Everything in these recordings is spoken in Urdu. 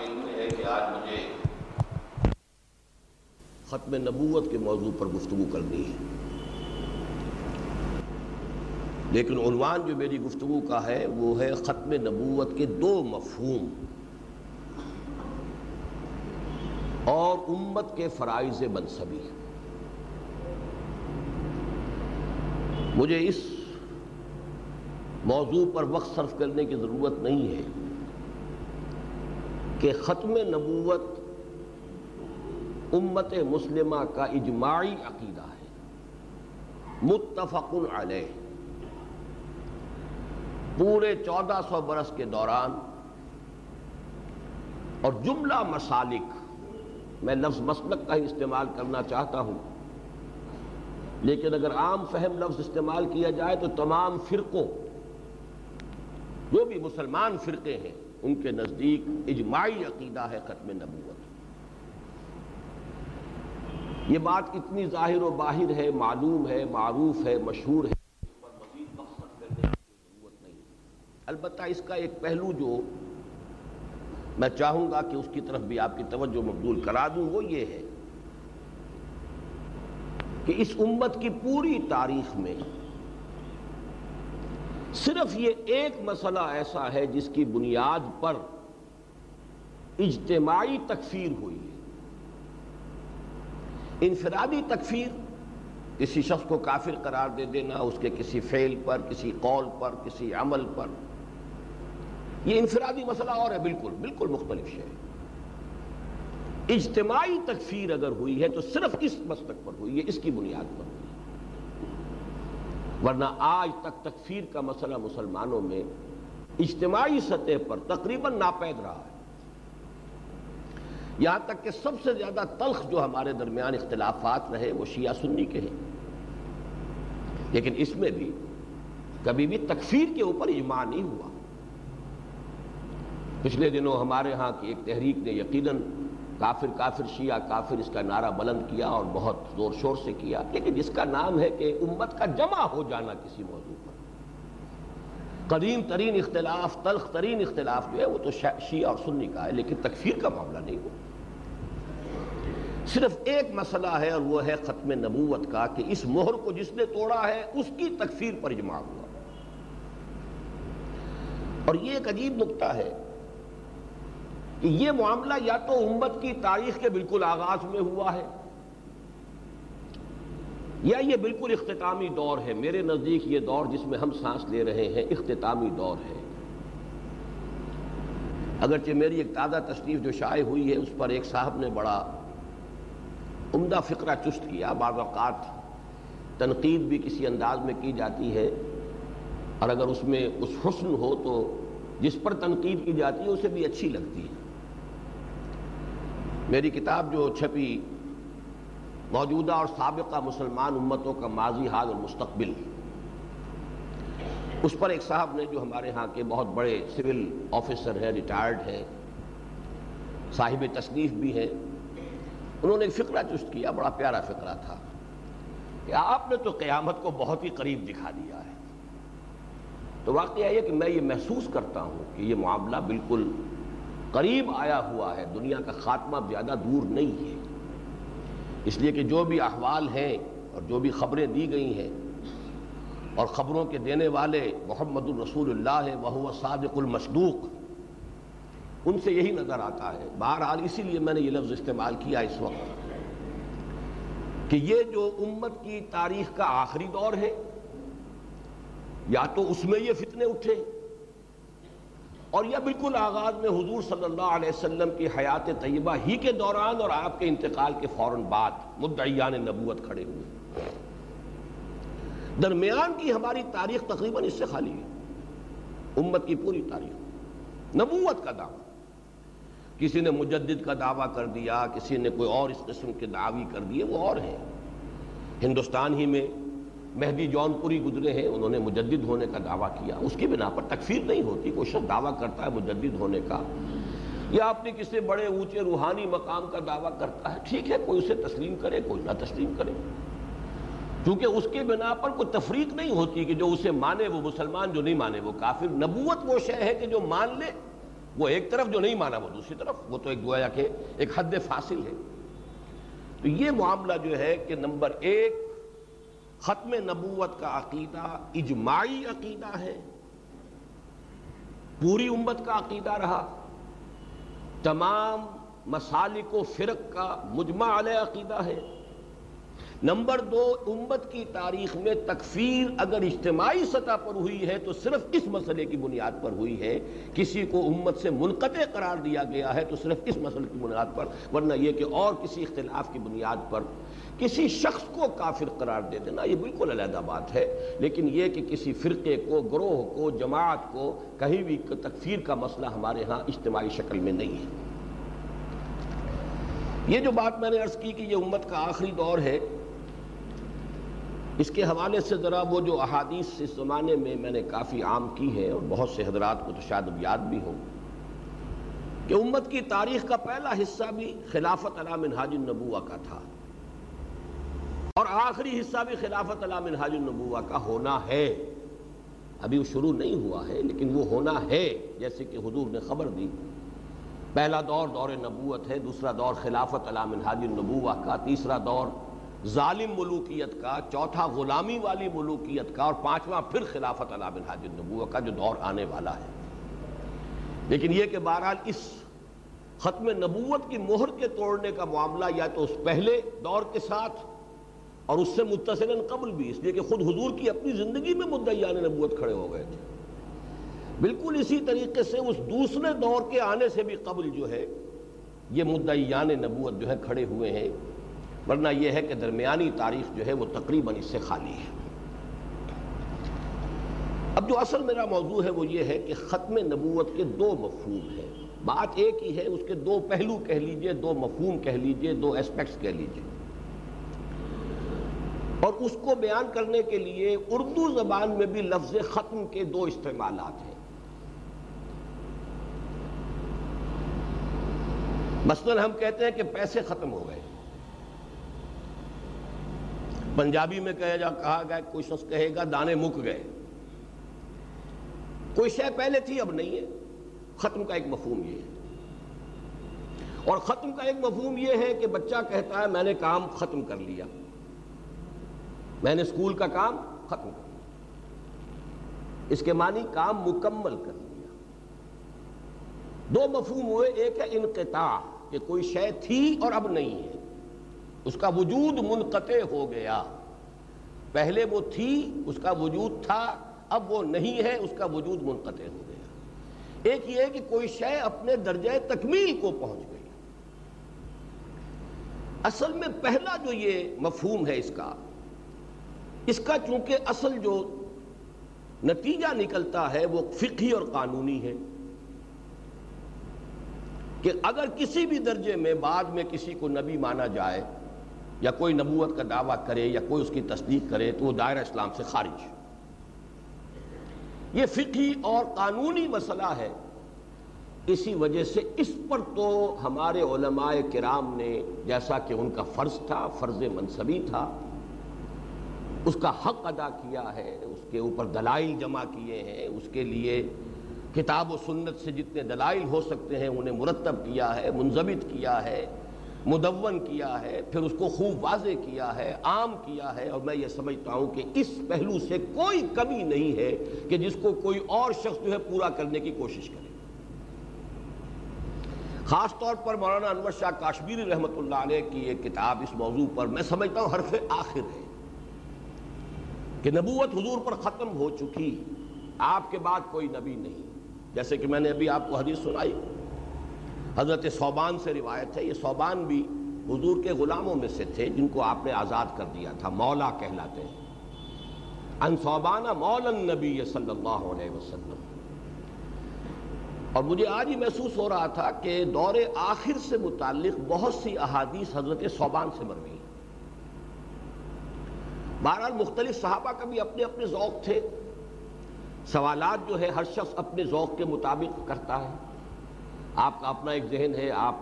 کے علم ہے کہ آج مجھے ختم نبوت کے موضوع پر گفتگو کرنی ہے۔ لیکن عنوان جو میری گفتگو کا ہے وہ ہے ختم نبوت کے دو مفہوم۔ اور امت کے فرائض منصبی۔ مجھے اس موضوع پر وقت صرف کرنے کی ضرورت نہیں ہے۔ کہ ختم نبوت امت مسلمہ کا اجماعی عقیدہ ہے۔ متفق علیہ۔ پورے چودہ سو برس کے دوران اور جملہ مسالک، میں لفظ مسلک کا ہی استعمال کرنا چاہتا ہوں۔ لیکن اگر عام فہم لفظ استعمال کیا جائے تو تمام فرقوں، جو بھی مسلمان فرقے ہیں ان کے نزدیک اجماعی عقیدہ ہے ختم نبوت۔ یہ بات اتنی ظاہر و باہر ہے، معلوم ہے، معروف ہے، مشہور ہے اس پر مزید مقصد کرنے کی ضرورت نہیں۔ البتہ اس کا ایک پہلو جو میں چاہوں گا کہ اس کی طرف بھی آپ کی توجہ مبدول کرا دوں، وہ یہ ہے کہ اس امت کی پوری تاریخ میں صرف یہ ایک مسئلہ ایسا ہے جس کی بنیاد پر اجتماعی تکفیر ہوئی ہے۔ انفرادی تکفیر، کسی شخص کو کافر قرار دے دینا، اس کے کسی فعل پر، کسی قول پر، کسی عمل پر۔ یہ انفرادی مسئلہ اور ہے، بالکل بالکل مختلف شے۔ اجتماعی تکفیر اگر ہوئی ہے تو صرف اس مسلک پر ہوئی ہے؟ اس کی بنیاد پر۔ ورنہ آج تک تکفیر کا مسئلہ مسلمانوں میں اجتماعی سطح پر تقریباً ناپید رہا ہے۔ یہاں تک کہ سب سے زیادہ تلخ جو ہمارے درمیان اختلافات رہے وہ شیعہ سنی کے ہیں۔ لیکن اس میں بھی کبھی بھی تکفیر کے اوپر اجماع نہیں ہوا۔ پچھلے دنوں ہمارے ہاں کی ایک تحریک نے یقیناً کافر کافر شیعہ کافر اس کا نعرہ بلند کیا اور بہت زور شور سے کیا۔ لیکن اس کا نام ہے کہ امت کا جمع ہو جانا کسی موضوع پر۔ قدیم ترین اختلاف، تلخ ترین اختلاف جو ہے وہ تو شیعہ اور سنی کا ہے، لیکن تکفیر کا معاملہ نہیں ہو صرف ایک مسئلہ ہے اور وہ ہے ختم نبوت کا کہ اس مہر کو جس نے توڑا ہے، اس کی تکفیر پر جمع ہوا۔ اور یہ ایک عجیب نقطہ ہے کہ یہ معاملہ یا تو امت کی تاریخ کے بالکل آغاز میں ہوا ہے یا یہ بالکل اختتامی دور ہے۔ میرے نزدیک یہ دور جس میں ہم سانس لے رہے ہیں، اختتامی دور ہے۔ اگرچہ میری ایک تازہ تصنیف جو شائع ہوئی ہے، اس پر ایک صاحب نے بڑا عمدہ فقرہ چست کیا۔ بعض اوقات تنقید بھی کسی انداز میں کی جاتی ہے، اور اگر اس میں اس حسن ہو تو جس پر تنقید کی جاتی ہے، اسے بھی اچھی لگتی ہے۔ میری کتاب جو چھپی موجودہ اور سابقہ مسلمان امتوں کا ماضی، حال اور مستقبل۔ اس پر ایک صاحب نے جو ہمارے ہاں کے بہت بڑے سول آفیسر ہیں، ریٹائرڈ ہیں، صاحب تصنیف بھی ہیں، انہوں نے ایک فقرہ چست کیا، بڑا پیارا فقرہ تھا کہ آپ نے تو قیامت کو بہت ہی قریب دکھا دیا ہے۔ تو واقعہ یہ کہ میں یہ محسوس کرتا ہوں کہ یہ معاملہ بالکل قریب آیا ہوا ہے۔ دنیا کا خاتمہ زیادہ دور نہیں ہے۔ اس لیے کہ جو بھی احوال ہیں اور جو بھی خبریں دی گئی ہیں اور خبروں کے دینے والے محمد الرسول اللہ ہے وہ صادق المصدوق، ان سے یہی نظر آتا ہے۔ بہرحال اسی لیے میں نے یہ لفظ استعمال کیا اس وقت کہ یہ جو امت کی تاریخ کا آخری دور ہے، یا تو اس میں یہ فتنے اٹھے اور یہ بالکل آغاز میں حضور صلی اللہ علیہ وسلم کی حیات طیبہ ہی کے دوران اور آپ کے انتقال کے فوراً بعد مدعیان نبوت کھڑے ہوئے۔ درمیان کی ہماری تاریخ تقریباً اس سے خالی ہے۔ امت کی پوری تاریخ۔ نبوت کا دعویٰ۔ کسی نے مجدد کا دعویٰ کر دیا، کسی نے کوئی اور اس قسم کے دعوی کر دیے، وہ اور ہیں۔ ہندوستان ہی میں مہدی جون پوری گزرے ہیں، انہوں نے مجدد ہونے کا دعویٰ کیا۔ اس کی بنا پر تکفیر نہیں ہوتی کوئی شخص دعویٰ کرتا ہے مجدد ہونے کا۔ یا اپنے کسی بڑے، اونچے، روحانی مقام کا دعویٰ کرتا ہے، ٹھیک ہے، کوئی اسے تسلیم کرے، کوئی نہ تسلیم کرے۔ کیونکہ اس کے بنا پر کوئی تفریق نہیں ہوتی کہ جو اسے مانے وہ مسلمان، جو نہیں مانے وہ کافر۔ نبوت وہ شے ہے کہ جو مان لے، وہ ایک طرف جو نہیں مانا وہ دوسری طرف۔ وہ تو ایک گویا کہ ایک حد فاصل ہے۔ تو یہ معاملہ جو ہے کہ نمبر ایک ختم نبوت کا عقیدہ، اجماعی عقیدہ ہے۔ پوری امت کا عقیدہ رہا۔ تمام مسالک و فرق کا مجمع علیہ عقیدہ ہے۔ نمبر دو، امت کی تاریخ میں تکفیر اگر اجتماعی سطح پر ہوئی ہے تو صرف اس مسئلے کی بنیاد پر ہوئی ہے۔ کسی کو امت سے منقطع قرار دیا گیا ہے تو صرف اس مسئلے کی بنیاد پر، ورنہ یہ کہ اور کسی اختلاف کی بنیاد پر۔ کسی شخص کو کافر قرار دے دینا، یہ بالکل علیحدہ بات ہے۔ لیکن یہ کہ کسی فرقے کو، گروہ کو، جماعت کو کہیں بھی تکفیر کا مسئلہ ہمارے ہاں اجتماعی شکل میں نہیں ہے۔ یہ جو بات میں نے عرض کی کہ یہ امت کا آخری دور ہے، اس کے حوالے سے ذرا وہ جو احادیث اس زمانے میں میں نے کافی عام کی ہے اور بہت سے حضرات کو تو شاید یاد بھی ہو کہ امت کی تاریخ کا پہلا حصہ بھی خلافت علام منہاج النبوہ کا تھا۔ اور آخری حصہ بھی خلافت علام منہاج النبوہ کا ہونا ہے۔ ابھی وہ شروع نہیں ہوا ہے، لیکن وہ ہونا ہے، جیسے کہ حضور نے خبر دی۔ پہلا دور دور نبوت ہے، دوسرا دور خلافت علام منہاج النبوہ کا، تیسرا دور ظالم ملوکیت کا، چوتھا غلامی والی ملوکیت کا، اور پانچواں پھر خلافت علا بن حاج النبوہ کا جو دور آنے والا ہے۔ لیکن یہ کہ بہرحال اس ختم نبوت کی مہر کے توڑنے کا معاملہ یا تو اس پہلے دور کے ساتھ اور اس سے متصل قبل بھی، اس لیے کہ خود حضور کی اپنی زندگی میں مدعیان نبوت کھڑے ہو گئے تھے۔ بالکل اسی طریقے سے اس دوسرے دور کے آنے سے بھی قبل جو ہے، یہ مدعیان نبوت جو ہے کھڑے ہوئے ہیں۔ ورنہ یہ ہے کہ درمیانی تاریخ جو ہے وہ تقریباً اس سے خالی ہے۔ اب جو اصل میرا موضوع ہے وہ یہ ہے کہ ختم نبوت کے دو مفہوم ہیں۔ بات ایک ہی ہے، اس کے دو پہلو کہہ لیجیے، دو مفہوم کہہ لیجیے، دو اسپیکٹس کہہ لیجیے۔ اور اس کو بیان کرنے کے لیے اردو زبان میں بھی لفظ ختم کے دو استعمالات ہیں۔ مثلا ہم کہتے ہیں کہ پیسے ختم ہو گئے۔ پنجابی میں کہا جا، کہا گیا، کوئی شخص کہے گا، دانے مک گئے۔ کوئی شے پہلے تھی، اب نہیں ہے۔ ختم کا ایک مفہوم یہ ہے۔ اور ختم کا ایک مفہوم یہ ہے کہ بچہ کہتا ہے، میں نے کام ختم کر لیا۔ میں نے اسکول کا کام ختم کر لیا اس کے معنی کام مکمل کر لیا دو مفہوم ہوئے، ایک ہے انقطاع، کہ کوئی شے تھی اور اب نہیں ہے۔ اس کا وجود منقطع ہو گیا۔ پہلے وہ تھی، اس کا وجود تھا، اب وہ نہیں ہے، اس کا وجود منقطع ہو گیا۔ ایک یہ کہ کوئی شے اپنے درجہ تکمیل کو پہنچ گئی۔ اصل میں پہلا جو یہ مفہوم ہے اس کا اس کا چونکہ اصل جو نتیجہ نکلتا ہے وہ فقہی اور قانونی ہے کہ اگر کسی بھی درجے میں بعد میں کسی کو نبی مانا جائے یا کوئی نبوت کا دعویٰ کرے یا کوئی اس کی تصدیق کرے تو وہ دائرہ اسلام سے خارج یہ فقہی اور قانونی مسئلہ ہے۔ اسی وجہ سے اس پر تو ہمارے علماء کرام نے جیسا کہ ان کا فرض تھا، فرض منصبی تھا اس کا حق ادا کیا ہے، اس کے اوپر دلائل جمع کیے ہیں، اس کے لیے کتاب و سنت سے جتنے دلائل ہو سکتے ہیں، انہیں مرتب کیا ہے منظمت کیا ہے، مدون کیا ہے، پھر اس کو خوب واضح کیا ہے، عام کیا ہے۔ اور میں یہ سمجھتا ہوں کہ اس پہلو سے کوئی کمی نہیں ہے کہ جس کو کوئی اور شخص جو ہے پورا کرنے کی کوشش کرے۔ خاص طور پر مولانا انور شاہ کاشمیری رحمت اللہ علیہ کی ایک کتاب اس موضوع پر میں سمجھتا ہوں حرف آخر ہے۔ کہ نبوت حضور پر ختم ہو چکی، آپ کے بعد کوئی نبی نہیں۔ جیسے کہ میں نے ابھی آپ کو حدیث سنائی۔ حضرت صوبان سے روایت ہے، یہ صوبان بھی حضور کے غلاموں میں سے تھے جن کو آپ نے آزاد کر دیا تھا، مولا کہلاتے ہیں۔ ان صوبان مولا نبی صلی اللہ علیہ وسلم۔ اور مجھے آج ہی محسوس ہو رہا تھا کہ دور آخر سے متعلق بہت سی احادیث حضرت صوبان سے مروی۔ بہرحال مختلف صحابہ کا بھی اپنے اپنے ذوق تھے۔ سوالات جو ہے، ہر شخص اپنے ذوق کے مطابق کرتا ہے۔ آپ کا اپنا ایک ذہن ہے، آپ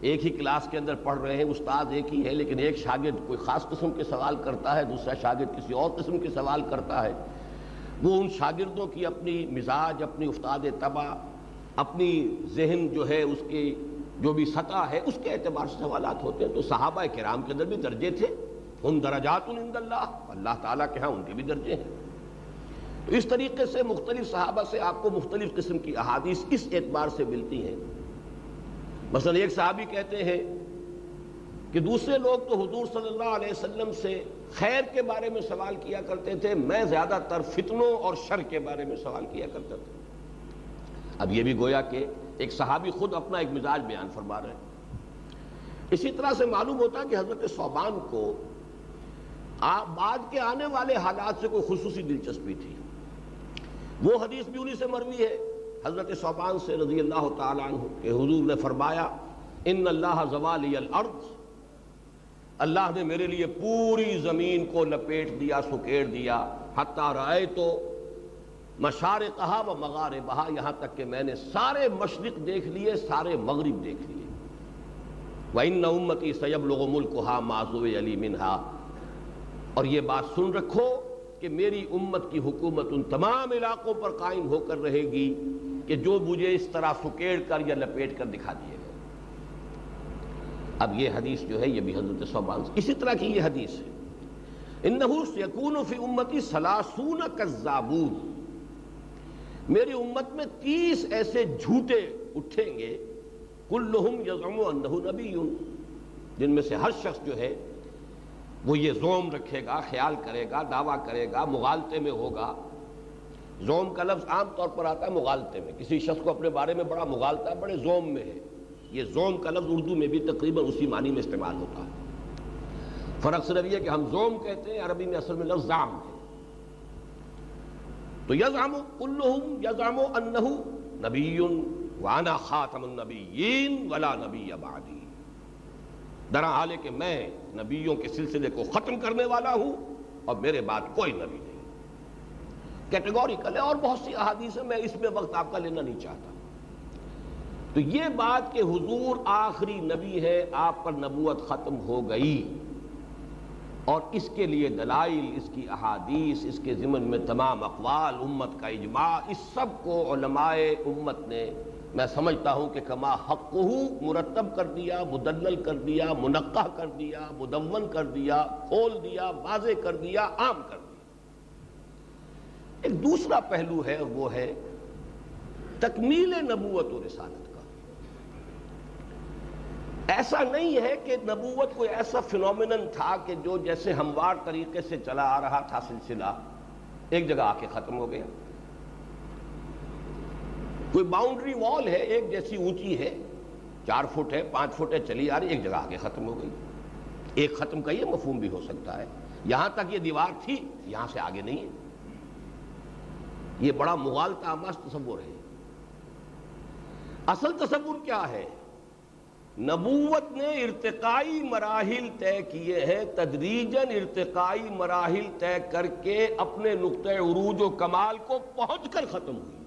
ایک ہی کلاس کے اندر پڑھ رہے ہیں، استاد ایک ہی ہے لیکن ایک شاگرد کوئی خاص قسم کے سوال کرتا ہے، دوسرا شاگرد کسی اور قسم کے سوال کرتا ہے۔ وہ ان شاگردوں کی اپنی مزاج، اپنی استاد طبع اپنی ذہن جو ہے، اس کی جو بھی سطح ہے، اس کے اعتبار سے سوالات ہوتے ہیں۔ تو صحابہ کرام کے اندر بھی درجے تھے۔ ہم درجات عند اللہ اللہ تعالیٰ کے ہاں ان کے بھی درجے ہیں۔ تو اس طریقے سے مختلف صحابہ سے آپ کو مختلف قسم کی احادیث اس اعتبار سے ملتی ہیں۔ مثلا ایک صحابی کہتے ہیں کہ دوسرے لوگ تو حضور صلی اللہ علیہ وسلم سے خیر کے بارے میں سوال کیا کرتے تھے، میں زیادہ تر فتنوں اور شر کے بارے میں سوال کیا کرتا تھا اب یہ بھی گویا کہ ایک صحابی خود اپنا ایک مزاج بیان فرما رہے ہیں۔ اسی طرح سے معلوم ہوتا کہ حضرت صوبان کو بعد کے آنے والے حالات سے کوئی خصوصی دلچسپی تھی۔ وہ حدیث بھی انہی سے مروی ہے۔ حضرت صوبان سے رضی اللہ تعالیٰ عنہ کہ حضور نے فرمایا، ان اللہ زوالی الارض۔ اللہ نے میرے لیے پوری زمین کو لپیٹ دیا، سکیڑ دیا۔ حتیٰ رائے تو مشار کہا و مغار بہا یہاں تک کہ میں نے سارے مشرق دیکھ لیے، سارے مغرب دیکھ لیے۔ وَإِنَّ أُمَّتِي سَيَبْلُغُ مُلْكُهَا مَعْزُوِ عَلِي مِنْهَا۔ اور یہ بات سن رکھو کہ میری امت کی حکومت ان تمام علاقوں پر قائم ہو کر رہے گی کہ جو مجھے اس طرح سکیڑ کر یا لپیٹ کر دکھا دیے گئے۔ اب یہ حدیث جو ہے، یہ بھی حضرت صوبان اسی طرح کی یہ حدیث ہے۔ انہو سیکون فی امتی سلاسون کذابون۔ میری امت میں تیس ایسے جھوٹے اٹھیں گے، کلہم یزعمو انہو نبیون۔ جن میں سے ہر شخص جو ہے وہ یہ زوم رکھے گا، خیال کرے گا، دعویٰ کرے گا، مغالطے میں ہوگا۔ زوم کا لفظ عام طور پر آتا ہے مغالطے میں۔ کسی شخص کو اپنے بارے میں بڑا مغالطہ ہے، بڑے زوم میں ہے۔ یہ زوم کا لفظ اردو میں بھی تقریباً اسی معنی میں استعمال ہوتا ہے۔ فرق صرف یہ کہ ہم زوم کہتے ہیں، عربی میں اصل میں لفظ زام ہے۔ تو یزعم کلہم یزعم انہو نبی وانا خاتم النبیین ولا نبی بعدی۔ درا حال کہ میں نبیوں کے سلسلے کو ختم کرنے والا ہوں اور میرے بعد کوئی نبی نہیں۔ کیٹیگوریکل ہے اور بہت سی احادیث ہیں میں اس میں وقت آپ کا لینا نہیں چاہتا۔ تو یہ بات کہ حضور آخری نبی ہے، آپ پر نبوت ختم ہو گئی اور اس کے لیے دلائل، اس کی احادیث، اس کے ضمن میں تمام اقوال، امت کا اجماع، اس سب کو علماء امت نے میں سمجھتا ہوں کہ کما حق مرتب کر دیا، مدلل کر دیا منقع کر دیا، مدون کر دیا، کھول دیا، واضح کر دیا، عام کر دیا۔ ایک دوسرا پہلو ہے، وہ ہے تکمیل نبوت و رسالت کا۔ ایسا نہیں ہے کہ نبوت کوئی ایسا فنومنن تھا کہ جو جیسے ہموار طریقے سے چلا آ رہا تھا سلسلہ، ایک جگہ آ کے ختم ہو گیا۔ کوئی باؤنڈری وال ہے، ایک جیسی اونچی ہے۔ چار فٹ ہے، پانچ فٹ ہے، چلی آ رہی ایک جگہ آ کے ختم ہو گئی۔ ایک ختم کا یہ مفہوم بھی ہو سکتا ہے۔ یہاں تک یہ دیوار تھی، یہاں سے آگے نہیں ہے۔ یہ بڑا مغالطہ آماز تصور ہے۔ اصل تصور کیا ہے؟ نبوت نے ارتقائی مراحل طے کیے ہیں۔ تدریجن ارتقائی مراحل طے کر کے اپنے نقطۂ عروج و کمال کو پہنچ کر ختم ہوئی۔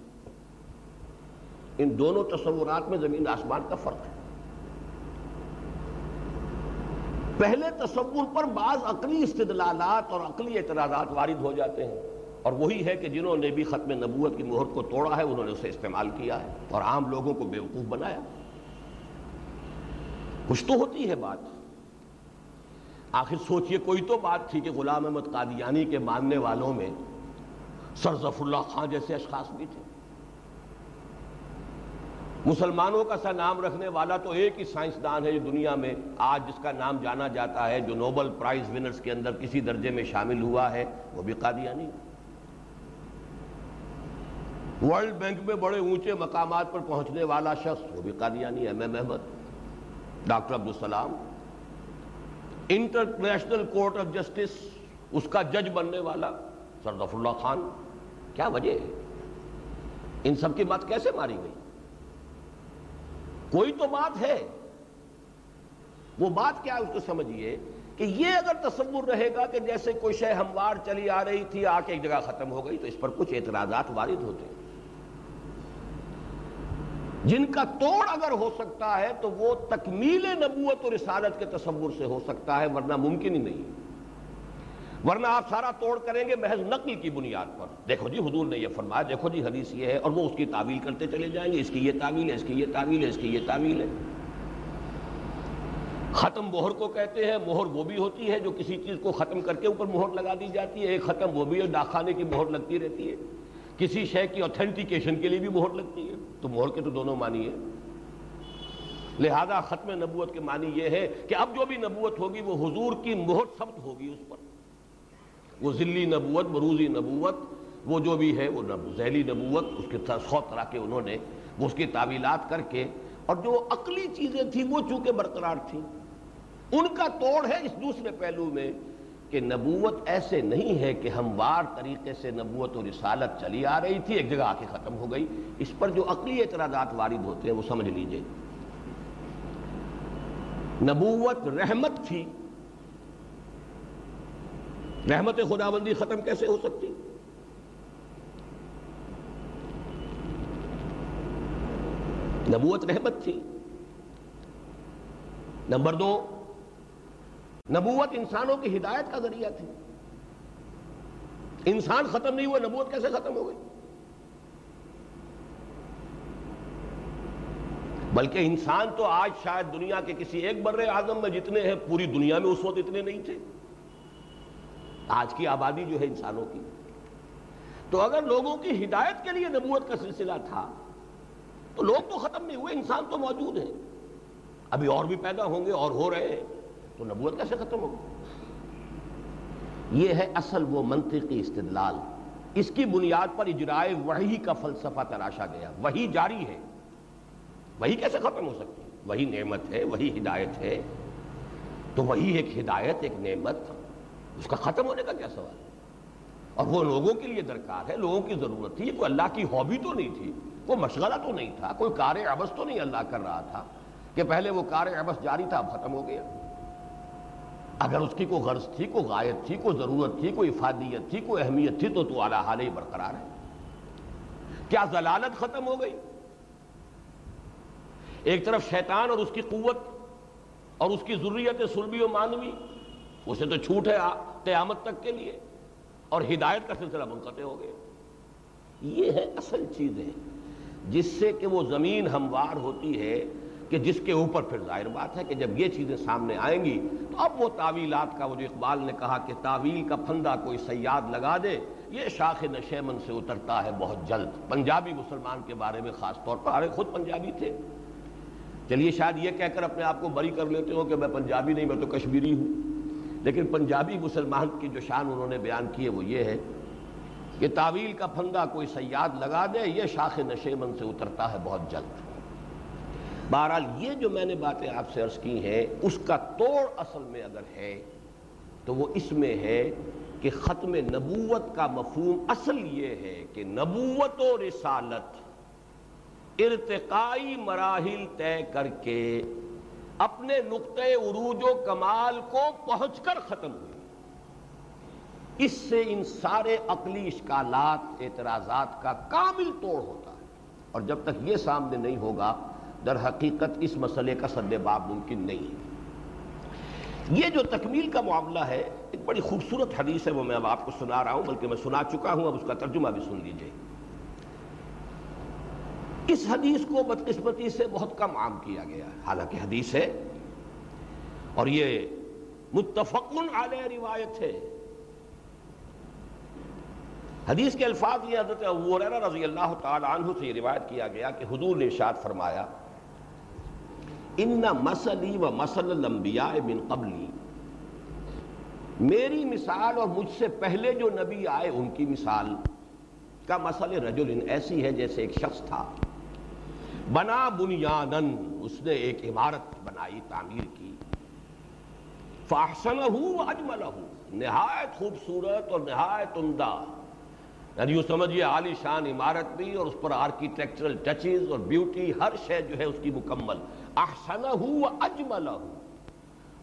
ان دونوں تصورات میں زمین آسمان کا فرق ہے۔ پہلے تصور پر بعض عقلی استدلالات اور عقلی اعتراضات وارد ہو جاتے ہیں۔ اور وہی ہے کہ جنہوں نے بھی ختم نبوت کی مہر کو توڑا ہے، انہوں نے اسے استعمال کیا ہے اور عام لوگوں کو بیوقوف بنایا۔ کچھ تو ہوتی ہے بات۔ آخر سوچئے، کوئی تو بات تھی کہ غلام احمد قادیانی کے ماننے والوں میں سر ظفر اللہ خان جیسے اشخاص بھی تھے۔ مسلمانوں کا سا نام رکھنے والا تو ایک ہی سائنسدان ہے جو دنیا میں آج جس کا نام جانا جاتا ہے، جو نوبل پرائز ونرز کے اندر کسی درجے میں شامل ہوا ہے، وہ بھی قادیانی ورلڈ بینک میں بڑے اونچے مقامات پر پہنچنے والا شخص، وہ بھی Qadiani M M Ahmad doctor Abdus Salam. International Court of Justice, اس کا جج بننے والا سردف اللہ خان۔ کیا وجہ ہے؟ ان سب کی بات کیسے ماری گئی؟ کوئی تو بات ہے۔ وہ بات کیا اس کو سمجھیے کہ یہ اگر تصور رہے گا کہ جیسے کوئی شے ہموار چلی آ رہی تھی، آ کے ایک جگہ ختم ہو گئی، تو اس پر کچھ اعتراضات وارد ہوتے ہیں۔ جن کا توڑ اگر ہو سکتا ہے، تو وہ تکمیل نبوت اور رسالت کے تصور سے ہو سکتا ہے، ورنہ ممکن ہی نہیں۔ ورنہ آپ سارا توڑ کریں گے محض نقل کی بنیاد پر۔ دیکھو جی حضور نے یہ فرمایا، دیکھو جی حدیث یہ ہے، اور وہ اس کی تعویل کرتے چلے جائیں گے۔ اس کی یہ تعویل ہے، اس کی یہ تعویل ہے، اس کی یہ تعویل ہے۔ ختم مہر کو کہتے ہیں، مہر وہ بھی ہوتی ہے جو کسی چیز کو ختم کر کے اوپر مہر لگا دی جاتی ہے۔ ایک ختم وہ بھی ہے، ڈاکخانے کی مہر لگتی رہتی ہے۔ کسی شے کی اوتھینٹیکیشن کے لیے بھی مہر لگتی ہے۔ تو مہر کے تو دونوں معنی ہے لہذا ختم نبوت کے معنی یہ ہے کہ اب جو بھی نبوت ہوگی، وہ حضور کی مہر ثبت ہوگی اس پر۔ وہ ذلی نبوت، بروزی نبوت، وہ جو بھی ہے، وہ ذیلی نبوت، اس کے سو طرح کے انہوں نے وہ اس کی تعویلات کر کے اور جو عقلی چیزیں تھیں، وہ چونکہ برقرار تھیں۔ ان کا توڑ ہے اس دوسرے پہلو میں کہ نبوت ایسے نہیں ہے کہ ہموار طریقے سے نبوت و رسالت چلی آ رہی تھی، ایک جگہ آ کے ختم ہو گئی۔ اس پر جو عقلی اعتراضات وارد ہوتے ہیں، وہ سمجھ لیجیے۔ نبوت رحمت تھی رحمت خدا بندی ختم کیسے ہو سکتی؟ نبوت رحمت تھی۔ نمبر دو، نبوت انسانوں کی ہدایت کا ذریعہ تھی۔ انسان ختم نہیں ہوا نبوت کیسے ختم ہو گئی؟ بلکہ انسان تو آج شاید دنیا کے کسی ایک بر اعظم میں جتنے ہیں، پوری دنیا میں اس وقت اتنے نہیں تھے۔ آج کی آبادی جو ہے انسانوں کی۔ تو اگر لوگوں کی ہدایت کے لیے نبوت کا سلسلہ تھا، تو لوگ تو ختم نہیں ہوئے، انسان تو موجود ہیں ابھی اور بھی پیدا ہوں گے، اور ہو رہے ہیں، تو نبوت کیسے ختم ہو یہ ہے اصل وہ منطقی استدلال۔ اس کی بنیاد پر اجرائے وحی کا فلسفہ تراشا گیا۔ وہی جاری ہے۔ وہی کیسے ختم ہو سکتی؟ وہی نعمت ہے وہی ہدایت ہے۔ تو وہی ایک ہدایت، ایک نعمت۔ اس کا ختم ہونے کا کیا سوال اور وہ لوگوں کے لیے درکار ہے، لوگوں کی ضرورت تھی، کوئی اللہ کی ہابی تو نہیں تھی، کوئی مشغلہ تو نہیں تھا، کوئی کار عبس تو نہیں اللہ کر رہا تھا کہ پہلے وہ کار عبس جاری تھا، اب ختم ہو گیا۔ اگر اس کی کوئی غرض تھی، کوئی غائب تھی، کوئی ضرورت تھی، کوئی افادیت تھی، کوئی اہمیت تھی، تو تو اعلیٰ حال ہی برقرار ہے۔ کیا ضلالت ختم ہو گئی؟ ایک طرف شیطان اور اس کی قوت اور اس کی ضروریت سلبی و مانوی اسے تو چھوٹ ہے قیامت تک کے لیے اور ہدایت کا سلسلہ منقطع ہو گیا۔ یہ ہے اصل چیزیں جس سے کہ وہ زمین ہموار ہوتی ہے کہ جس کے اوپر پھر ظاہر بات ہے کہ جب یہ چیزیں سامنے آئیں گی تو اب وہ تعویلات کا وہ جو اقبال نے کہا کہ تعویل کا پھندا کوئی سیاد لگا دے، یہ شاخ نشیمن سے اترتا ہے بہت جلد۔ پنجابی مسلمان کے بارے میں خاص طور پر ارے خود پنجابی تھے۔ چلیے شاید یہ کہہ کر اپنے آپ کو بری کر لیتے ہو کہ میں پنجابی نہیں، میں تو کشمیری ہوں۔ لیکن پنجابی مسلمان کی جو شان انہوں نے بیان کی ہے وہ یہ ہے کہ تعویل کا پھندا کوئی سیاد لگا دے، یہ شاخ نشیمن سے اترتا ہے بہت جلد۔ بہرحال یہ جو میں نے باتیں آپ سے عرض کی ہیں، اس کا توڑ اصل میں اگر ہے تو وہ اس میں ہے کہ ختم نبوت کا مفہوم اصل یہ ہے کہ نبوت و رسالت ارتقائی مراحل طے کر کے اپنے نقطۂ عروج و کمال کو پہنچ کر ختم ہوئی۔ اس سے ان سارے عقلی اشکالات، اعتراضات کا کامل توڑ ہوتا ہے۔ اور جب تک یہ سامنے نہیں ہوگا، در حقیقت اس مسئلے کا سد باب ممکن نہیں ہے۔ یہ جو تکمیل کا معاملہ ہے، ایک بڑی خوبصورت حدیث ہے، وہ میں اب آپ کو سنا رہا ہوں، بلکہ میں سنا چکا ہوں، اب اس کا ترجمہ بھی سن لیجیے۔ اس حدیث کو بدقسمتی سے بہت کم عام کیا گیا ہے۔ حالانکہ حدیث ہے اور یہ متفقن علیہ روایت ہے۔ حدیث کے الفاظ یہ حضرت رضی اللہ تعالی عنہ سے یہ روایت کیا گیا کہ حضور نے ارشاد فرمایا، ان مسلی و مسل الانبیاء من قبلی۔ میری مثال اور مجھ سے پہلے جو نبی آئے ان کی مثال کا مسل رجل ایسی ہے جیسے ایک شخص تھا۔ بنا بنیادن اس نے ایک عمارت بنائی، تعمیر کی۔ فاحسن اجمل نہایت خوبصورت اور نہایت عمدہ۔ یعنی یوں سمجھیے، عالی شان عمارت بھی اور اس پر آرکیٹیکچرل ٹچز اور بیوٹی ہر شے جو ہے اس کی مکمل۔ احسن اجمل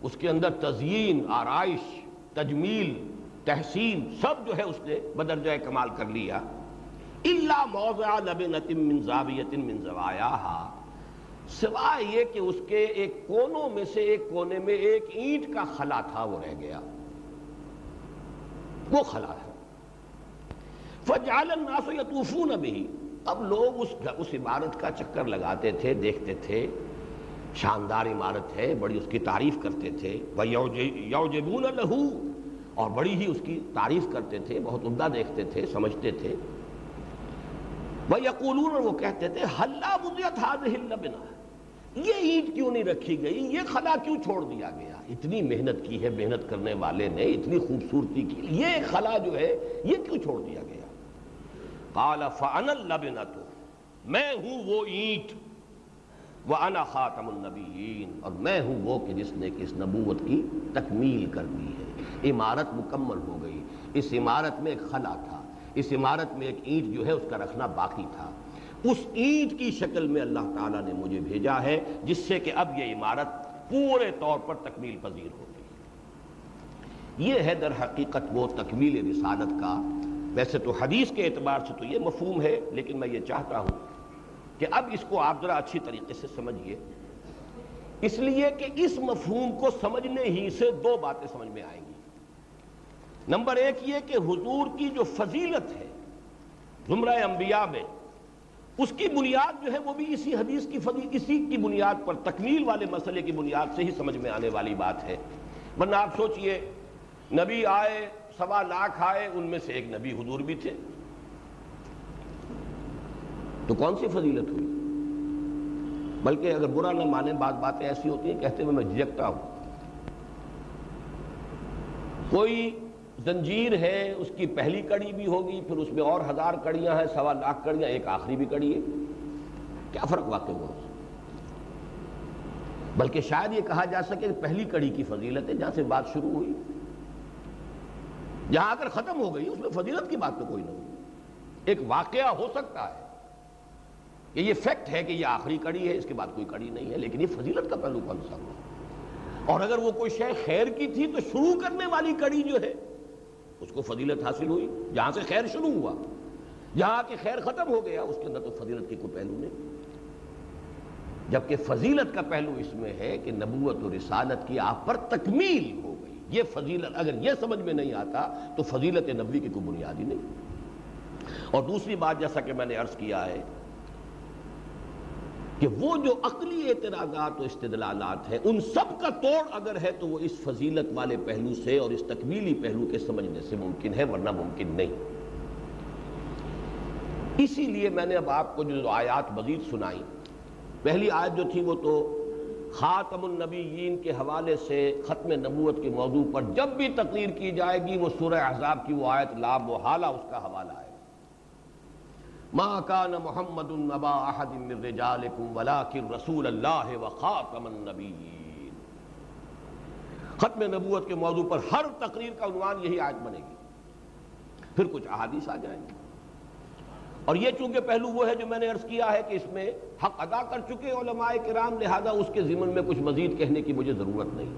اس کے اندر تزئین آرائش، تجمیل، تحسین، سب جو ہے اس نے بدرجہ کمال کر لیا۔ اللہ موضع لبنت من زاویت من زوایاہا سوائے یہ کہ اس کے ایک کونوں میں سے ایک کونے میں ایک اینٹ کا خلا تھا، وہ رہ گیا۔ وہ خلا ہے۔ فجعل الناس یطوفون بھی اب لوگ اس اس عمارت کا چکر لگاتے تھے، دیکھتے تھے۔ شاندار عمارت ہے، بڑی اس کی تعریف کرتے تھے۔ یوجبون لہو اور بڑی ہی اس کی تعریف کرتے تھے، بہت عمدہ دیکھتے تھے، سمجھتے تھے۔ وہ یقولون وہ کہتے تھے حلہ بدیت حاضر بنا یہ اینٹ کیوں نہیں رکھی گئی؟ یہ خلا کیوں چھوڑ دیا گیا؟ اتنی محنت کی ہے، محنت کرنے والے نے اتنی خوبصورتی کی، یہ خلا جو ہے، یہ کیوں چھوڑ دیا گیا؟ قال فان اللبنت میں ہوں وہ اینٹ وہ انا خاتم النبیین اور میں ہوں وہ کہ جس نے اس نبوت کی تکمیل کر دی ہے، عمارت مکمل ہو گئی، اس عمارت میں ایک خلا تھا۔ اس عمارت میں ایک اینٹ جو ہے اس کا رکھنا باقی تھا۔ اس اینٹ کی شکل میں اللہ تعالیٰ نے مجھے بھیجا ہے، جس سے کہ اب یہ عمارت پورے طور پر تکمیل پذیر ہوگی یہ ہے در حقیقت وہ تکمیل رسالت کا۔ ویسے تو حدیث کے اعتبار سے تو یہ مفہوم ہے، لیکن میں یہ چاہتا ہوں کہ اب اس کو آپ ذرا اچھی طریقے سے سمجھیے۔ اس لیے کہ اس مفہوم کو سمجھنے ہی سے دو باتیں سمجھ میں آئیں گی۔ نمبر ایک یہ کہ حضور کی جو فضیلت ہے زمرہ انبیاء میں، اس کی بنیاد جو ہے وہ بھی اسی حدیث کی فضی، اسی کی بنیاد پر، تکمیل والے مسئلے کی بنیاد سے ہی سمجھ میں آنے والی بات ہے۔ ورنہ آپ سوچئے، نبی آئے، سوا لاکھ آئے، ان میں سے ایک نبی حضور بھی تھے۔ تو کون سی فضیلت ہوئی؟ بلکہ اگر برا نہ مانے بعض باتیں ایسی ہوتی ہیں، کہتے ہوئے میں جھجکتا ہوں۔ کوئی زنجیر ہے، اس کی پہلی کڑی بھی ہوگی، پھر اس میں اور ہزار کڑیاں ہیں، سوا لاکھ کڑیاں، ایک آخری بھی کڑی ہے۔ کیا فرق واقع ہوا؟ بلکہ شاید یہ کہا جا سکے کہ پہلی کڑی کی فضیلت ہے، جہاں سے بات شروع ہوئی۔ جہاں اگر ختم ہو گئی، اس میں فضیلت کی بات تو کوئی نہ ہوئی ایک واقعہ ہو سکتا ہے کہ یہ فیکٹ ہے کہ یہ آخری کڑی ہے، اس کے بعد کوئی کڑی نہیں ہے، لیکن یہ فضیلت کا پہلو کون سا ہوا؟ اور اگر وہ کوئی شے خیر کی تھی، تو شروع کرنے والی کڑی جو ہے اس کو فضیلت حاصل ہوئی، جہاں سے خیر شروع ہوا۔ جہاں کہ خیر ختم ہو گیا، اس کے اندر تو فضیلت کی کوئی پہلو نہیں۔ جبکہ فضیلت کا پہلو اس میں ہے کہ نبوت و رسالت کی آپ پر تکمیل ہو گئی۔ یہ فضیلت، اگر یہ سمجھ میں نہیں آتا، تو فضیلت نبی کی کوئی بنیادی نہیں۔ اور دوسری بات، جیسا کہ میں نے عرض کیا ہے کہ وہ جو عقلی اعتراضات و استدلالات ہیں، ان سب کا توڑ اگر ہے تو وہ اس فضیلت والے پہلو سے اور اس تکمیلی پہلو کے سمجھنے سے ممکن ہے، ورنہ ممکن نہیں۔ اسی لیے میں نے اب آپ کو جو آیات مزید سنائی، پہلی آیت جو تھی وہ تو خاتم النبیین کے حوالے سے ختم نبوت کے موضوع پر جب بھی تقریر کی جائے گی وہ سورہ عذاب کی وہ آیت لاب و حالہ اس کا حوالہ ہے۔ ما كان محمد النبا احد من رجالكم، ولكن رسول الله وخاتم النبيين. ختم نبوت کے موضوع پر ہر تقریر کا عنوان یہی آیت بنے گی۔ پھر کچھ احادیث آ جائیں گے۔ اور یہ چونکہ پہلو وہ ہے جو میں نے عرض کیا ہے کہ اس میں حق ادا کر چکے علماء کرام، لہذا اس کے ضمن میں کچھ مزید کہنے کی مجھے ضرورت نہیں۔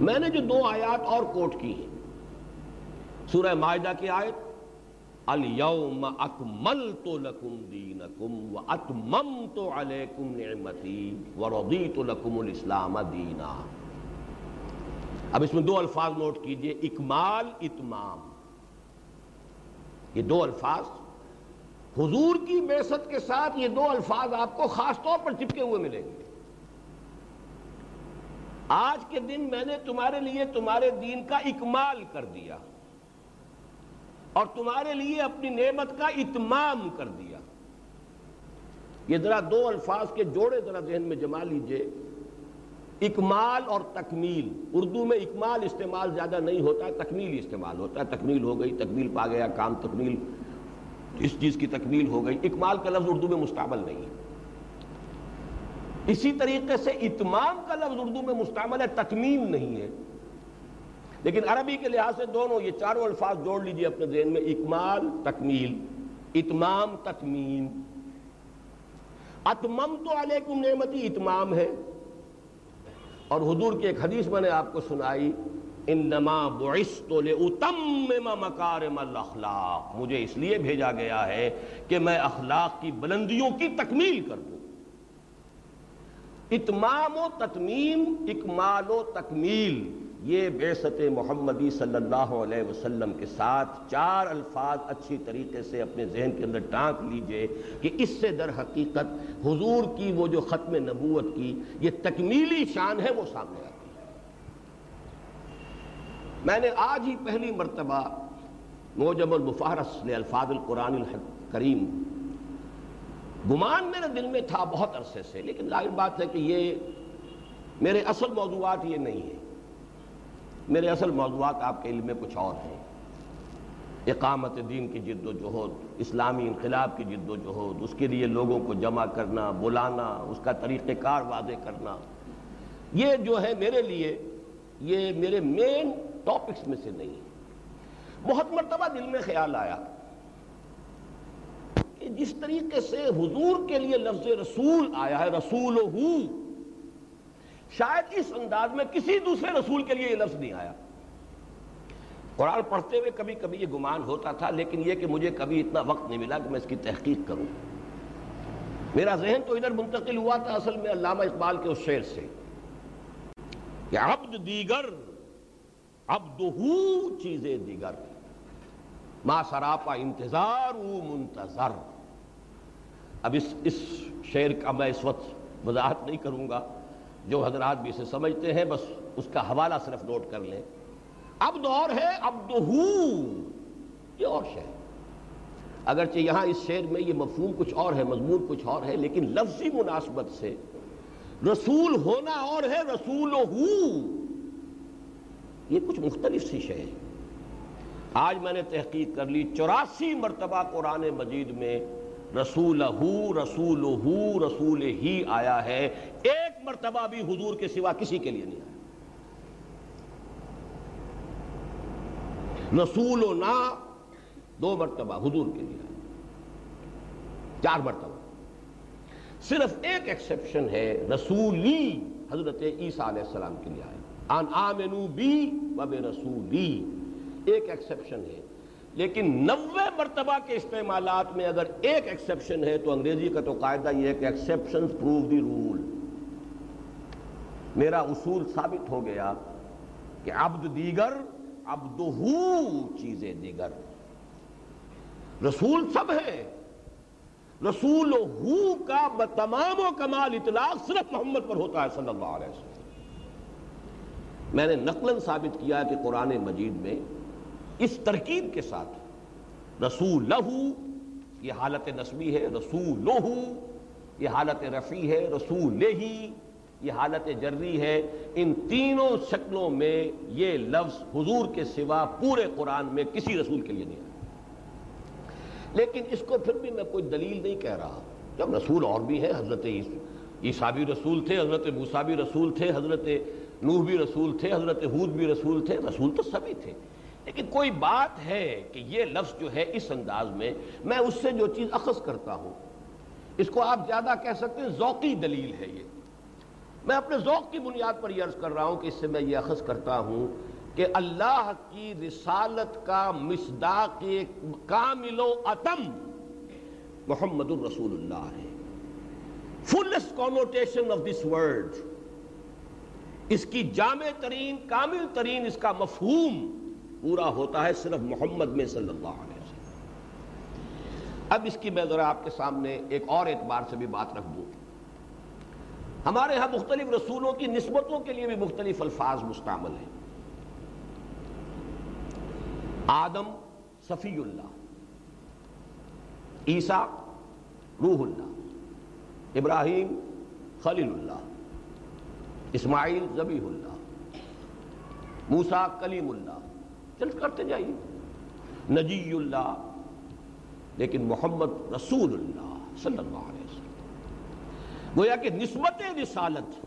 میں نے جو دو آیات اور کوٹ کی ہیں، سورہ معاہدہ کی آیت اليوم اکملت لکم دینکم و اتممت علیکم نعمتی و رضیت لکم الاسلام دینا اب اس میں دو الفاظ نوٹ کیجیے، اکمال، اتمام. یہ دو الفاظ، حضور کی بیست کے ساتھ یہ دو الفاظ آپ کو خاص طور پر چپکے ہوئے ملیں گے۔ آج کے دن میں نے تمہارے لیے تمہارے دین کا اکمال کر دیا۔ اور تمہارے لیے اپنی نعمت کا اتمام کر دیا۔ یہ ذرا دو الفاظ کے جوڑے ذرا ذہن میں جما لیجیے۔ اکمال اور تکمیل۔ اردو میں اکمال استعمال زیادہ نہیں ہوتا ہے تکمیل استعمال ہوتا ہے۔ تکمیل ہو گئی، تکمیل پا گیا، کام تکمیل۔ اس چیز کی تکمیل ہو گئی۔ اکمال کا لفظ اردو میں مستعمل نہیں ہے۔ اسی طریقے سے اتمام کا لفظ اردو میں مستعمل ہے تکمیل نہیں ہے۔ لیکن عربی کے لحاظ سے دونوں یہ چاروں الفاظ جوڑ لیجیے اپنے ذہن میں، اکمال تکمیل، اتمام تکمیم۔ اتمم تو علیکم نعمتی، اتمام ہے۔ اور حضور کی ایک حدیث میں نے آپ کو سنائی، انما بعثت لاتمم مکارم الاخلاق مجھے اس لیے بھیجا گیا ہے کہ میں اخلاق کی بلندیوں کی تکمیل کر دوں اتمام و تتمیم اکمال و تکمیل۔ یہ بیست محمدی صلی اللہ علیہ وسلم کے ساتھ چار الفاظ اچھی طریقے سے اپنے ذہن کے اندر ٹانک لیجیے کہ اس سے در حقیقت حضور کی وہ جو ختم نبوت کی یہ تکمیلی شان ہے وہ سامنے آتی ہے۔ میں نے آج ہی پہلی مرتبہ موجم المفارس نے الفاظ القرآن الکریم گمان میرے دل میں تھا بہت عرصے سے، لیکن ظاہر بات ہے کہ یہ میرے اصل موضوعات یہ نہیں ہیں۔ میرے اصل موضوعات آپ کے علم میں کچھ اور ہیں۔ اقامت دین کی جد و جہد، اسلامی انقلاب کی جد و جہد، اس کے لیے لوگوں کو جمع کرنا، بلانا، اس کا طریقہ کار واضح کرنا۔ یہ جو ہے میرے لیے، یہ میرے مین ٹاپکس میں سے نہیں ہے۔ بہت مرتبہ دل میں خیال آیا کہ جس طریقے سے حضور کے لیے لفظ رسول آیا ہے، رسول ہو شاید اس انداز میں کسی دوسرے رسول کے لیے یہ لفظ نہیں آیا۔ قرآن پڑھتے ہوئے کبھی کبھی یہ گمان ہوتا تھا، لیکن یہ کہ مجھے کبھی اتنا وقت نہیں ملا کہ میں اس کی تحقیق کروں۔ میرا ذہن تو ادھر منتقل ہوا تھا اصل میں علامہ اقبال کے اس شعر سے کہ عبد دیگر عبد ہو چیزیں دیگر۔ ما سراپا انتظار منتظر۔ اب اس اس شعر کا میں اس وقت وضاحت نہیں کروں گا۔ جو حضرات بھی اسے سمجھتے ہیں، بس اس کا حوالہ صرف نوٹ کر لیں۔ اب دور ہے، اب یہ اور شعر اگرچہ یہاں اس شعر میں یہ مفہوم کچھ اور ہے، مضمون کچھ اور ہے، لیکن لفظی مناسبت سے رسول ہونا اور ہے رسول یہ کچھ مختلف سی شے ہے آج میں نے تحقیق کر لی، چوراسی مرتبہ قرآن مجید میں رسول ہو رسول ہو رسول ہی آیا ہے۔ ایک مرتبہ بھی حضور کے سوا کسی کے لیے نہیں آیا۔ رسول و نا دو مرتبہ حضور کے لیے آیا۔ چار مرتبہ۔ صرف ایک ایکسپشن ہے، رسولی حضرت عیسیٰ علیہ السلام کے لیے آیا۔ ان آمنو بی وب رسولی ایک ایکسپشن ہے۔ لیکن نوے مرتبہ کے استعمالات میں اگر ایک ایکسپشن ہے تو انگریزی کا تو قاعدہ یہ ہے کہ ایکسپشن پروو دی رول میرا اصول ثابت ہو گیا کہ عبد دیگر عبد چیزیں دیگر. رسول سب ہے رسول ہو کا تمام و کمال اطلاق صرف محمد پر ہوتا ہے صلی اللہ علیہ وسلم. میں نے نقلن ثابت کیا کہ قرآن مجید میں اس ترکیب کے ساتھ رسول لہو یہ حالت نسبی ہے رسول لہو یہ حالت رفی ہے رسول لہی یہ حالت جری ہے۔ ان تینوں شکلوں میں یہ لفظ حضور کے سوا پورے قرآن میں کسی رسول کے لیے نہیں آیا لیکن اس کو پھر بھی میں کوئی دلیل نہیں کہہ رہا۔ جب رسول اور بھی ہے حضرت عیسیٰ بھی رسول تھے، حضرت موسیٰ بھی رسول تھے، حضرت نوح بھی رسول تھے، حضرت حود بھی رسول تھے، رسول تو سبھی تھے۔ لیکن کوئی بات ہے کہ یہ لفظ جو ہے اس انداز میں میں اس سے جو چیز اخذ کرتا ہوں، اس کو آپ زیادہ کہہ سکتے ہیں ذوقی دلیل ہے یہ۔ میں اپنے ذوق کی بنیاد پر یہ عرض کر رہا ہوں کہ اس سے میں یہ اخذ کرتا ہوں کہ اللہ کی رسالت کا مصداق کامل و اتم محمد الرسول اللہ ہے۔ First connotation of this word اس کی جامع ترین، کامل ترین اس کا مفہوم پورا ہوتا ہے صرف محمد میں صلی اللہ علیہ وسلم۔ اب اس کی میں ذرا آپ کے سامنے ایک اور اعتبار سے بھی بات رکھ دوں ہمارے ہاں مختلف رسولوں کی نسبتوں کے لیے بھی مختلف الفاظ مستعمل ہیں۔ آدم صفی اللہ، عیسیٰ روح اللہ، ابراہیم خلیل اللہ، اسماعیل زبیح اللہ، موسیٰ کلیم اللہ۔ چل کرتے جائیے۔ نجی اللہ، لیکن محمد رسول اللہ صلی اللہ علیہ وسلم۔ گویا کہ نسبت رسالت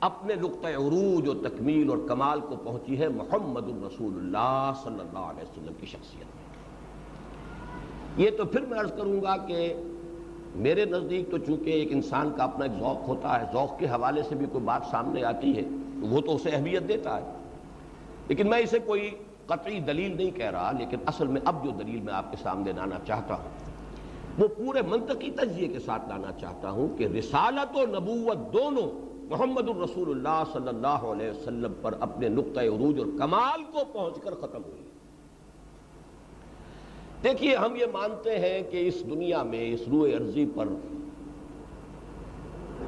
اپنے نقطۂ عروج و تکمیل اور کمال کو پہنچی ہے محمد الرسول اللہ صلی اللہ علیہ وسلم کی شخصیت میں۔ یہ تو پھر میں عرض کروں گا کہ میرے نزدیک تو چونکہ ایک انسان کا اپنا ایک ذوق ہوتا ہے، ذوق کے حوالے سے بھی کوئی بات سامنے آتی ہے، وہ تو اسے اہمیت دیتا ہے۔ لیکن میں اسے کوئی قطعی دلیل نہیں کہہ رہا، لیکن اصل میں اب جو دلیل میں آپ کے سامنے لانا چاہتا ہوں، وہ پورے منطقی تجزیے کے ساتھ لانا چاہتا ہوں کہ رسالت و نبوت دونوں محمد الرسول اللہ صلی اللہ علیہ وسلم پر اپنے نقطۂ عروج اور کمال کو پہنچ کر ختم ہوئی۔ دیکھیے، ہم یہ مانتے ہیں کہ اس دنیا میں، اس روئے عرضی پر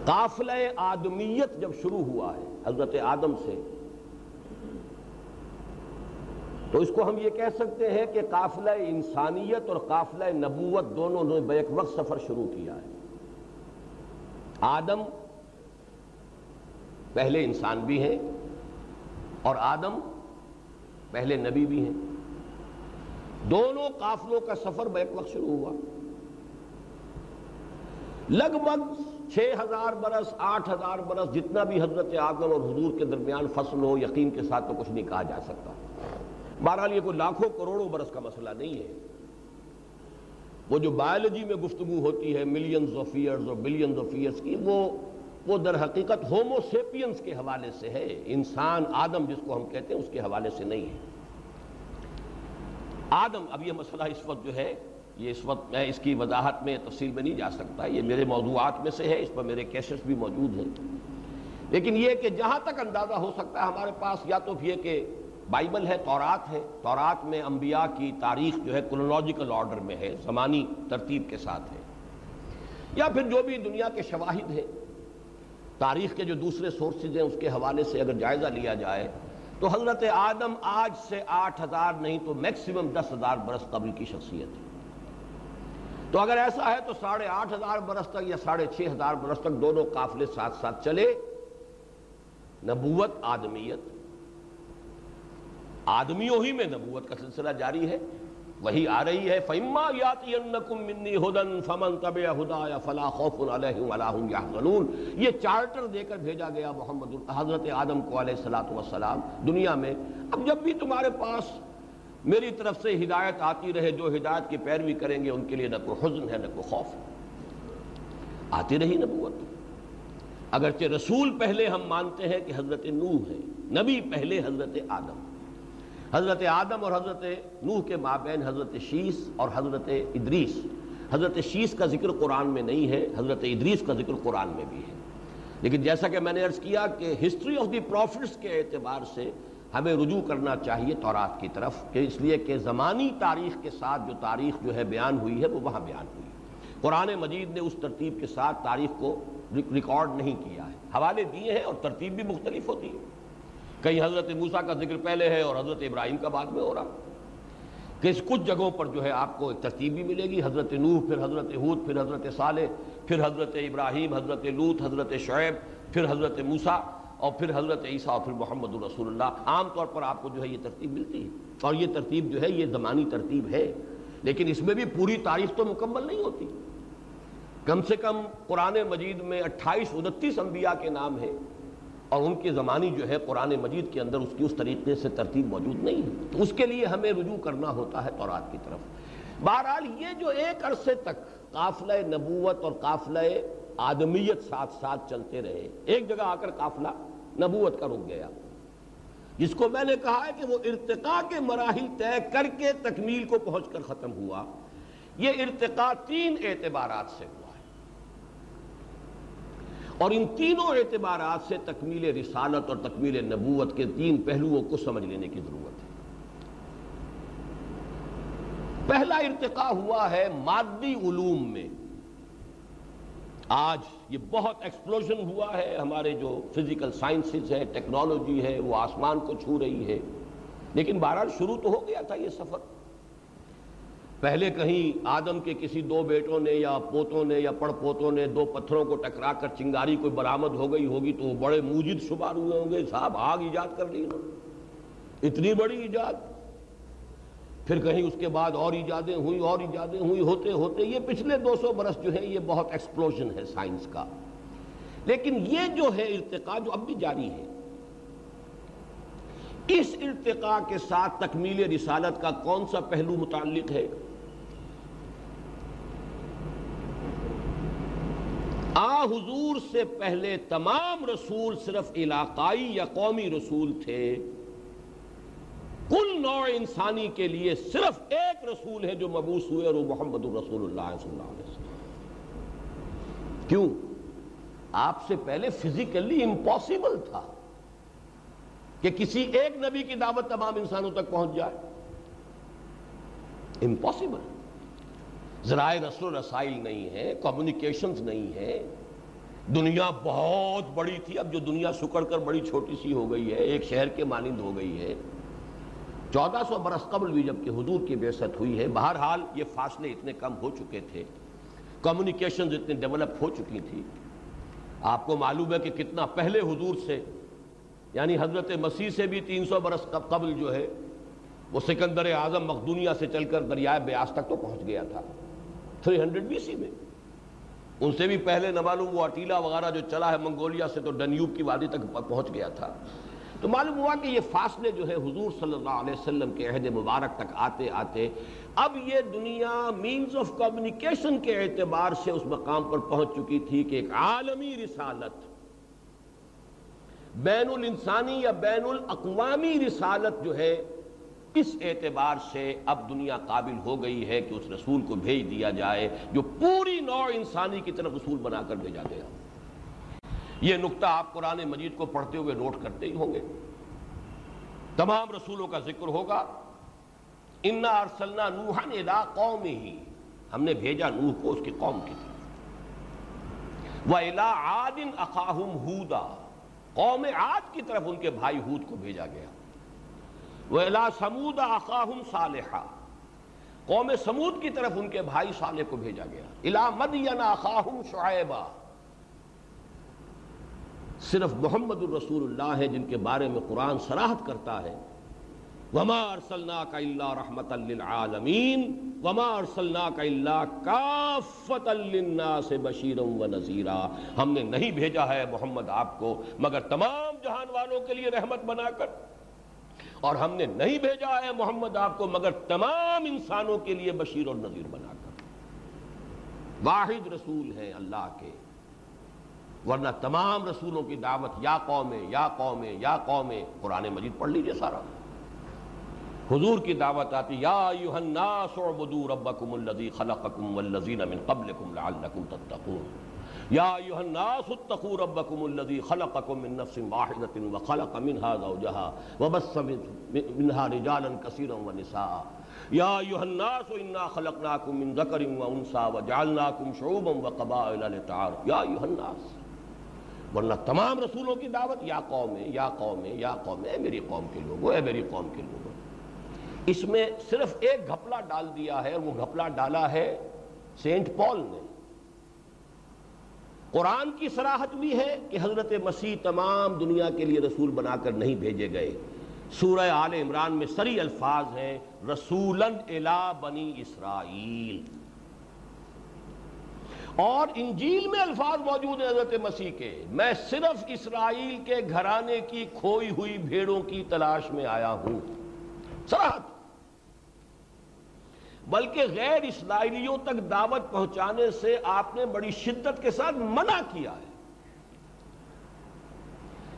قافلہ آدمیت جب شروع ہوا ہے، حضرت آدم سے تو اس کو ہم یہ کہہ سکتے ہیں کہ قافلہ انسانیت اور قافلہ نبوت دونوں نے بیک وقت سفر شروع کیا ہے۔ آدم پہلے انسان بھی ہیں اور آدم پہلے نبی بھی ہیں۔ دونوں قافلوں کا سفر بیک وقت شروع ہوا۔ لگ بھگ چھ ہزار برس، آٹھ ہزار برس جتنا بھی حضرت آدم اور حضور کے درمیان فصل ہو، یقین کے ساتھ تو کچھ نہیں کہا جا سکتا۔ بہرحال یہ کوئی لاکھوں کروڑوں برس کا مسئلہ نہیں ہے۔ وہ جو بایولوجی میں گفتگو ہوتی ہے ملینز آف ایئرز اور بلینز آف ایئرز کی، وہ وہ در حقیقت ہومو کے حوالے سے ہے۔ انسان آدم جس کو ہم کہتے ہیں، اس کے حوالے سے نہیں ہے۔ آدم، اب یہ مسئلہ اس وقت جو ہے، یہ اس وقت میں، اس کی وضاحت میں تفصیل میں نہیں جا سکتا۔ یہ میرے موضوعات میں سے ہے، اس پر میرے کیسز بھی موجود ہیں۔ لیکن یہ کہ جہاں تک اندازہ ہو سکتا ہے، ہمارے پاس یا تو یہ کہ بائبل ہے، تورات ہے۔ تورات میں انبیاء کی تاریخ جو ہے کلونوجیکل آرڈر میں ہے، زمانی ترتیب کے ساتھ ہے۔ یا پھر جو بھی دنیا کے شواہد ہے تاریخ کے جو دوسرے سورسز ہیں، اس کے حوالے سے اگر جائزہ لیا جائے، تو حضرت آدم آج سے آٹھ ہزار نہیں تو میکسیمم دس ہزار برس قبل کی شخصیت ہے۔ تو اگر ایسا ہے تو ساڑھے آٹھ ہزار برس تک یا ساڑھے چھ ہزار برس تک دونوں قافلے ساتھ ساتھ چلے۔ نبوت، آدمیت آدمیوں ہی میں نبوت کا سلسلہ جاری ہے۔ وہی آ رہی ہے، فَإِمَّا يَاتِيَنَّكُم مِّنِّي هُدًى فَمَن تَبِعَ هُدَايَ فَلَا خَوْفٌ عَلَيْهِمْ وَلَا هُمْ يَحْزَنُونَ۔ یہ چارٹر دے کر بھیجا گیا محمد حضرت آدم کو علیہ الصلوۃ والسلام دنیا میں۔ اب جب بھی تمہارے پاس میری طرف سے ہدایت آتی رہے، جو ہدایت کی پیروی کریں گے، ان کے لیے نہ کوئی حزن ہے، نہ کوئی خوف۔ ہے آتی رہی نبوت۔ اگرچہ رسول پہلے ہم مانتے ہیں کہ حضرت نوح ہے، نبی پہلے حضرت آدم۔ ہے حضرت آدم اور حضرت نوح کے مابین، حضرت شیس اور حضرت ادریس۔ حضرت شیس کا ذکر قرآن میں نہیں ہے، حضرت ادریس کا ذکر قرآن میں بھی ہے۔ لیکن جیسا کہ میں نے عرض کیا کہ ہسٹری آف دی پروفٹس کے اعتبار سے ہمیں رجوع کرنا چاہیے تورات کی طرف، کہ اس لیے کہ زمانی تاریخ کے ساتھ جو تاریخ جو ہے بیان ہوئی ہے، وہ وہاں بیان ہوئی قرآن مجید نے اس ترتیب کے ساتھ تاریخ کو ریکارڈ نہیں کیا ہے۔ حوالے دیے ہیں اور ترتیب بھی مختلف ہوتی ہے۔ کہیں حضرت موسیٰ کا ذکر پہلے ہے اور حضرت ابراہیم کا بعد میں ہو رہا کہ اس کچھ جگہوں پر جو ہے آپ کو ایک ترتیب بھی ملے گی، حضرت نوح، پھر حضرت حود پھر حضرت صالح، پھر حضرت ابراہیم، حضرت لوت حضرت شعیب، پھر حضرت موسیٰ اور پھر حضرت عیسیٰ اور پھر محمد الرسول اللہ۔ عام طور پر آپ کو جو ہے یہ ترتیب ملتی ہے اور یہ ترتیب جو ہے یہ زمانی ترتیب ہے۔ لیکن اس میں بھی پوری تاریخ تو مکمل نہیں ہوتی۔ کم سے کم قرآن مجید میں اٹھائیس، انتیس انبیاء کے نام ہیں۔ اور ان کی زمانی جو ہے قرآن مجید کے اندر اس کی اس طریقے سے ترتیب موجود نہیں ہے۔ تو اس کے لیے ہمیں رجوع کرنا ہوتا ہے تورات کی طرف۔ بہرحال یہ جو ایک عرصے تک قافلہ نبوت اور قافلہ آدمیت ساتھ ساتھ چلتے رہے، ایک جگہ آ کر قافلہ نبوت کا رک گیا۔ جس کو میں نے کہا ہے کہ وہ ارتقاء کے مراحل طے کر کے تکمیل کو پہنچ کر ختم ہوا۔ یہ ارتقاء تین اعتبارات سے ہوا۔ اور ان تینوں اعتبارات سے تکمیل رسالت اور تکمیل نبوت کے تین پہلوؤں کو سمجھ لینے کی ضرورت ہے۔ پہلا ارتقاء ہوا ہے مادی علوم میں۔ آج یہ بہت ایکسپلوژن ہوا ہے۔ ہمارے جو فزیکل سائنسز ہے ٹیکنالوجی ہے، وہ آسمان کو چھو رہی ہے۔ لیکن بہرحال شروع تو ہو گیا تھا یہ سفر۔ پہلے کہیں آدم کے کسی دو بیٹوں نے یا پوتوں نے یا پڑ پوتوں نے دو پتھروں کو ٹکرا کر چنگاری کوئی برآمد ہو گئی ہوگی تو وہ بڑے موجد شمار ہوئے ہوں گے۔ صاحب، آگ ایجاد کر لی اتنی بڑی ایجاد۔ پھر کہیں اس کے بعد اور ایجادیں ہوئی اور ایجادیں ہوئی ہوتے ہوتے یہ پچھلے دو سو برس جو ہے یہ بہت ایکسپلوژن ہے سائنس کا۔ لیکن یہ جو ہے ارتقاء جو اب بھی جاری ہے، اس ارتقاء کے ساتھ تکمیل رسالت کا کون سا پہلو متعلق ہے؟ آ حضور سے پہلے تمام رسول صرف علاقائی یا قومی رسول تھے۔ کل نوع انسانی کے لیے صرف ایک رسول ہے جو مبوس ہوئے اور وہ محمد الرسول اللہ صلی اللہ علیہ وسلم۔ کیوں؟ آپ سے پہلے فزیکلی امپاسبل تھا کہ کسی ایک نبی کی دعوت تمام انسانوں تک پہنچ جائے۔ امپاسبل ذرائع رسل و رسائل نہیں ہے کمیونیکیشنز نہیں ہے دنیا بہت بڑی تھی، اب جو دنیا سکڑ کر بڑی چھوٹی سی ہو گئی ہے، ایک شہر کے مانند ہو گئی ہے۔ چودہ سو برس قبل بھی جبکہ حضور کی بیست ہوئی ہے، بہرحال یہ فاصلے اتنے کم ہو چکے تھے۔ کمیونیکیشنز اتنے ڈیولپ ہو چکی تھی۔ آپ کو معلوم ہے کہ کتنا پہلے حضور سے یعنی حضرت مسیح سے بھی تین سو برس قبل جو ہے، وہ سکندر اعظم مقدونیہ سے چل کر دریائے بیاس تک تو پہنچ گیا تھا۔ تھری ہنڈریڈ بی سی میں۔ ان سے بھی پہلے نہ معلوم وہ اٹیلا وغیرہ جو چلا ہے منگولیا سے تو ڈنیوب کی وادی تک پہنچ گیا تھا۔ تو معلوم ہوا کہ یہ فاصلے جو ہے حضور صلی اللہ علیہ وسلم کے عہد مبارک تک آتے آتے اب یہ دنیا مینز آف کمیونیکیشن کے اعتبار سے اس مقام پر پہنچ چکی تھی کہ ایک عالمی رسالت، بین الانسانی یا بین الاقوامی رسالت جو ہے اس اعتبار سے اب دنیا قابل ہو گئی ہے کہ اس رسول کو بھیج دیا جائے جو پوری نوع انسانی کی طرف رسول بنا کر بھیجا گیا یہ نقطہ آپ قرآن مجید کو پڑھتے ہوئے نوٹ کرتے ہی ہوں گے۔ تمام رسولوں کا ذکر ہوگا۔ انا ارسلنا نوحن ادا قوم ہی ہم نے بھیجا نوح کو اس کی قوم کی طرف۔ وہ الا عادن اقاہم ہودا۔ قوم عاد کی طرف ان کے بھائی ہود کو بھیجا گیا۔ وہ الا سمود اقاہم صالحہ قوم سمود کی طرف ان کے بھائی صالح کو بھیجا گیا۔ الا مدین اقاہم شعیبہ صرف محمد الرسول اللہ ہے جن کے بارے میں قرآن سراحت کرتا ہے۔ وما ارسلنا کا اللہ رحمت للعالمین وما ارسلنا کا اللہ کافت للناس بشیرا و نذیرا ہم نے نہیں بھیجا ہے محمد آپ کو، مگر تمام جہان والوں کے لیے رحمت بنا کر۔ اور ہم نے نہیں بھیجا ہے محمد آپ کو، مگر تمام انسانوں کے لیے بشیر اور نذیر بنا کر۔ واحد رسول ہیں اللہ کے، ورنہ تمام رسولوں کی دعوت یا قوم یا قوم یا قوم قرآن مجید پڑھ لیجیے سارا۔ حضور کی دعوت آتی، یا ایوہ الناس اعبدوا ربکم اللذی خلقکم واللزین من قبلکم لعلکم تتقون۔ یا ایوہ الناس اتقوا ربکم اللذی خلقکم من نفس واحدت وخلق منها زوجها وبس منها رجالا کثیرا ونساء۔ یا ایوہ الناس انا خلقناکم من ذکر وانسا وجعلناکم شعوبا وقبائل لتعارف۔ یا ایوہ الناس، ورنہ تمام رسولوں کی دعوت، یا قوم ہے یا قوم ہے یا قوم ہے میری قوم کے لوگوں، اے میری قوم کے لوگوں۔ اس میں صرف ایک گھپلا ڈال دیا ہے وہ گھپلا ڈالا ہے سینٹ پال نے۔ قرآن کی سراحت بھی ہے کہ حضرت مسیح تمام دنیا کے لیے رسول بنا کر نہیں بھیجے گئے۔ سورہ آل عمران میں سری الفاظ ہیں رسولن الا بنی اسرائیل۔ اور انجیل میں الفاظ موجود ہیں حضرت مسیح کے۔ میں صرف اسرائیل کے گھرانے کی کھوئی ہوئی بھیڑوں کی تلاش میں آیا ہوں۔ سراحت بلکہ غیر اسرائیلیوں تک دعوت پہنچانے سے آپ نے بڑی شدت کے ساتھ منع کیا ہے۔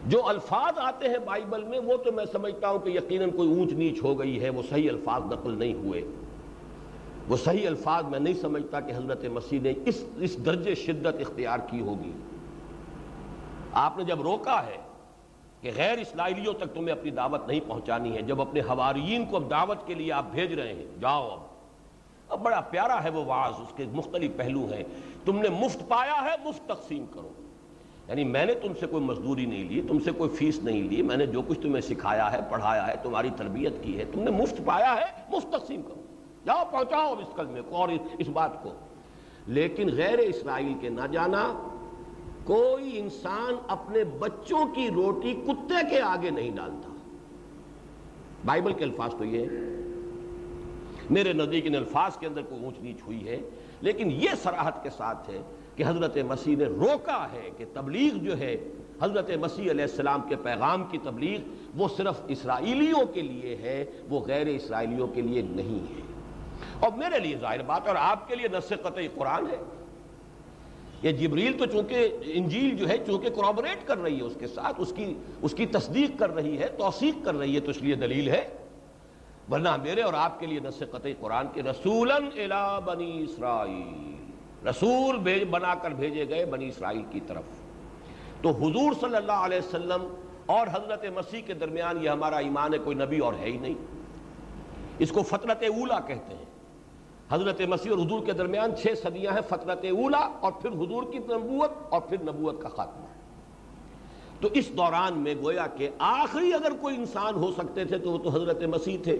جو الفاظ آتے ہیں بائبل میں، وہ تو میں سمجھتا ہوں کہ یقیناً کوئی اونچ نیچ ہو گئی ہے، وہ صحیح الفاظ نقل نہیں ہوئے۔ وہ صحیح الفاظ میں نہیں سمجھتا کہ حضرت مسیح نے اس اس درجے شدت اختیار کی ہوگی۔ آپ نے جب روکا ہے کہ غیر اسرائیلیوں تک تمہیں اپنی دعوت نہیں پہنچانی ہے، جب اپنے حواریین کو اب دعوت کے لیے آپ بھیج رہے ہیں، جاؤ اب۔ اب بڑا پیارا ہے وہ واز اس کے مختلف پہلو ہیں۔ تم نے مفت پایا ہے، مفت تقسیم کرو۔ یعنی میں نے تم سے کوئی مزدوری نہیں لی، تم سے کوئی فیس نہیں لی، میں نے جو کچھ تمہیں سکھایا ہے، پڑھایا ہے، تمہاری تربیت کی ہے، تم نے مفت پایا ہے، مفت تقسیم کرو۔ جاؤ، پہنچاؤ اس کلمے کو اور اس بات کو۔ لیکن غیر اسرائیل کے نہ جانا، کوئی انسان اپنے بچوں کی روٹی کتے کے آگے نہیں ڈالتا۔ بائبل کے الفاظ تو یہ میرے نزدیک ان الفاظ کے اندر کوئی اونچ نیچ ہوئی ہے۔ لیکن یہ سراحت کے ساتھ ہے کہ حضرت مسیح نے روکا ہے کہ تبلیغ جو ہے، حضرت مسیح علیہ السلام کے پیغام کی تبلیغ وہ صرف اسرائیلیوں کے لیے ہے، وہ غیر اسرائیلیوں کے لیے نہیں ہے۔ اور میرے لیے ظاہر بات اور آپ کے لیے نص قطعی قرآن ہے۔ یہ جبریل تو چونکہ انجیل جو ہے، چونکہ کرابریٹ کر رہی ہے اس کے ساتھ، اس کی اس کی تصدیق کر رہی ہے، توثیق کر رہی ہے تو اس لیے دلیل ہے۔ ورنہ میرے اور آپ کے لیے نص قطعی قرآن کے رسولن بنی اسرائیل۔ رسول بھیج بنا کر بھیجے گئے بنی اسرائیل کی طرف۔ تو حضور صلی اللہ علیہ وسلم اور حضرت مسیح کے درمیان یہ ہمارا ایمان ہے، کوئی نبی اور ہے ہی نہیں۔ اس کو فطرت اولا کہتے ہیں۔ حضرت مسیح اور حضور کے درمیان چھ صدیاں ہیں فطرت اولا اور پھر حضور کی نبوت اور پھر نبوت کا خاتمہ۔ تو اس دوران میں گویا کہ آخری اگر کوئی انسان ہو سکتے تھے تو وہ تو حضرت مسیح تھے،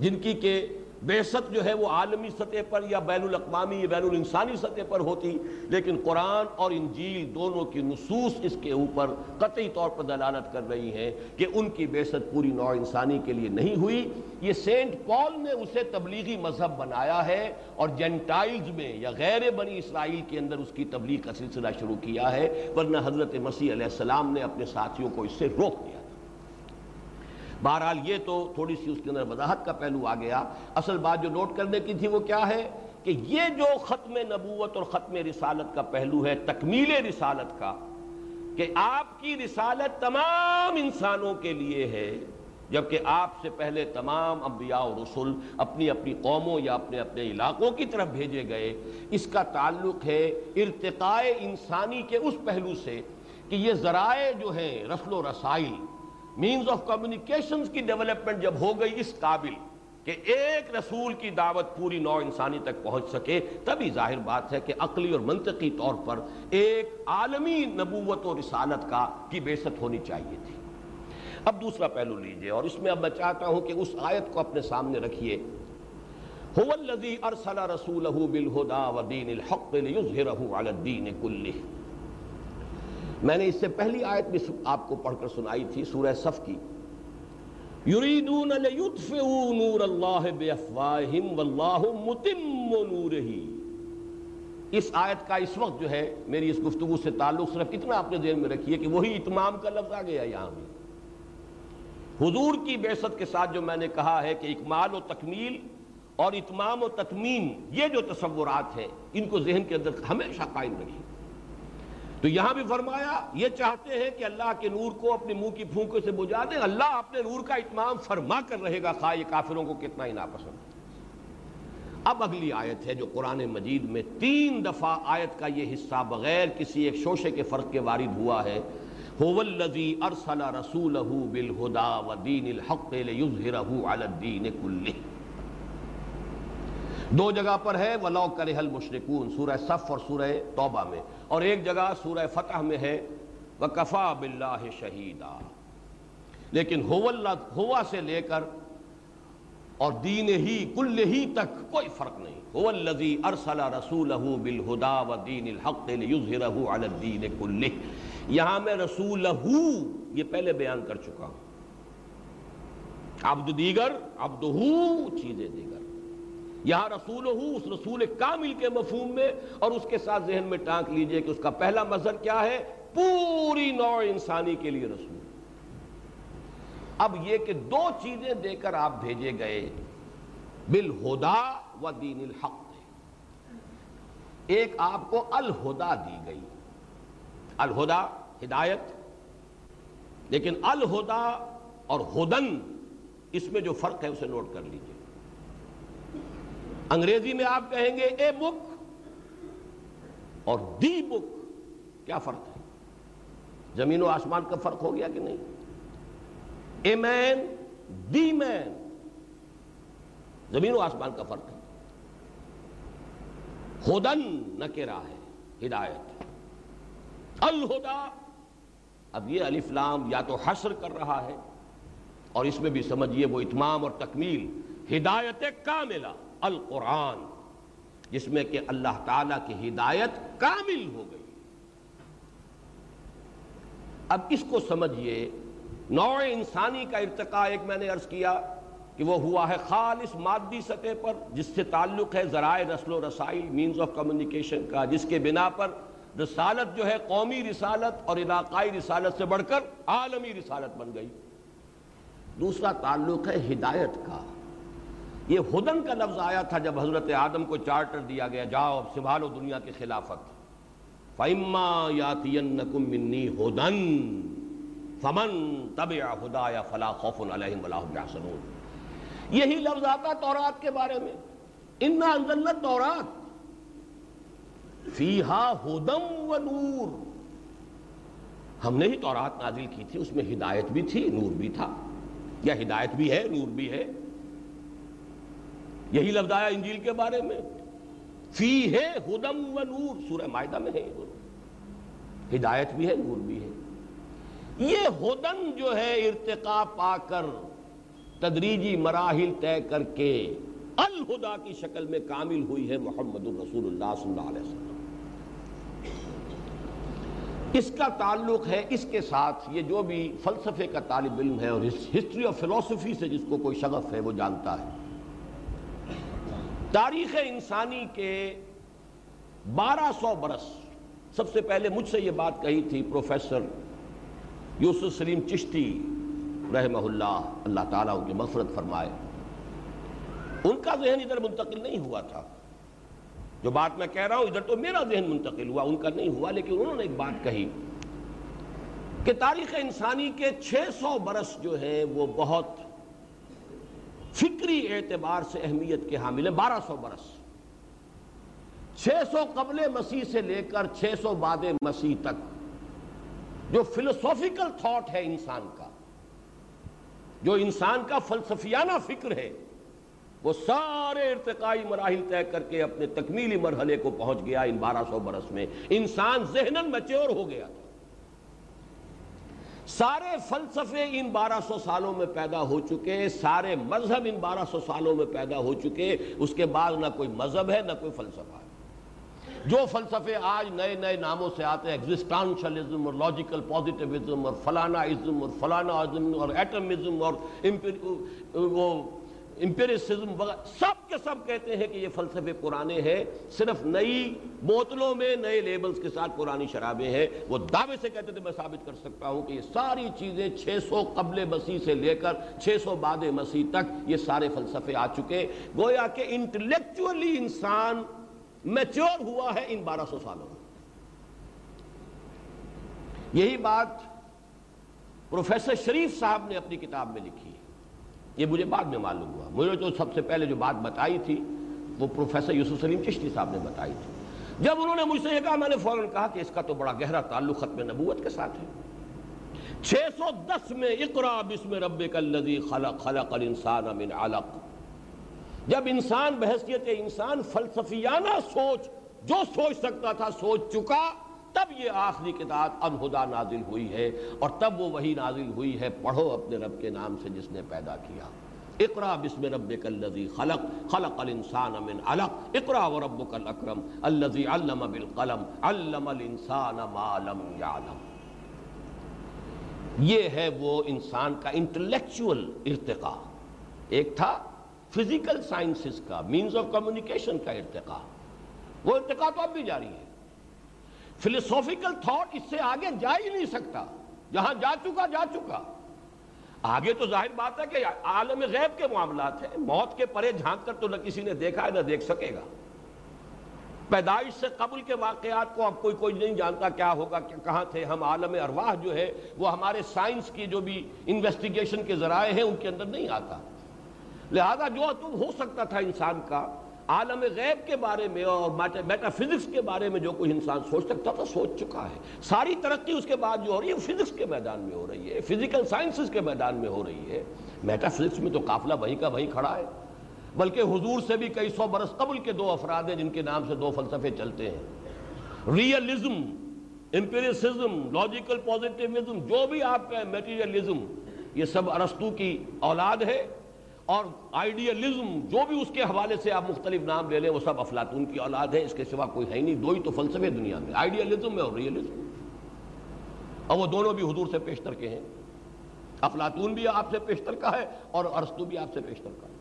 جن کی کہ بیست جو ہے وہ عالمی سطح پر یا بین الاقوامی یا بین الانسانی سطح پر ہوتی، لیکن قرآن اور انجیل دونوں کی نصوص اس کے اوپر قطعی طور پر دلالت کر رہی ہیں کہ ان کی بیست پوری نوع انسانی کے لیے نہیں ہوئی۔ یہ سینٹ پال نے اسے تبلیغی مذہب بنایا ہے اور جنٹائلز میں یا غیر بنی اسرائیل کے اندر اس کی تبلیغ کا سلسلہ شروع کیا ہے، ورنہ حضرت مسیح علیہ السلام نے اپنے ساتھیوں کو اس سے روک دیا۔ بہرحال یہ تو تھوڑی سی اس کے اندر وضاحت کا پہلو آ گیا۔ اصل بات جو نوٹ کرنے کی تھی وہ کیا ہے کہ یہ جو ختم نبوت اور ختم رسالت کا پہلو ہے، تکمیل رسالت کا، کہ آپ کی رسالت تمام انسانوں کے لیے ہے، جبکہ آپ سے پہلے تمام انبیاء و رسول اپنی اپنی قوموں یا اپنے اپنے علاقوں کی طرف بھیجے گئے۔ اس کا تعلق ہے ارتقاء انسانی کے اس پہلو سے کہ یہ ذرائع جو ہیں رسل و رسائل مینز آف کمیونیکیشنز کی ڈیولپمنٹ جب ہو گئی اس قابل کہ ایک رسول کی دعوت پوری نو انسانی تک پہنچ سکے تبھی ظاہر بات ہے کہ عقلی اور منطقی طور پر ایک عالمی نبوت و رسالت کا کی بیست ہونی چاہیے تھی اب دوسرا پہلو لیجیے اور اس میں اب میں چاہتا ہوں کہ اس آیت کو اپنے سامنے رکھیے هو الذي ارسل رسوله بالهدى ودين الحق ليظهره على الدين كله میں نے اس سے پہلی آیت بھی آپ کو پڑھ کر سنائی تھی، سورہ صف کی۔ یریدون لیطفئوا نور اللہ بافواہم واللہ متم نورہی اس آیت کا اس وقت جو ہے میری اس گفتگو سے تعلق صرف اتنا اپنے ذہن میں رکھیے کہ وہی اتمام کا لفظ آ گیا یہاں بھی۔ حضور کی بیست کے ساتھ جو میں نے کہا ہے کہ اکمال و تکمیل اور اتمام و تتمیم یہ جو تصورات ہیں، ان کو ذہن کے اندر ہمیشہ قائم رکھیے۔ تو یہاں بھی فرمایا، یہ چاہتے ہیں کہ اللہ کے نور کو اپنے منہ کی پھونکوں سے بجا دیں۔ اللہ اپنے نور کا اتمام فرما کر رہے گا، خواہ یہ کافروں کو کتنا ہی ناپسند۔ اب اگلی آیت ہے جو قرآن مجید میں تین دفعہ آیت کا یہ حصہ بغیر کسی ایک شوشے کے فرق کے وارد ہوا ہے۔ هو الذي ارسل رسوله بالهدى ودين الحق ليظهره على دو جگہ پر ہے، وَلَوْ كَرِهَ الْمُشْرِكُونَ سورہ صف اور سورہ توبہ میں۔ اور ایک جگہ سورہ فتح میں ہے وَكَفَى بِاللَّهِ شَهِيدًا۔ لیکن ہوا سے لے کر اور دین ہی، کل ہی تک کوئی فرق نہیں۔ هو الذي ارسل رسوله بالهدى ودين الحق ليظهره على الدين كله یہاں میں رسولہ، یہ پہلے بیان کر چکا ہوں۔ عبد دیگر عبدہو چیزیں دیگر یہاں رسول ہوں اس رسول کامل کے مفہوم میں، اور اس کے ساتھ ذہن میں ٹانک لیجیے کہ اس کا پہلا مظہر کیا ہے؟ پوری نوع انسانی کے لیے رسول۔ اب یہ کہ دو چیزیں دے کر آپ بھیجے گئے، بالہدا و دین الحق۔ ایک آپ کو الہدا دی گئی۔ الہدا ہدایت، لیکن الہدا اور ہدن، اس میں جو فرق ہے اسے نوٹ کر لیجیے۔ انگریزی میں آپ کہیں گے اے بک اور دی بک، کیا فرق ہے؟ زمین و آسمان کا فرق ہو گیا کہ نہیں؟ اے مین، دی مین، زمین و آسمان کا فرق ہے۔ خودن نہ رہا ہے، ہدایت الہدا، اب یہ الفلام یا تو حسر کر رہا ہے اور اس میں بھی سمجھیے وہ اتمام اور تکمیل، ہدایت کاملہ۔ القرآن، جس میں کہ اللہ تعالیٰ کی ہدایت کامل ہو گئی۔ اب اس کو سمجھیے نوع انسانی کا ارتقاء ایک میں نے عرض کیا کہ وہ ہوا ہے خالص مادی سطح پر، جس سے تعلق ہے ذرائع رسل و رسائل مینز آف کمیونیکیشن کا، جس کے بنا پر رسالت جو ہے قومی رسالت اور علاقائی رسالت سے بڑھ کر عالمی رسالت بن گئی۔ دوسرا تعلق ہے ہدایت کا۔ یہ ہدن کا لفظ آیا تھا جب حضرت آدم کو چارٹر دیا گیا، جاؤ اب سنبھالو دنیا کی خلافت۔ فَإِمَّا يَاتِيَنَّكُم مِّنِّي هُدًا فَمَن تَبِعَ هُدَايَ فَلَا خَوْفٌ عَلَيْهِمْ وَلَا هُمْ يَحْزَنُونَ۔ یہی لفظ آتا تورات کے بارے میں۔ اِنَّا أَنزَلْنَا التَّوْرَاتَ۔ فِيهَا هُدًى وَنُورٌ۔ ہم نے ہی تورات نازل کی تھی، اس میں ہدایت بھی تھی، نور بھی تھا۔ یا ہدایت بھی ہے، نور بھی ہے۔ یہی لفظ آیا انجیل کے بارے میں۔ فی ہے ہدم و نور۔ سورہ معاہدہ میں ہے ہدایت بھی ہے، نور بھی ہے۔ یہ ہدن جو ہے ارتقا پا کر تدریجی مراحل طے کر کے الہدا کی شکل میں کامل ہوئی ہے محمد الرسول اللہ صلی اللہ علیہ وسلم۔ اس کا تعلق ہے، اس کے ساتھ یہ جو بھی فلسفے کا طالب علم ہے اور ہسٹری اور فلسفی سے جس کو کوئی شغف ہے، وہ جانتا ہے۔ تاریخ انسانی کے بارہ سو برس، سب سے پہلے مجھ سے یہ بات کہی تھی پروفیسر یوسف سلیم چشتی رحمہ اللہ اللہ تعالیٰ ان کی مفرت فرمائے۔ ان کا ذہن ادھر منتقل نہیں ہوا تھا۔ جو بات میں کہہ رہا ہوں، ادھر تو میرا ذہن منتقل ہوا، ان کا نہیں ہوا، لیکن انہوں نے ایک بات کہی کہ تاریخ انسانی کے چھ سو برس جو ہیں، وہ بہت فکری اعتبار سے اہمیت کے حامل ہیں، بارہ سو برس۔ چھ سو قبل مسیح سے لے کر چھ سو بعد مسیح تک، جو فلسوفیکل تھاٹ ہے انسان کا، جو انسان کا فلسفیانہ فکر ہے، وہ سارے ارتقائی مراحل طے کر کے اپنے تکمیلی مرحلے کو پہنچ گیا ان بارہ سو برس میں۔ انسان ذہنن میچور ہو گیا تھا۔ سارے فلسفے ان بارہ سو سالوں میں پیدا ہو چکے، سارے مذہب ان بارہ سو سالوں میں پیدا ہو چکے، اس کے بعد نہ کوئی مذہب ہے، نہ کوئی فلسفہ ہے۔ جو فلسفے آج نئے نئے ناموں سے آتے ہیں ایگزسٹانشلزم اور لاجیکل پازیٹیوزم اور فلانا ازم اور فلانا ازم اور ایٹمزم اور وہ امپیریسزم وغیرہ، سب کے سب کہتے ہیں کہ یہ فلسفے پرانے ہیں، صرف نئی بوتلوں میں، نئے لیبلز کے ساتھ پرانی شرابیں ہیں۔ وہ دعوے سے کہتے تھے، میں ثابت کر سکتا ہوں کہ یہ ساری چیزیں چھ سو قبل مسیح سے لے کر چھ سو بعد مسیح تک یہ سارے فلسفے آ چکے۔ گویا کہ انٹلیکچولی انسان میچور ہوا ہے ان بارہ سو سالوں میں۔ یہی بات پروفیسر شریف صاحب نے اپنی کتاب میں لکھی۔ یہ مجھے بعد میں معلوم ہوا۔ مجھے جو سب سے پہلے جو بات بتائی تھی، وہ پروفیسر یوسف سلیم چشتی صاحب نے بتائی تھی۔ جب انہوں نے مجھ سے یہ کہا، میں نے فوراً کہا کہ اس کا تو بڑا گہرا تعلق ختم نبوت کے ساتھ ہے۔ چھ سو دس میں اقرا بسم ربک الذی خلق خلق الانسان من علق۔ جب انسان بحثیت انسان فلسفیانہ سوچ، جو سوچ سکتا تھا، سوچ چکا تب یہ آخری کتاب انہدا نازل ہوئی ہے اور تب وہ وہی نازل ہوئی ہے، پڑھو اپنے رب کے نام سے جس نے پیدا کیا۔ اقرا بسم ربک الذی خلق خلق الانسان من علق۔ اقرا وربک الاکرم، الذی علم بالقلم، علم الانسان ما لم يعلم یہ ہے وہ انسان کا انٹلیکچول ارتقا ایک تھا فزیکل سائنسز کا مینز آف کمیونیکیشن کا ارتقا وہ ارتقا تو اب بھی جاری ہے۔ فلسوفیکل تھاٹ اس سے آگے جا ہی نہیں سکتا۔ جہاں جا چکا جا چکا۔ آگے تو ظاہر بات ہے کہ عالم غیب کے معاملات ہیں۔ موت کے پرے جھانک کر تو نہ کسی نے دیکھا ہے، نہ دیکھ سکے گا۔ پیدائش سے قبل کے واقعات کو اب کوئی کوئی نہیں جانتا کیا ہوگا، کہ کہاں تھے۔ ہم عالم ارواح جو ہے وہ ہمارے سائنس کی جو بھی انویسٹیگیشن کے ذرائع ہیں، ان کے اندر نہیں آتا۔ لہذا جو تم ہو سکتا تھا انسان کا عالم غیب کے بارے میں اور میٹا فزکس کے بارے میں جو کوئی انسان سوچ سکتا تھا، سوچ چکا ہے۔ ساری ترقی اس کے بعد جو ہو رہی ہے فزکس کے میدان میں ہو رہی ہے۔ فزیکل سائنسز کے میدان میں ہو رہی ہے۔ میٹا فزکس میں تو قافلہ وہیں کا وہیں کھڑا ہے۔ بلکہ حضور سے بھی کئی سو برس قبل کے دو افراد ہیں، جن کے نام سے دو فلسفے چلتے ہیں۔ ریئلزم امپیریسزم لاجیکل پوزیٹیوزم جو بھی آپ کا میٹیریلزم یہ سب ارستو کی اولاد ہے۔ اور آئیڈیالزم جو بھی اس کے حوالے سے آپ مختلف نام لے لیں، وہ سب افلاطون کی اولاد ہے اس کے سوا کوئی ہے نہیں۔ دو ہی تو فلسفے دنیا میں آئیڈیالزم ہے اور ریئلزم اور وہ دونوں بھی حضور سے پیشتر کے ہیں۔ افلاطون بھی آپ سے پیشتر کا ہے اور ارستو بھی آپ سے پیشتر کا ہے۔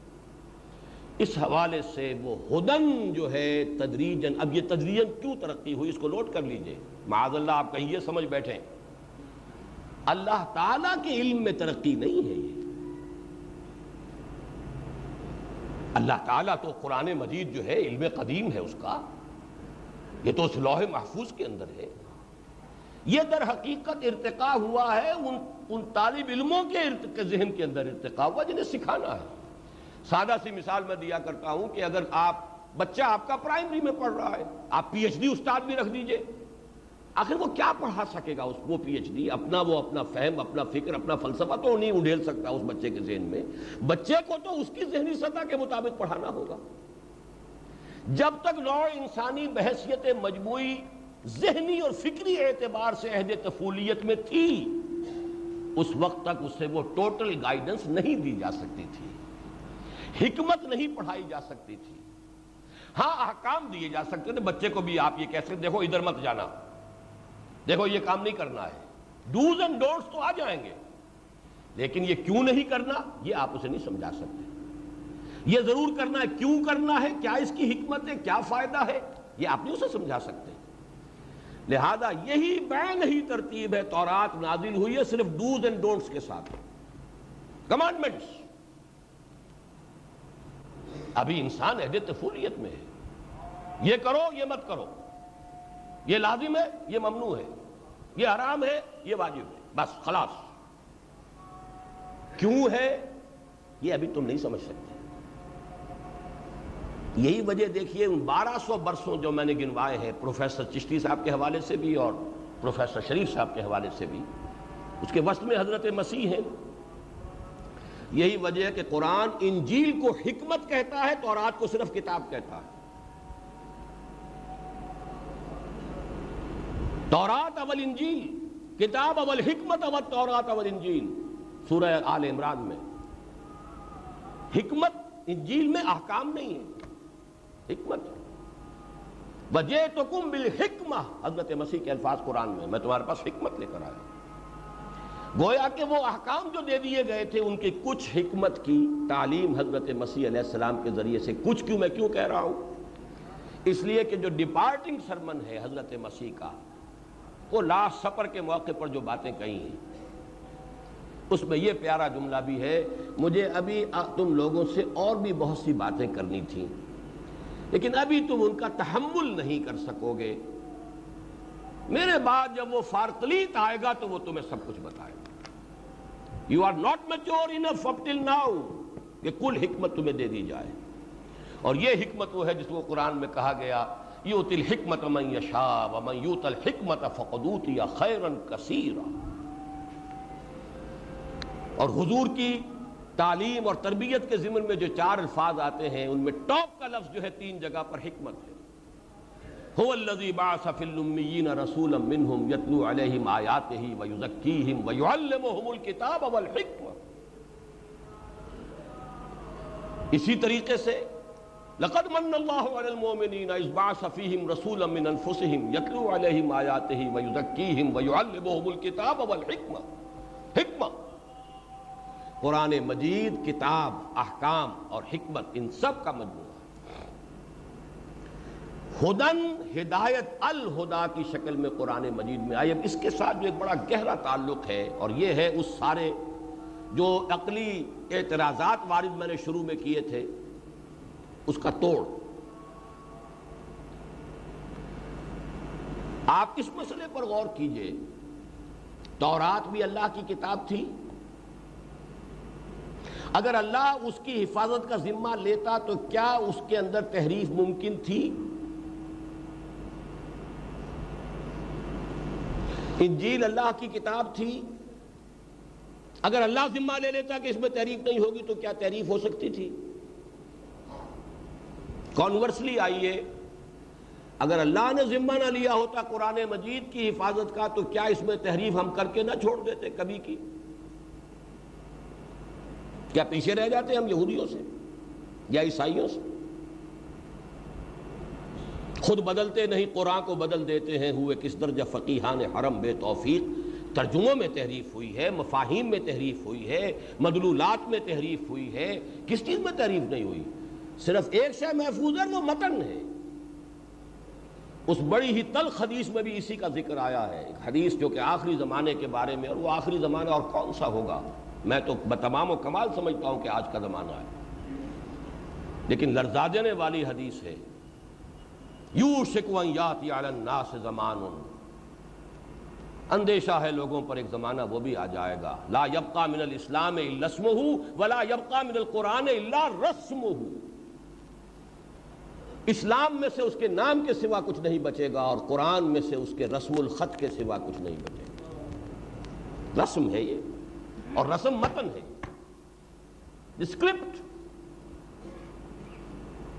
اس حوالے سے وہ ہدن جو ہے تدریجن اب یہ تدریجن کیوں ترقی ہوئی؟ اس کو نوٹ کر لیجیے۔ معاذ اللہ، آپ کہیں یہ سمجھ بیٹھیں۔ اللہ تعالیٰ کے علم میں ترقی نہیں ہے یہ۔ اللہ تعالیٰ تو قرآن مجید جو ہے، علم قدیم ہے اس کا۔ یہ تو اس لوح محفوظ کے اندر ہے۔ یہ در حقیقت ارتقا ہوا ہے، ان ان طالب علموں کے ذہن کے اندر ارتقا ہوا، جنہیں سکھانا ہے۔ سادہ سی مثال میں دیا کرتا ہوں کہ اگر آپ، بچہ آپ کا پرائمری میں پڑھ رہا ہے، آپ پی ایچ ڈی استاد بھی رکھ دیجیے۔ آخر وہ کیا پڑھا سکے گا اس وہ پی ایچ ڈی؟ اپنا وہ اپنا فہم، اپنا فکر، اپنا فلسفہ تو نہیں اڈھیل سکتا اس بچے کے ذہن میں۔ بچے کو تو اس کی ذہنی سطح کے مطابق پڑھانا ہوگا۔ جب تک نوع انسانی بحثیت مجموعی ذہنی اور فکری اعتبار سے عہد تفولیت میں تھی، اس وقت تک اسے وہ ٹوٹل گائیڈنس نہیں دی جا سکتی تھی۔ حکمت نہیں پڑھائی جا سکتی تھی۔ ہاں احکام دیے جا سکتے تھے۔ بچے کو بھی آپ یہ کہہ سکتے دیکھو ادھر مت جانا۔ دیکھو، یہ کام نہیں کرنا ہے۔ ڈوز اینڈ ڈونٹس تو آ جائیں گے۔ لیکن یہ کیوں نہیں کرنا؟ یہ آپ اسے نہیں سمجھا سکتے۔ یہ ضرور کرنا ہے، کیوں کرنا ہے؟ کیا اس کی حکمت ہے؟ کیا فائدہ ہے؟ یہ آپ نہیں اسے سمجھا سکتے۔ لہذا یہی بین ہی ترتیب ہے، تورات نازل ہوئی ہے صرف ڈوز اینڈ ڈونٹس کے ساتھ۔ کمانڈمنٹس ابھی انسان عہد تفولیت میں ہے۔ یہ کرو، یہ مت کرو۔ یہ لازم ہے، یہ ممنوع ہے، یہ حرام ہے، یہ واجب ہے، بس، خلاص۔ کیوں ہے؟ یہ ابھی تم نہیں سمجھ سکتے۔ یہی وجہ دیکھیے، ان بارہ سو برسوں جو میں نے گنوائے ہیں، پروفیسر چشتی صاحب کے حوالے سے بھی اور پروفیسر شریف صاحب کے حوالے سے بھی، اس کے وسط میں حضرت مسیح ہیں۔ یہی وجہ ہے کہ قرآن انجیل کو حکمت کہتا ہے تو رات کو صرف کتاب کہتا ہے۔ تورات اول انجیل، کتاب اول حکمت اول تورات اول انجیل، سورہ آل عمران میں۔ حکمت انجیل میں احکام نہیں ہے۔ حکمت۔ وجہ تو کم بالحکمہ، حضرت مسیح کے الفاظ قرآن میں میں تمہارے پاس حکمت لے کر آیا گویا کہ وہ احکام جو دے دیے گئے تھے، ان کی کچھ حکمت کی تعلیم حضرت مسیح علیہ السلام کے ذریعے سے کچھ کیوں میں کیوں کہہ رہا ہوں؟ اس لیے کہ جو ڈپارٹنگ سرمن ہے حضرت مسیح کا وہ لاسٹ سفر کے موقع پر جو باتیں کہی ہیں۔ اس میں یہ پیارا جملہ بھی ہے، مجھے ابھی تم لوگوں سے اور بھی بہت سی باتیں کرنی تھیں۔ لیکن ابھی تم ان کا تحمل نہیں کر سکو گے۔ میرے بعد جب وہ فارقلیت آئے گا تو وہ تمہیں سب کچھ بتائے گا۔ You are not mature enough up till now کہ کل حکمت تمہیں دے دی جائے۔ اور یہ حکمت وہ ہے جس کو قرآن میں کہا گیا یوت الحکمت من یشا ومن یوت الحکمت فقدوت یا خیرن کثیرا۔ اور حضور کی تعلیم اور تربیت کے ضمن میں جو چار الفاظ آتے ہیں، ان میں ٹاپ کا لفظ جو ہے تین جگہ پر حکمت ہے۔ هو الذي بعث في الاميين رسولا منهم يتلو عليهم آياته ويزكيهم ويعلمهم الكتاب والحكمة اسی طریقے سے لقد من الله على المؤمنين اذ بعث فيهم رسولا من انفسهم يتلو عليهم آياته ويزكيهم ويعلمهم الكتاب والحكمة حکمہ۔ قرآن مجید، کتاب، احکام اور حکمت، ان سب کا مجموعہ۔ ہدن، ہدایت الہدا کی شکل میں قرآن مجید میں آئی۔ اب اس کے ساتھ جو ایک بڑا گہرا تعلق ہے اور یہ ہے اس سارے جو عقلی اعتراضات وارد میں نے شروع میں کیے تھے۔ اس کا توڑ۔ آپ اس مسئلے پر غور کیجیے۔ تورات بھی اللہ کی کتاب تھی۔ اگر اللہ اس کی حفاظت کا ذمہ لیتا تو کیا اس کے اندر تحریف ممکن تھی؟ انجیل اللہ کی کتاب تھی۔ اگر اللہ ذمہ لے لیتا کہ اس میں تحریف نہیں ہوگی تو کیا تحریف ہو سکتی تھی؟ کانورسلی آئیے۔ اگر اللہ نے ذمہ نہ لیا ہوتا قرآن مجید کی حفاظت کا، تو کیا اس میں تحریف ہم کر کے نہ چھوڑ دیتے کبھی کی؟ کیا پیچھے رہ جاتے ہم یہودیوں سے یا عیسائیوں سے؟ خود بدلتے نہیں، قرآن کو بدل دیتے ہیں۔ ہوئے کس درجہ فقیحان حرم، بے توفیق۔ ترجموں میں تحریف ہوئی ہے، مفاہیم میں تحریف ہوئی ہے، مدلولات میں تحریف ہوئی ہے۔ کس چیز میں تحریف نہیں ہوئی؟ صرف ایک شے محفوظ ہے، وہ متن ہے۔ اس بڑی ہی تلخ حدیث میں بھی اسی کا ذکر آیا ہے۔ ایک حدیث جو کہ آخری زمانے کے بارے میں، اور وہ آخری زمانہ اور کون سا ہوگا؟ میں تو بتمام و کمال سمجھتا ہوں کہ آج کا زمانہ ہے۔ لیکن لرزا دینے والی حدیث ہے۔ یو شکوان یاتی الناس زمان۔ اندیشہ ہے لوگوں پر ایک زمانہ وہ بھی آ جائے گا۔ لا یبقا من الاسلام الا ولا یبقا من القرآن الا رسمہ۔ اسلام میں سے اس کے نام کے سوا کچھ نہیں بچے گا اور قرآن میں سے اس کے رسم الخط کے سوا کچھ نہیں بچے گا۔ رسم ہے یہ، اور رسم متن ہے۔ اسکرپٹ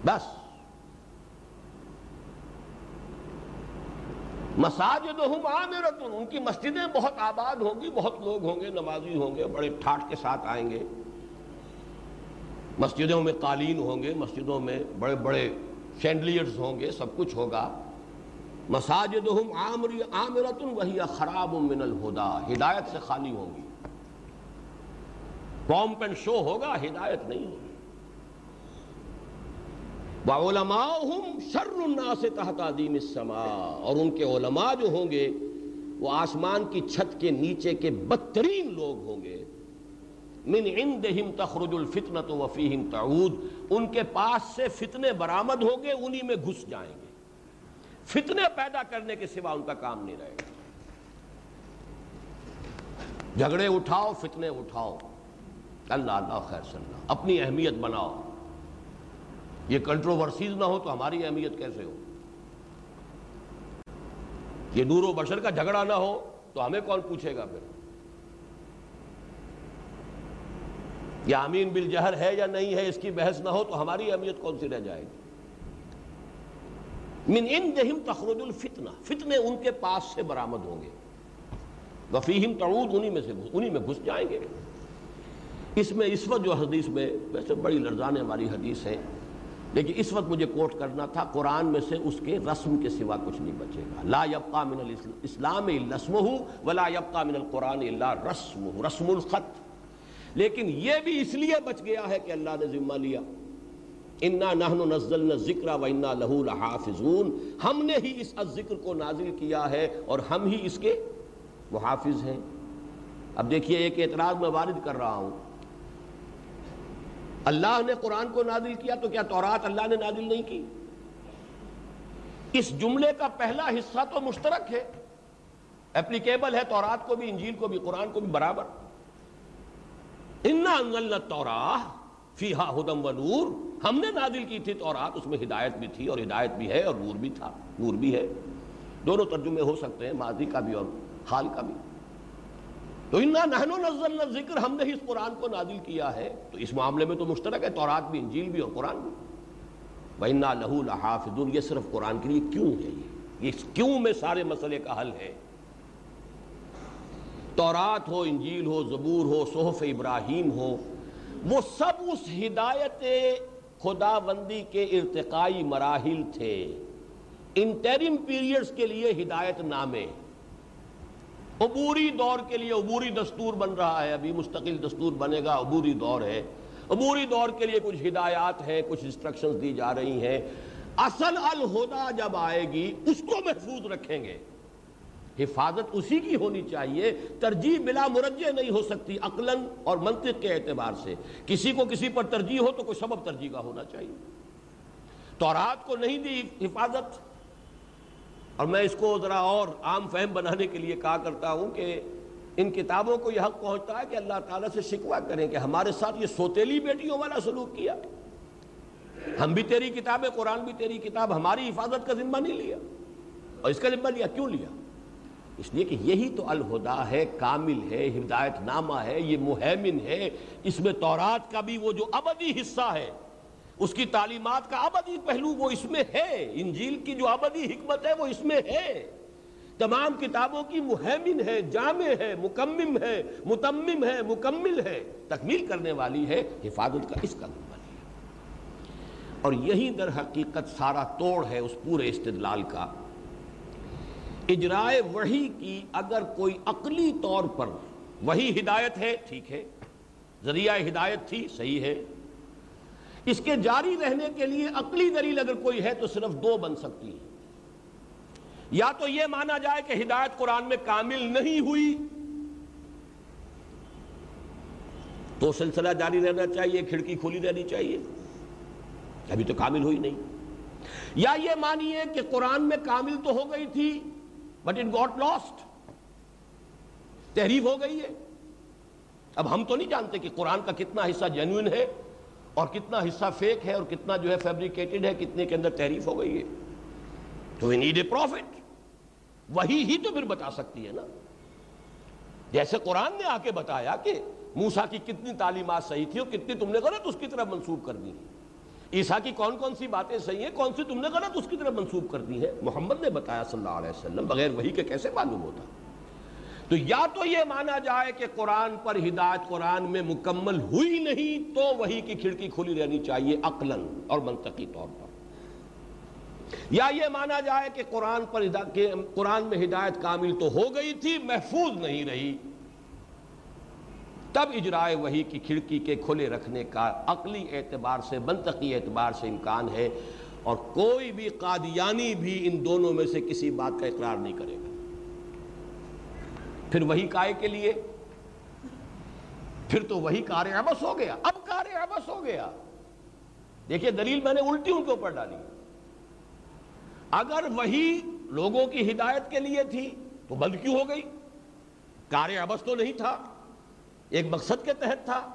بس۔ مساجد ہوں ان کی مسجدیں بہت آباد ہوں گی، بہت لوگ ہوں گے، نمازی ہوں گے، بڑے ٹھاٹ کے ساتھ آئیں گے۔ مسجدوں میں قالین ہوں گے، مسجدوں میں بڑے بڑے شینڈلیئرز ہوں گے، سب کچھ ہوگا۔ مساجد ہم عامرت وہی خراب من الہدا، ہدایت سے خالی ہوں گی۔ پومپ اینڈ شو ہوگا، ہدایت نہیں ہوگی۔ وَعُلَمَاؤُهُمْ شَرُّ النَّاسِ تَحْتَ عَدِيمِ السَّمَاءِ۔ اور ان کے علماء جو ہوں گے، وہ آسمان کی چھت کے نیچے کے بدترین لوگ ہوں گے۔ من عندہم تخرج الفتنة وفیہم تعود۔ ان کے پاس سے فتنے برآمد ہوں گے، انہی میں گھس جائیں گے۔ فتنے پیدا کرنے کے سوا ان کا کام نہیں رہے گا۔ جھگڑے اٹھاؤ، فتنے اٹھاؤ۔ اللہ اللہ خیر صلی اللہ اپنی اہمیت بناؤ۔ یہ کنٹروورسیز نہ ہو تو ہماری اہمیت کیسے ہو؟ یہ نور و بشر کا جھگڑا نہ ہو تو ہمیں کون پوچھے گا پھر؟ یا امین بالجہر ہے یا نہیں ہے، اس کی بحث نہ ہو تو ہماری اہمیت کون سی رہ جائے گی؟ من ان دہم تخرج الفتنہ، فتنے ان کے پاس سے برآمد ہوں گے۔ وفیہم تعود، انہی میں سے انہی میں گھس جائیں گے۔ اس میں، اس وقت جو حدیث میں، ویسے بڑی لرزان ہماری حدیث ہے لیکن اس وقت مجھے کوٹ کرنا تھا، قرآن میں سے اس کے رسم کے سوا کچھ نہیں بچے گا۔ لا یبقى من الاسلام لسمہ ولا یبقى من القرآن الا رسمہ، رسم الخط۔ لیکن یہ بھی اس لیے بچ گیا ہے کہ اللہ نے ذمہ لیا۔ انا نحن نزلنا الذکر و انا له لحافظون۔ ہم نے ہی اس ذکر کو نازل کیا ہے اور ہم ہی اس کے محافظ ہیں۔ اب دیکھیے ایک اعتراض میں وارد کر رہا ہوں۔ اللہ نے قرآن کو نازل کیا تو کیا تورات اللہ نے نازل نہیں کی؟ اس جملے کا پہلا حصہ تو مشترک ہے۔ اپلیکیبل ہے تورات کو بھی، انجیل کو بھی، قرآن کو بھی، برابر۔ انزلنا توراہ فیہا ہدم و نور ہم نے نازل کی تھی تورات، اس میں ہدایت بھی تھی اور ہدایت بھی ہے اور نور بھی تھا، نور بھی ہے۔ دونوں ترجمے ہو سکتے ہیں، ماضی کا بھی اور حال کا بھی۔ تو انا نحنو نزلنا ذکر ہم نے ہی اس قرآن کو نازل کیا ہے۔ تو اس معاملے میں تو مشترک ہے، تورات بھی، انجیل بھی اور قرآن بھی۔ وَإِنَّا لَهُ لَحَافِظُونَ، یہ صرف قرآن کے لیے کیوں ہے یہ؟ کیوں میں سارے مسئلے کا حل ہے؟ تورات ہو، انجیل ہو، زبور ہو، صحف ابراہیم ہو، وہ سب اس ہدایت خدا بندی کے ارتقائی مراحل تھے۔ انٹرم پیریڈز کے لیے ہدایت نامے۔ عبوری دور کے لیے عبوری دستور بن رہا ہے، ابھی مستقل دستور بنے گا، عبوری دور ہے۔ عبوری دور کے لیے کچھ ہدایات ہیں، کچھ انسٹرکشنز دی جا رہی ہیں۔ اصل الہدا جب آئے گی، اس کو محفوظ رکھیں گے۔ حفاظت اسی کی ہونی چاہیے، ترجیح بلا مرجع نہیں ہو سکتی عقلاً اور منطق کے اعتبار سے۔ کسی کو کسی پر ترجیح ہو تو کوئی سبب ترجیح کا ہونا چاہیے۔ تورات کو نہیں دی حفاظت۔ اور میں اس کو ذرا اور عام فہم بنانے کے لیے کہا کرتا ہوں کہ ان کتابوں کو یہ حق پہنچتا ہے کہ اللہ تعالیٰ سے شکوہ کریں کہ ہمارے ساتھ یہ سوتیلی بیٹیوں والا سلوک کیا۔ ہم بھی تیری کتاب قرآن بھی تیری کتاب، ہماری حفاظت کا ذمہ نہیں لیا۔ اور اس کا ذمہ لیا، کیوں لیا؟ اس لیے کہ یہی تو الہدا ہے، کامل ہے، ہدایت نامہ ہے، یہ مہمن ہے۔ اس میں تورات کا بھی وہ جو ابدی حصہ ہے، اس کی تعلیمات کا ابدی پہلو وہ اس میں ہے۔ انجیل کی جو ابدی حکمت ہے وہ اس میں ہے۔ تمام کتابوں کی مہمن ہے، جامع ہے، مکمم ہے، متمم ہے، مکمل ہے۔ تکمیل کرنے والی ہے، حفاظت کا اس کا ذمہ اور یہی در حقیقت سارا توڑ ہے اس پورے استدلال کا۔ اجرائے وحی کی اگر کوئی عقلی طور پر وہی ہدایت ہے، ٹھیک ہے، ذریعہ ہدایت تھی، صحیح ہے۔ اس کے جاری رہنے کے لیے عقلی دلیل اگر کوئی ہے تو صرف دو بن سکتی ہے یا تو یہ مانا جائے کہ ہدایت قرآن میں کامل نہیں ہوئی، تو سلسلہ جاری رہنا چاہیے، کھڑکی کھلی رہنی چاہیے۔ ابھی تو کامل ہوئی نہیں۔ یا یہ مانیے کہ قرآن میں کامل تو ہو گئی تھی بٹ اٹ گاٹ لاسٹ تحریف ہو گئی ہے. اب ہم تو نہیں جانتے کہ قرآن کا کتنا حصہ جینوئن ہے اور کتنا حصہ فیک ہے اور کتنا جو ہے فیبریکیٹڈ ہے، کتنے کے اندر تحریف ہو گئی ہے. تو وی نیڈ اے پروفٹ وہی ہی تو پھر بتا سکتی ہے نا. جیسے قرآن نے آ کے بتایا کہ موسا کی کتنی تعلیمات صحیح تھی اور کتنی تم نے غلط اس کی طرف منسوب کر دی۔ عیسیٰ کی کون کون سی باتیں صحیح ہیں؟ کون سی تم نے غلط اس کی طرف منسوب کر دی ہے؟ محمد نے بتایا صلی اللہ علیہ وسلم، بغیر وہی کے کیسے معلوم ہوتا؟ تو یا تو یہ مانا جائے کہ قرآن پر ہدایت قرآن میں مکمل ہوئی نہیں، تو وہی کی کھڑکی کھلی رہنی چاہیے عقلاً اور منطقی طور پر۔ یا یہ مانا جائے کہ قرآن پر قرآن میں ہدایت کامل تو ہو گئی تھی، محفوظ نہیں رہی تب اجرائے وہی کی کھڑکی کے کھلے رکھنے کا عقلی اعتبار سے، منطقی اعتبار سے امکان ہے اور کوئی بھی قادیانی بھی ان دونوں میں سے کسی بات کا اقرار نہیں کرے گا۔ پھر وہی کائے کے لیے؟ پھر تو وہی کار عبس ہو گیا۔ اب کار عبس ہو گیا۔ دیکھیے، دلیل میں نے الٹی ان کے اوپر ڈالی۔ اگر وہی لوگوں کی ہدایت کے لیے تھی تو بند کیوں ہو گئی؟ کار عبس تو نہیں تھا۔ ایک مقصد کے تحت تھا۔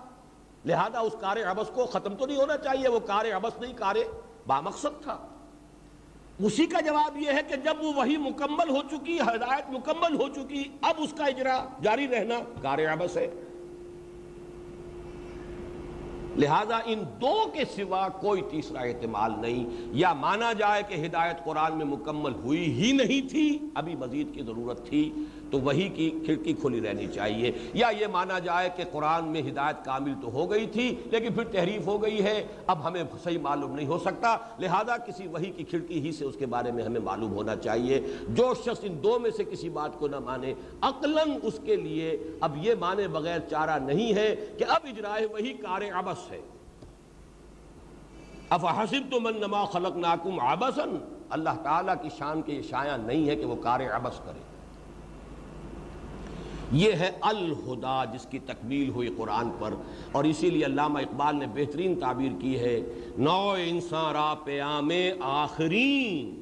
لہذا اس کار عبس کو ختم تو نہیں ہونا چاہیے، وہ کار عبس نہیں، کار با مقصد تھا۔ اسی کا جواب یہ ہے کہ جب وہ وہی مکمل ہو چکی، ہدایت مکمل ہو چکی، اب اس کا اجرا جاری رہنا کار عبس ہے۔ لہذا ان دو کے سوا کوئی تیسرا احتمال نہیں۔ یا مانا جائے کہ ہدایت قرآن میں مکمل ہوئی ہی نہیں تھی، ابھی مزید کی ضرورت تھی۔ تو وہی کی کھڑکی کھلی رہنی چاہیے۔ یا یہ مانا جائے کہ قرآن میں ہدایت کامل تو ہو گئی تھی، لیکن پھر تحریف ہو گئی ہے، اب ہمیں صحیح معلوم نہیں ہو سکتا۔ لہذا کسی وہی کی کھڑکی ہی سے اس کے بارے میں ہمیں معلوم ہونا چاہیے۔ جو شخص ان دو میں سے کسی بات کو نہ مانے، عقلاً اس کے لیے اب یہ مانے بغیر چارہ نہیں ہے کہ اب اجرائے وہی کار عبس ہے۔ افحسب تو من نما خلق ناکم آبسن اللہ تعالیٰ کی شان کے یہ شایع نہیں ہے کہ وہ کار عبس کرے۔ یہ ہے الہدا جس کی تکمیل ہوئی قرآن پر۔ اور اسی لیے علامہ اقبال نے بہترین تعبیر کی ہے، نو انسان را پیام آخرین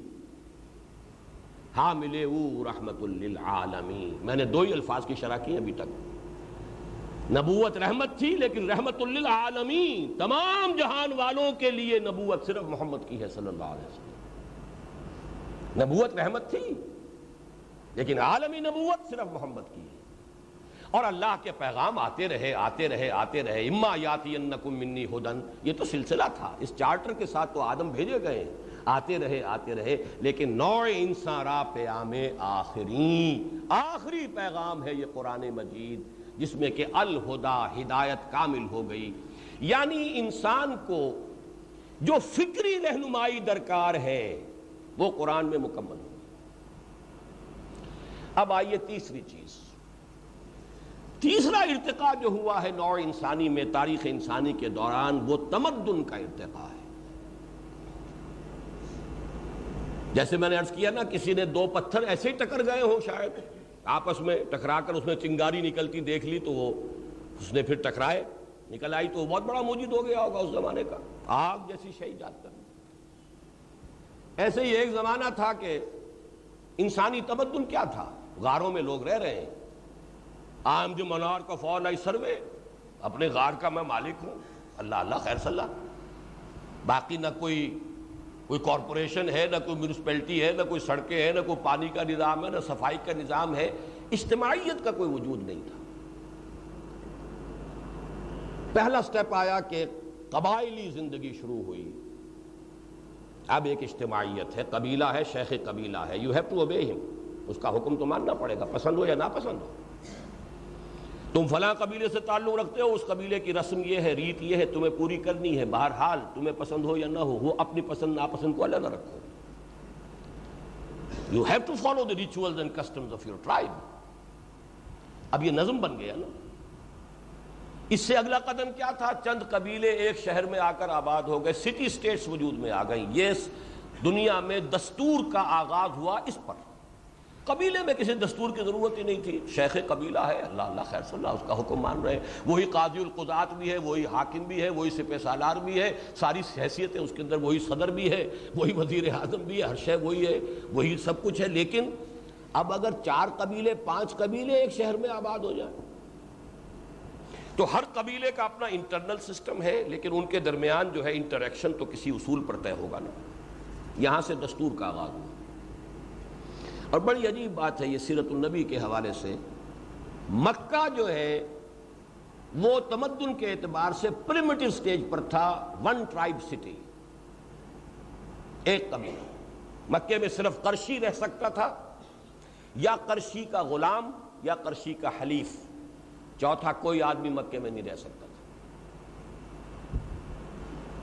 ہاں ملے او رحمت للعالمین۔ میں نے دو ہی الفاظ کی شرح کی ابھی تک۔ نبوت رحمت تھی لیکن رحمت للعالمین، تمام جہان والوں کے لیے نبوت صرف محمد کی ہے صلی اللہ علیہ وسلم۔ نبوت رحمت تھی لیکن عالمی نبوت صرف محمد کی ہے۔ اور اللہ کے پیغام آتے رہے آتے رہے آتے رہے۔ اما یاتی انکم منی ہدن یہ تو سلسلہ تھا۔ اس چارٹر کے ساتھ تو آدم بھیجے گئے آتے رہے آتے رہے۔ لیکن نوع انسان را پیام آخری۔ آخری پیغام ہے یہ قرآن مجید، جس میں کہ الہدا، ہدایت کامل ہو گئی۔ یعنی انسان کو جو فکری رہنمائی درکار ہے، وہ قرآن میں مکمل ہو اب آئیے تیسری چیز۔ تیسرا ارتقاء جو ہوا ہے نوع انسانی میں، تاریخ انسانی کے دوران، وہ تمدن کا ارتقاء ہے۔ جیسے میں نے عرض کیا نا، کسی نے دو پتھر ایسے ہی ٹکر گئے ہوں شاید، آپس میں ٹکرا کر اس میں چنگاری نکلتی، دیکھ لی تو وہ اس نے پھر ٹکرائے، نکل آئی تو وہ بہت بڑا موجود ہو گیا ہوگا اس زمانے کا۔ آگ جیسی شہید جات کر ایسے ہی ایک زمانہ تھا کہ انسانی تمدن کیا تھا؟ غاروں میں لوگ رہ رہے ہیں۔ عام جو منار کا فون آئی سروے اپنے غار کا میں مالک ہوں۔ اللہ اللہ، خیر صلی اللہ۔ باقی نہ کوئی کوئی کارپوریشن ہے، نہ کوئی میونسپلٹی ہے، نہ کوئی سڑکیں ہیں، نہ کوئی پانی کا نظام ہے، نہ صفائی کا نظام ہے۔ اجتماعیت کا کوئی وجود نہیں تھا۔ پہلا سٹیپ آیا کہ قبائلی زندگی شروع ہوئی۔ اب ایک اجتماعیت ہے، قبیلہ ہے، شیخ قبیلہ ہے۔ یو ہیو ٹو اوبے ہم اس کا حکم تو ماننا پڑے گا، پسند ہو یا نہ پسند ہو۔ تم فلاں قبیلے سے تعلق رکھتے ہو، اس قبیلے کی رسم یہ ہے، ریت یہ ہے، تمہیں پوری کرنی ہے۔ بہرحال تمہیں پسند ہو یا نہ ہو، وہ اپنی پسند، ناپسند کو الگ رکھو۔ You have to follow the rituals and customs of your tribe اب یہ نظم بن گیا نا۔ اس سے اگلا قدم کیا تھا؟ چند قبیلے ایک شہر میں آ کر آباد ہو گئے سٹی سٹیٹس وجود میں آ گئیں۔ یہ دنیا میں دستور کا آغاز ہوا اس پر۔ قبیلے میں کسی دستور کی ضرورت ہی نہیں تھی۔ شیخ قبیلہ ہے، اللہ اللہ خیر صلی اللہ اس کا حکم مان رہے ہیں۔ وہی قاضی القضات بھی ہے، وہی حاکم بھی ہے، وہی سپہ سالار بھی ہے۔ ساری حیثیتیں اس کے اندر، وہی صدر بھی ہے، وہی وزیر اعظم بھی ہے، ہر شے وہی ہے، وہی سب کچھ ہے۔ لیکن اب اگر چار قبیلے، پانچ قبیلے ایک شہر میں آباد ہو جائیں، تو ہر قبیلے کا اپنا انٹرنل سسٹم ہے، لیکن ان کے درمیان جو ہے انٹریکشن تو کسی اصول پر طے ہوگا نا یہاں سے دستور کا آغاز ہوا۔ اور بڑی عجیب بات ہے یہ سیرت النبی کے حوالے سے۔ مکہ جو ہے، وہ تمدن کے اعتبار سے پریمیٹو سٹیج پر تھا ون ٹرائب سٹی ایک قبیلہ۔ مکے میں صرف کرشی رہ سکتا تھا، یا کرشی کا غلام، یا کرشی کا حلیف۔ چوتھا کوئی آدمی مکے میں نہیں رہ سکتا تھا۔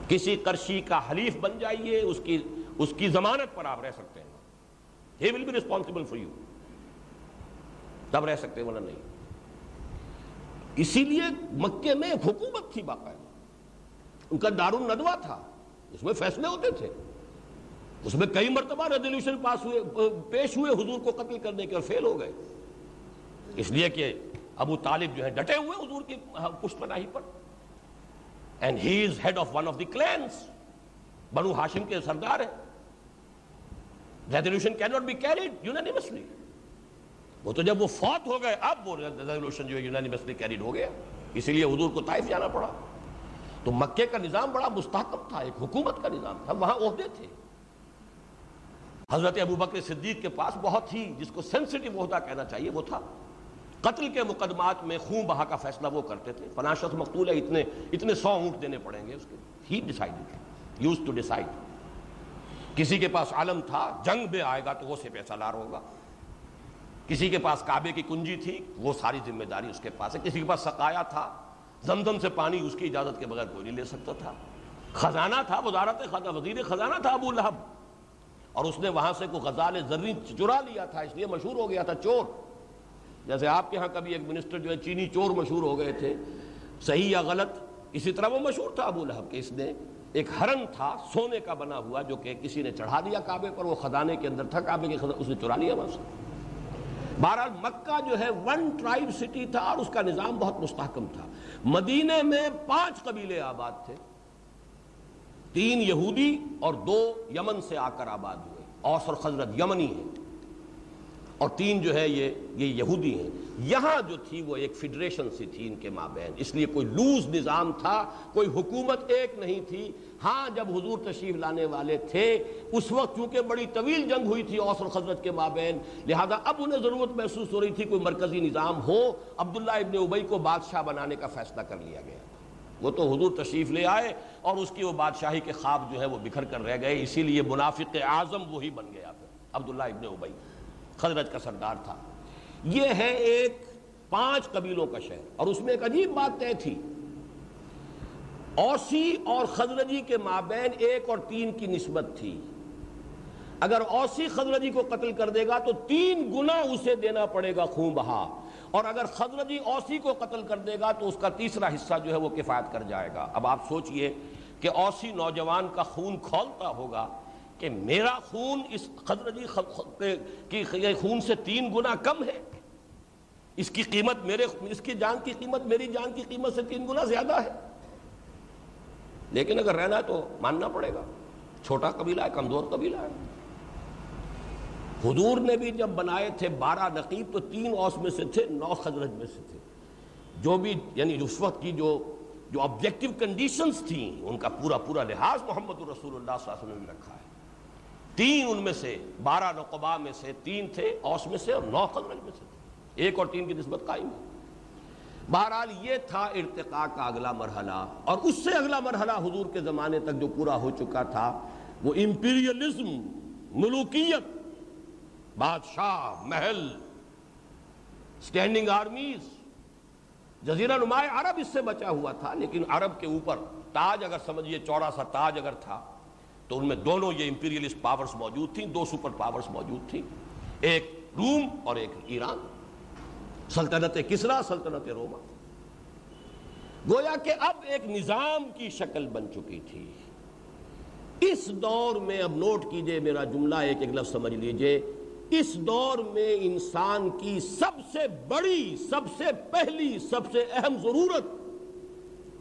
کسی کرشی کا حلیف بن جائیے، اس کی اس کی ضمانت پر آپ رہ سکتے ہیں۔ He will be responsible for you تب رہ سکتے ورنہ نہیں. اسی لیے مکے میں ایک حکومت تھی باقاعدہ. ان کا دار الندوا تھا. اس میں فیصلے ہوتے تھے. اس میں کئی مرتبہ ریزولوشن پاس ہوئے پیش ہوئے حضور کو قتل کرنے کے اور فیل ہو گئے. اس لیے کہ ابو طالب جو ہے ڈٹے ہوئے حضور کی پشت پناہی پر. And he is head of one of the clans Banu Hashim کے سردار ہیں. Resolution can not be carried unanimously وہ تو جب وہ فوت ہو گئے، اب وہ ریزولوشن جو ہے یونانیمسلی کیریڈ ہو گیا۔ اسی لیے حضور کو طائف جانا پڑا۔ تو مکے کا نظام بڑا مستحکم تھا، ایک حکومت کا نظام تھا، وہاں عہدے تھے۔ حضرت ابو بکر صدیق کے پاس بہت ہی، جس کو سینسٹیو عہدہ کہنا چاہیے، وہ تھا۔ قتل کے مقدمات میں خون بہا کا فیصلہ وہ کرتے تھے۔ فناشت مقتول ہے، اتنے اتنے سو اونٹ دینے پڑیں گے اس کے۔ He decide used to decide کسی کے پاس عالم تھا، جنگ میں آئے گا تو وہ سے پیسہ لار ہوگا۔ کسی کے پاس کعبے کی کنجی تھی، وہ ساری ذمہ داری اس کے پاس ہے۔ کسی کے پاس سقایا تھا، زمزم سے پانی اس کی اجازت کے بغیر کوئی نہیں لے سکتا تھا۔ خزانہ تھا، وزارت وزیر خزانہ تھا ابو لہب۔ اور اس نے وہاں سے کوئی غزال زرین چرا لیا تھا، اس لیے مشہور ہو گیا تھا چور۔ جیسے آپ کے ہاں کبھی ایک منسٹر جو ہے، چینی چور مشہور ہو گئے تھے، صحیح یا غلط، اسی طرح وہ مشہور تھا ابو لہب کہ اس نے ایک ہرن تھا، سونے کا بنا ہوا جو کہ کسی نے چڑھا دیا کعبے پر، وہ خزانے کے اندر تھا، کعبے کے اس نے چرا لیا وہاں سے۔ بہرحال مکہ جو ہے ون ٹرائب سٹی تھا اور اس کا نظام بہت مستحکم تھا۔ مدینے میں پانچ قبیلے آباد تھے۔ تین یہودی اور دو یمن سے آ کر آباد ہوئے۔ اوس اور خزرت یمنی ہیں۔ اور تین جو ہے، یہ یہ یہودی ہیں۔ یہاں جو تھی وہ ایک فیڈریشن سی تھی ان کے مابین۔ اس لیے کوئی لوز نظام تھا، کوئی حکومت ایک نہیں تھی۔ ہاں جب حضور تشریف لانے والے تھے، اس وقت چونکہ بڑی طویل جنگ ہوئی تھی اوسر خزرت کے مابین، لہذا اب انہیں ضرورت محسوس ہو رہی تھی کوئی مرکزی نظام ہو۔ عبداللہ ابن ابئی کو بادشاہ بنانے کا فیصلہ کر لیا گیا۔ وہ تو حضور تشریف لے آئے اور اس کی وہ بادشاہی کے خواب جو ہے وہ بکھر کر رہ گئے۔ اسی لیے منافق اعظم وہی بن گیا پھر، عبداللہ ابن ابئی خزرت کا سردار تھا۔ یہ ہے ایک پانچ قبیلوں کا شہر، اور اس میں ایک عجیب بات طے تھی۔ اوسی اور خزرجی کے مابین ایک اور تین کی نسبت تھی۔ اگر اوسی خزرجی کو قتل کر دے گا تو تین گنا اسے دینا پڑے گا خون بہا۔ اور اگر خزرجی اوسی کو قتل کر دے گا تو اس کا تیسرا حصہ جو ہے وہ کفایت کر جائے گا۔ اب آپ سوچئے کہ اوسی نوجوان کا خون کھولتا ہوگا۔ کہ میرا خون اس خزرجی کی خون سے تین گنا کم ہے۔ اس کی قیمت میرے اس کی جان کی قیمت میری جان کی قیمت سے تین گنا زیادہ ہے۔ لیکن اگر رہنا ہے تو ماننا پڑے گا۔ چھوٹا قبیلہ ہے، کمزور قبیلہ ہے۔ حضور نے بھی جب بنائے تھے بارہ نقیب، تو تین اوس میں سے تھے، نو خزرج میں سے تھے۔ جو بھی یعنی اس وقت کی جو جو آبجیکٹو کنڈیشنز تھیں، ان کا پورا پورا لحاظ محمد الرسول اللہ صلی اللہ علیہ وسلم نے رکھا ہے۔ تین ان میں سے، بارہ نقبہ میں سے تین تھے، اوس میں سے اور نو خزرج میں سے تھے۔ ایک اور تین کی نسبت قائم ہے۔ بہرحال یہ تھا ارتقاء کا اگلا مرحلہ۔ اور اس سے اگلا مرحلہ حضور کے زمانے تک جو پورا ہو چکا تھا، وہ امپیریلزم، ملوکیت، بادشاہ، محل، سٹینڈنگ آرمیز۔ جزیرہ نمائے عرب اس سے بچا ہوا تھا، لیکن عرب کے اوپر تاج اگر سمجھئے چوڑا سا تاج اگر تھا تو ان میں دونوں یہ امپیریلسٹ پاورز موجود تھیں، دو سپر پاورز موجود تھیں۔ ایک روم اور ایک ایران۔ سلطنت کسرا، سلطنت روما گویا کہ اب ایک نظام کی شکل بن چکی تھی۔ اس دور میں اب نوٹ کیجیے میرا جملہ، ایک ایک لفظ سمجھ لیجیے۔ اس دور میں انسان کی سب سے بڑی، سب سے پہلی، سب سے اہم ضرورت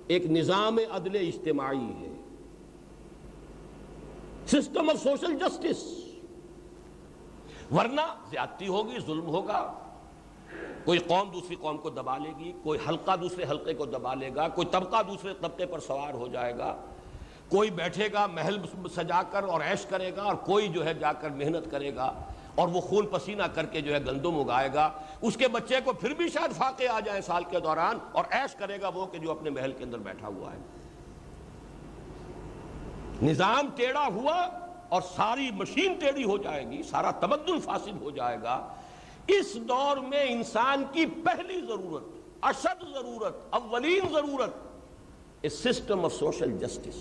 ایک نظام عدل اجتماعی ہے۔ سسٹم آف سوشل جسٹس ورنہ زیادتی ہوگی، ظلم ہوگا۔ کوئی قوم دوسری قوم کو دبا لے گی، کوئی حلقہ دوسرے حلقے کو دبا لے گا، کوئی طبقہ دوسرے طبقے پر سوار ہو جائے گا۔ کوئی بیٹھے گا، محل سجا کر اور عیش کرے گا اور کوئی جو ہے جا کر محنت کرے گا اور وہ خون پسینہ کر کے جو ہے گندم اگائے گا۔ اس کے بچے کو پھر بھی شاید فاقے آ جائیں سال کے دوران اور عیش کرے گا وہ کہ جو اپنے محل کے اندر بیٹھا ہوا ہے۔ نظام ٹیڑھا ہوا اور ساری مشین ٹیڑھی ہو جائے گی، سارا تمدن فاسد ہو جائے گا۔ اس دور میں انسان کی پہلی ضرورت، اشد ضرورت، اولین ضرورت سسٹم آف سوشل جسٹس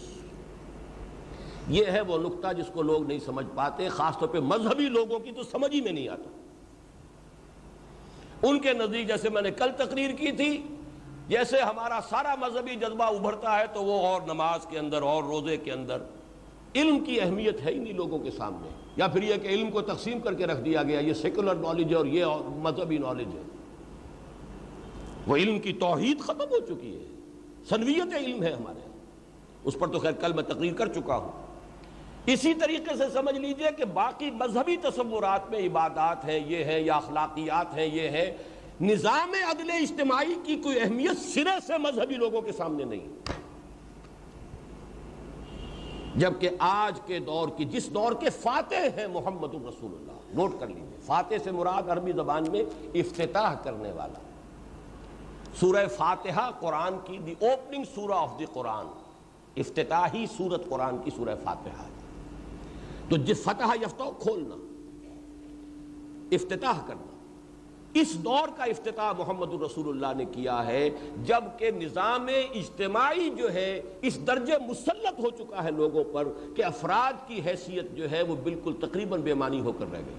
یہ ہے وہ نقطہ جس کو لوگ نہیں سمجھ پاتے، خاص طور پہ مذہبی لوگوں کی تو سمجھ ہی میں نہیں آتا۔ ان کے نزدیک جیسے میں نے کل تقریر کی تھی جیسے ہمارا سارا مذہبی جذبہ ابھرتا ہے تو وہ اور نماز کے اندر اور روزے کے اندر علم کی اہمیت ہے ہی نہیں لوگوں کے سامنے۔ یا پھر یہ کہ علم کو تقسیم کر کے رکھ دیا گیا، یہ سیکولر نالج ہے اور یہ مذہبی نالج ہے۔ وہ علم کی توحید ختم ہو چکی ہے۔ سنویت علم ہے ہمارے۔ اس پر تو خیر کل میں تقریر کر چکا ہوں۔ اسی طریقے سے سمجھ لیجیے کہ باقی مذہبی تصورات میں عبادات ہیں، یہ ہیں یا اخلاقیات ہیں، یہ ہے نظام عدل اجتماعی کی کوئی اہمیت سرے سے مذہبی لوگوں کے سامنے نہیں جبکہ آج کے دور کی جس دور کے فاتح ہیں محمد الرسول اللہ، نوٹ کر لیجیے، فاتح سے مراد عربی زبان میں افتتاح کرنے والا۔ سورہ فاتحہ قرآن کی دی اوپننگ سورہ آف دی قرآن افتتاحی سورت قرآن کی سورہ فاتحہ۔ تو جس فتح یفتہ کھولنا، افتتاح کرنا۔ اس دور کا افتتاح محمد الرسول اللہ نے کیا ہے، جبکہ نظام اجتماعی جو ہے، اس درجے مسلط ہو چکا ہے لوگوں پر کہ افراد کی حیثیت جو ہے وہ بالکل تقریباً بے معنی ہو کر رہ گئی۔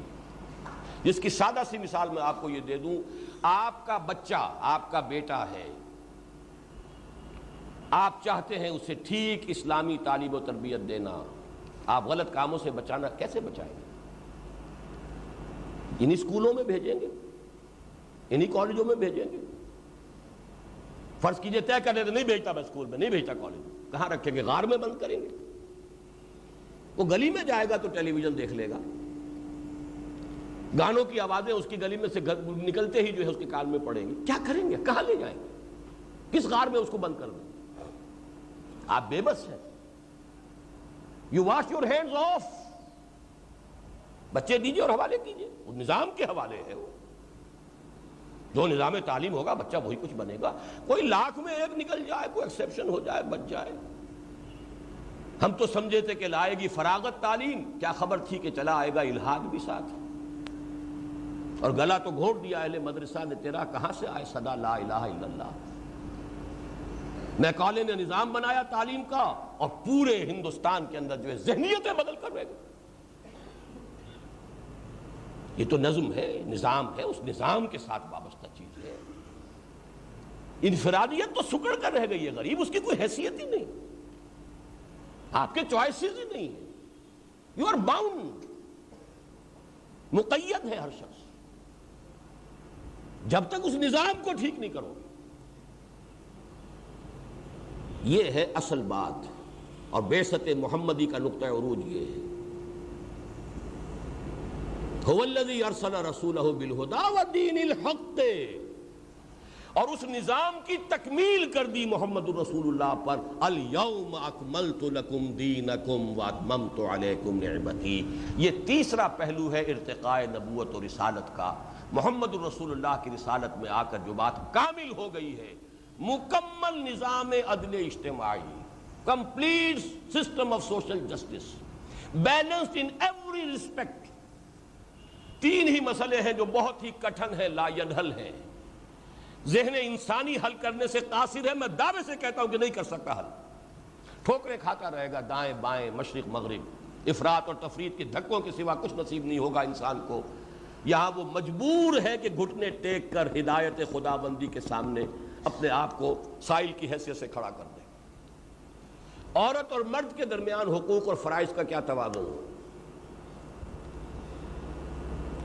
جس کی سادہ سی مثال میں آپ کو یہ دے دوں، آپ کا بچہ، آپ کا بیٹا ہے، آپ چاہتے ہیں اسے ٹھیک اسلامی تعلیم و تربیت دینا، آپ غلط کاموں سے بچانا کیسے بچائیں گے؟ انہی اسکولوں میں بھیجیں گے؟ انہی کالجوں میں بھیجیں گے۔ فرض کیجیے طے کرنے تو نہیں بھیجتا میں اسکول میں، نہیں بھیجتا کالج میں۔ کہاں رکھیں گے؟ غار میں بند کریں گے۔ وہ گلی میں جائے گا تو ٹیلی ویژن دیکھ لے گا۔ گانوں کی آوازیں اس کی گلی میں سے نکلتے ہی جو ہے اس کے کان میں پڑیں گے کیا کریں گے؟ کہاں لے جائیں گے؟ کس غار میں اس کو بند کر دیں؟ آپ بے بس ہیں۔ You wash your hand of بچے دیجیے اور حوالے کیجیے۔ وہ نظام کے حوالے ہے وہ۔ جو نظام تعلیم ہوگا، بچہ وہی کچھ بنے گا۔ کوئی لاکھ میں ایک نکل جائے، کوئی ایکسیپشن ہو جائے، بچ جائے۔ ہم تو سمجھے تھے کہ لائے گی فراغت تعلیم۔ کیا خبر تھی کہ چلا آئے گا الہاد بھی ساتھ؟ اور گلا تو گھوٹ دیا اہل مدرسہ نے، تیرا کہاں سے آئے؟ صدا لا الہ الا اللہ۔ میکالے نے نظام بنایا تعلیم کا اور پورے ہندوستان کے اندر جو ہے ذہنیتیں بدل کر رہ گئے یہ تو نظم ہے، نظام ہے، اس نظام کے ساتھ وابستہ چیز ہے۔ انفرادیت تو سکڑ کر رہ گئی ہے غریب، اس کی کوئی حیثیت ہی نہیں۔ آپ کے چوائسیز ہی نہیں ہے یو آر باؤنڈ مقید ہے ہر شخص۔ جب تک اس نظام کو ٹھیک نہیں کرو گے۔ یہ ہے اصل بات۔ اور بے ست محمدی کا نقطۂ عروج یہ ہے۔ رسول الحق. اور اس نظام کی تکمیل کر دی محمد الرسول اللہ پر. الیوم اکملت لکم دینکم واتممت علیکم نعمتی یہ تیسرا پہلو ہے ارتقاء نبوت و رسالت کا. محمد الرسول اللہ کی رسالت میں آ کر جو بات کامل ہو گئی ہے، مکمل نظام عدل اجتماعی complete system of social justice balanced in every respect تین ہی مسئلے ہیں جو بہت ہی کٹھن ہے لا ینحل ہے ذہن انسانی حل کرنے سے قاصر ہے، میں دعوے سے کہتا ہوں کہ نہیں کر سکتا حل۔ ٹھوکرے کھاتا رہے گا، دائیں بائیں، مشرق، مغرب۔ افراد اور تفرید کے دھکوں کے سوا کچھ نصیب نہیں ہوگا انسان کو۔ یہاں وہ مجبور ہے کہ گھٹنے ٹیک کر ہدایت خدا بندی کے سامنے اپنے آپ کو سائل کی حیثیت سے کھڑا کر دے۔ عورت اور مرد کے درمیان حقوق اور فرائض کا کیا توازن ہو؟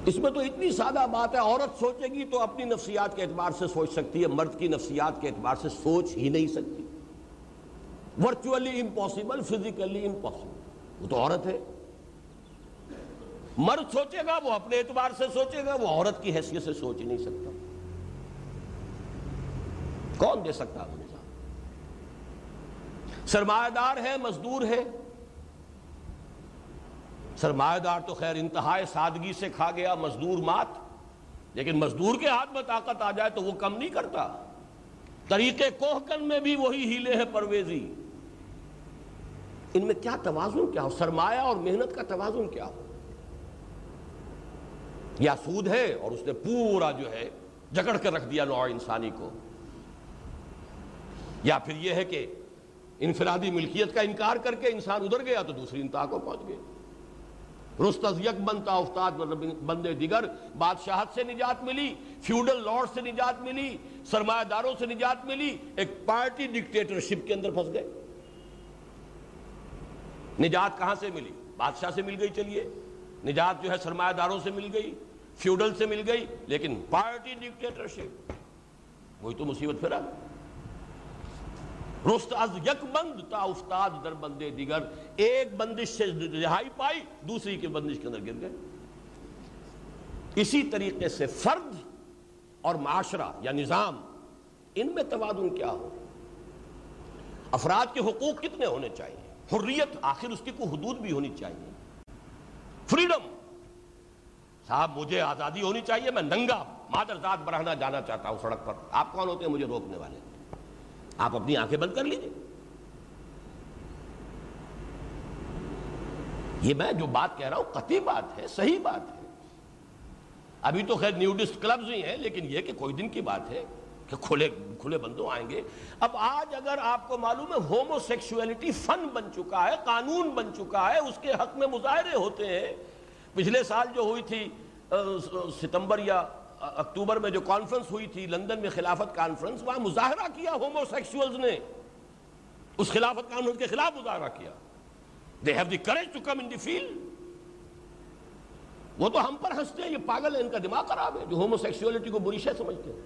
اس میں تو اتنی سادہ بات ہے، عورت سوچے گی تو اپنی نفسیات کے اعتبار سے سوچ سکتی ہے، مرد کی نفسیات کے اعتبار سے سوچ ہی نہیں سکتی۔ ورچولی امپاسبل فزیکلی امپاسبل وہ تو عورت ہے۔ مرد سوچے گا، وہ اپنے اعتبار سے سوچے گا، وہ عورت کی حیثیت سے سوچ ہی نہیں سکتا۔ کون دے سکتا وہ نظام سرمایہ دار ہے، مزدور ہے۔ سرمایہ دار تو خیر انتہائی سادگی سے کھا گیا مزدور مات، لیکن مزدور کے ہاتھ میں طاقت آ جائے تو وہ کم نہیں کرتا۔ طریقے کوہکن میں بھی وہی ہیلے ہیں پرویزی۔ ان میں کیا توازن کیا ہو؟ سرمایہ اور محنت کا توازن کیا ہو؟ یا سود ہے اور اس نے پورا جو ہے جگڑ کر رکھ دیا نوع انسانی کو۔ یا پھر یہ ہے کہ انفرادی ملکیت کا انکار کر کے انسان ادھر گیا تو دوسری انتہا کو پہنچ گئے رست از یک بنتا افتاد مطلب بندے دیگر بادشاہت سے نجات ملی، فیوڈل لارڈ سے نجات ملی، سرمایہ داروں سے نجات ملی، ایک پارٹی ڈکٹیٹرشپ کے اندر پھنس گئے۔ نجات کہاں سے ملی؟ بادشاہ سے مل گئی، چلیے۔ نجات جو ہے سرمایہ داروں سے مل گئی، فیوڈل سے مل گئی، لیکن پارٹی ڈکٹیٹرشپ، وہی تو مصیبت پھر آ رست از یک بند تا افتاد در بندے دیگر، ایک بندش سے رہائی پائی، دوسری کی بندش کے اندر گر گئے۔ اسی طریقے سے فرد اور معاشرہ، یا نظام، ان میں توازن کیا ہو؟ افراد کے حقوق کتنے ہونے چاہیے؟ حریت آخر اس کی کوئی حدود بھی ہونی چاہیے۔ فریڈم، صاحب مجھے آزادی ہونی چاہیے، میں ننگا مادر ذات برہنا جانا چاہتا ہوں سڑک پر۔ آپ کون ہوتے ہیں؟ مجھے روکنے والے۔ آپ اپنی آنکھیں بند کر لیجیے یہ میں جو بات کہہ رہا ہوں، قطعی بات ہے، صحیح بات ہے۔ ابھی تو خیر نیوڈسٹ کلبز ہی ہیں، لیکن یہ کہ کوئی دن کی بات ہے کہ کھلے کھلے بندوں آئیں گے۔ اب آج اگر آپ کو معلوم ہے ہومو سیکشولیٹی فن بن چکا ہے، قانون بن چکا ہے، اس کے حق میں مظاہرے ہوتے ہیں۔ پچھلے سال جو ہوئی تھی ستمبر یا اکتوبر میں جو کانفرنس ہوئی تھی، لندن میں خلافت کانفرنس وہاں مظاہرہ کیا ہومو سیکسولز نے۔ اس خلافت کانفرنس کے خلاف مظاہرہ کیا۔ They have the courage to come in the field وہ تو ہم پر ہنستے ہیں، یہ پاگل ہے ان کا دماغ خراب ہے۔ جو ہومو سیکسولیٹی کو بری شے سمجھتے ہیں۔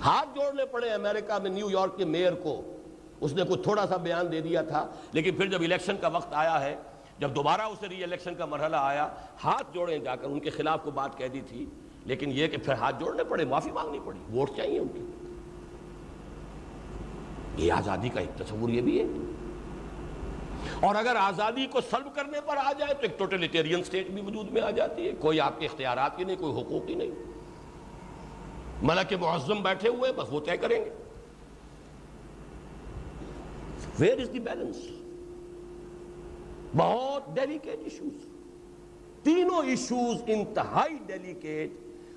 ہاتھ جوڑنے پڑے امریکہ میں نیو یارک کے میئر کو۔ اس نے کوئی تھوڑا سا بیان دے دیا تھا، لیکن پھر جب الیکشن کا وقت آیا ہے جب دوبارہ اسے ری الیکشن کا مرحلہ آیا، ہاتھ جوڑیں جا کر، ان کے خلاف کو بات کہہ دی تھی، لیکن یہ کہ پھر ہاتھ جوڑنے پڑے، معافی مانگنی پڑی، ووٹ چاہیے ان کی۔ یہ آزادی کا ایک تصور یہ بھی ہے۔ اور اگر آزادی کو سلب کرنے پر آ جائے تو ایک ٹوٹلیٹیرین سٹیٹ بھی وجود میں آ جاتی ہے۔ کوئی آپ کے اختیارات ہی نہیں، کوئی حقوق ہی نہیں۔ ملک معظم بیٹھے ہوئے بس وہ طے کریں گے۔ ویئر از دی بیلنس بہت ڈیلیکیٹ ایشوز تینوں ایشوز انتہائی ڈیلیکیٹ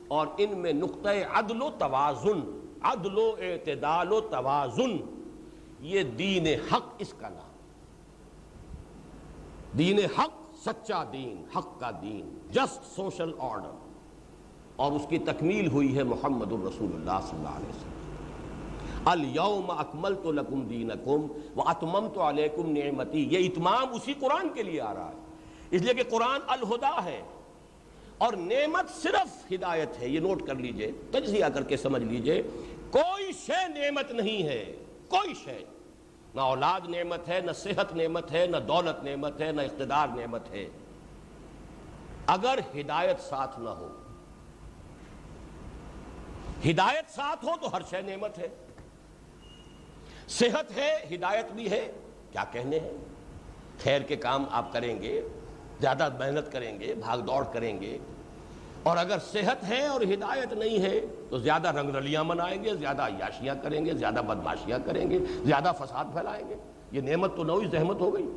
اور ان میں نقطۂ عدل و توازن، عدل و اعتدال و توازن، یہ دین حق اس کا نام دین حق سچا دین، حق کا دین جسٹ سوشل آرڈر اور اس کی تکمیل ہوئی ہے محمد الرسول اللہ صلی اللہ علیہ وسلم. الیوم اکملت لکم دینکم و اتممت علیکم نعمتی یہ اتمام اسی قرآن کے لیے آ رہا ہے۔ اس لیے کہ قرآن الہدا ہے اور نعمت صرف ہدایت ہے۔ یہ نوٹ کر لیجیے، تجزیہ کر کے سمجھ لیجیے، کوئی شے نعمت نہیں ہے۔ کوئی شے۔ نہ اولاد نعمت ہے، نہ صحت نعمت ہے، نہ دولت نعمت ہے، نہ اقتدار نعمت ہے۔ اگر ہدایت ساتھ نہ ہو، ہدایت ساتھ ہو تو ہر شے نعمت ہے۔ صحت ہے، ہدایت بھی ہے، کیا کہنے ہیں؟ خیر کے کام آپ کریں گے، زیادہ محنت کریں گے، بھاگ دوڑ کریں گے۔ اور اگر صحت ہے اور ہدایت نہیں ہے، تو زیادہ رنگ رلیاں منائیں گے، زیادہ عیاشیاں کریں گے، زیادہ بدماشیاں کریں گے، زیادہ فساد پھیلائیں گے۔ یہ نعمت تو نوئی زحمت ہو گئی۔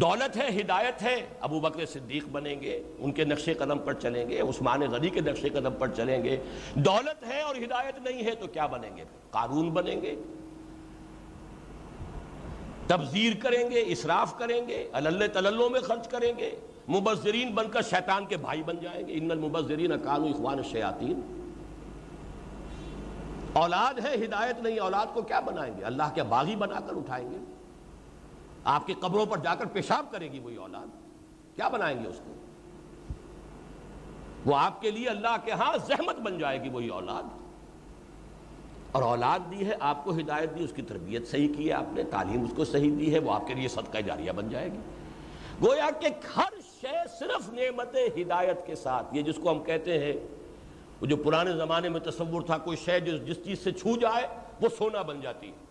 دولت ہے، ہدایت ہے، ابو بکر صدیق بنیں گے، ان کے نقش قدم پر چلیں گے، عثمان غنی کے نقش قدم پر چلیں گے۔ دولت ہے اور ہدایت نہیں ہے تو کیا بنیں گے؟ قانون بنیں گے۔ تبذیر کریں گے، اسراف کریں گے اللہ تللوں میں خرچ کریں گے۔ مبذرین بن کر شیطان کے بھائی بن جائیں گے۔ ان المبذرین اکانو اخوان الشیاطین۔ اولاد ہے، ہدایت نہیں، اولاد کو کیا بنائیں گے؟ اللہ کے باغی بنا کر اٹھائیں گے۔ آپ کی قبروں پر جا کر پیشاب کرے گی وہی اولاد۔ کیا بنائیں گے اس کو؟ وہ آپ کے لیے اللہ کے ہاں زحمت بن جائے گی وہی اولاد۔ اور اولاد دی ہے، آپ کو ہدایت دی، اس کی تربیت صحیح کی ہے، آپ نے تعلیم اس کو صحیح دی ہے، وہ آپ کے لیے صدقہ جاریہ بن جائے گی۔ گویا کہ ہر شے صرف نعمت ہدایت کے ساتھ۔ یہ جس کو ہم کہتے ہیں، وہ جو پرانے زمانے میں تصور تھا، کوئی شے جس چیز سے چھو جائے، وہ سونا بن جاتی ہے۔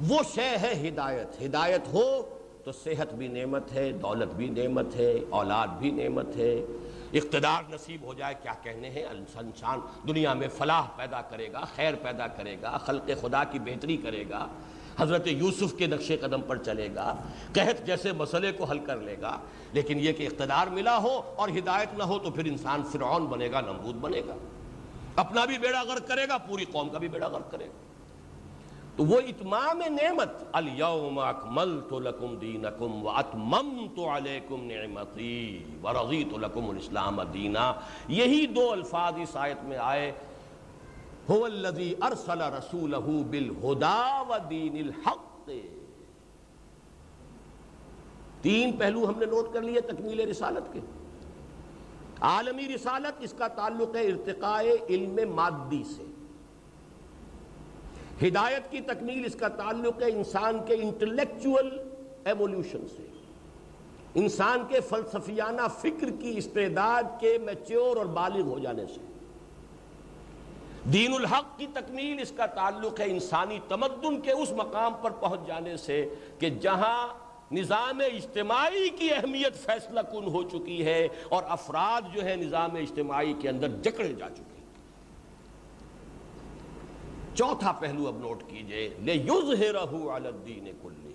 وہ شے ہے ہدایت۔ ہدایت ہو تو صحت بھی نعمت ہے، دولت بھی نعمت ہے، اولاد بھی نعمت ہے۔ اقتدار نصیب ہو جائے، کیا کہنے ہیں؟ انسان دنیا میں فلاح پیدا کرے گا، خیر پیدا کرے گا، خلق خدا کی بہتری کرے گا۔ حضرت یوسف کے نقش قدم پر چلے گا، قحط جیسے مسئلے کو حل کر لے گا۔ لیکن یہ کہ اقتدار ملا ہو اور ہدایت نہ ہو تو پھر انسان فرعون بنے گا نمبود بنے گا۔ اپنا بھی بیڑا غرق کرے گا، پوری قوم کا بھی بیڑا غرق کرے گا۔ تو وہ اتمام نعمت الیوم اکملت لکم دینکم واتممت علیکم نعمتی ورضیت لکم الاسلام دینا۔ یہی دو الفاظ اس آیت میں آئے۔ هو الذي ارسل رسوله بالهدى ودين الحق۔ تین پہلو ہم نے نوٹ کر لیے تکمیل رسالت کے۔ عالمی رسالت، اس کا تعلق ہے ارتقاء علم مادی سے۔ ہدایت کی تکمیل اس کا تعلق ہے انسان کے انٹلیکچول ایولیوشن سے۔ انسان کے فلسفیانہ فکر کی استعداد کے میچور اور بالغ ہو جانے سے۔ دین الحق کی تکمیل اس کا تعلق ہے انسانی تمدن کے اس مقام پر پہنچ جانے سے کہ جہاں نظام اجتماعی کی اہمیت فیصلہ کن ہو چکی ہے اور افراد جو ہے نظام اجتماعی کے اندر جکڑے جا چکے ہیں۔ چوتھا پہلو اب نوٹ کیجیے الدین کلی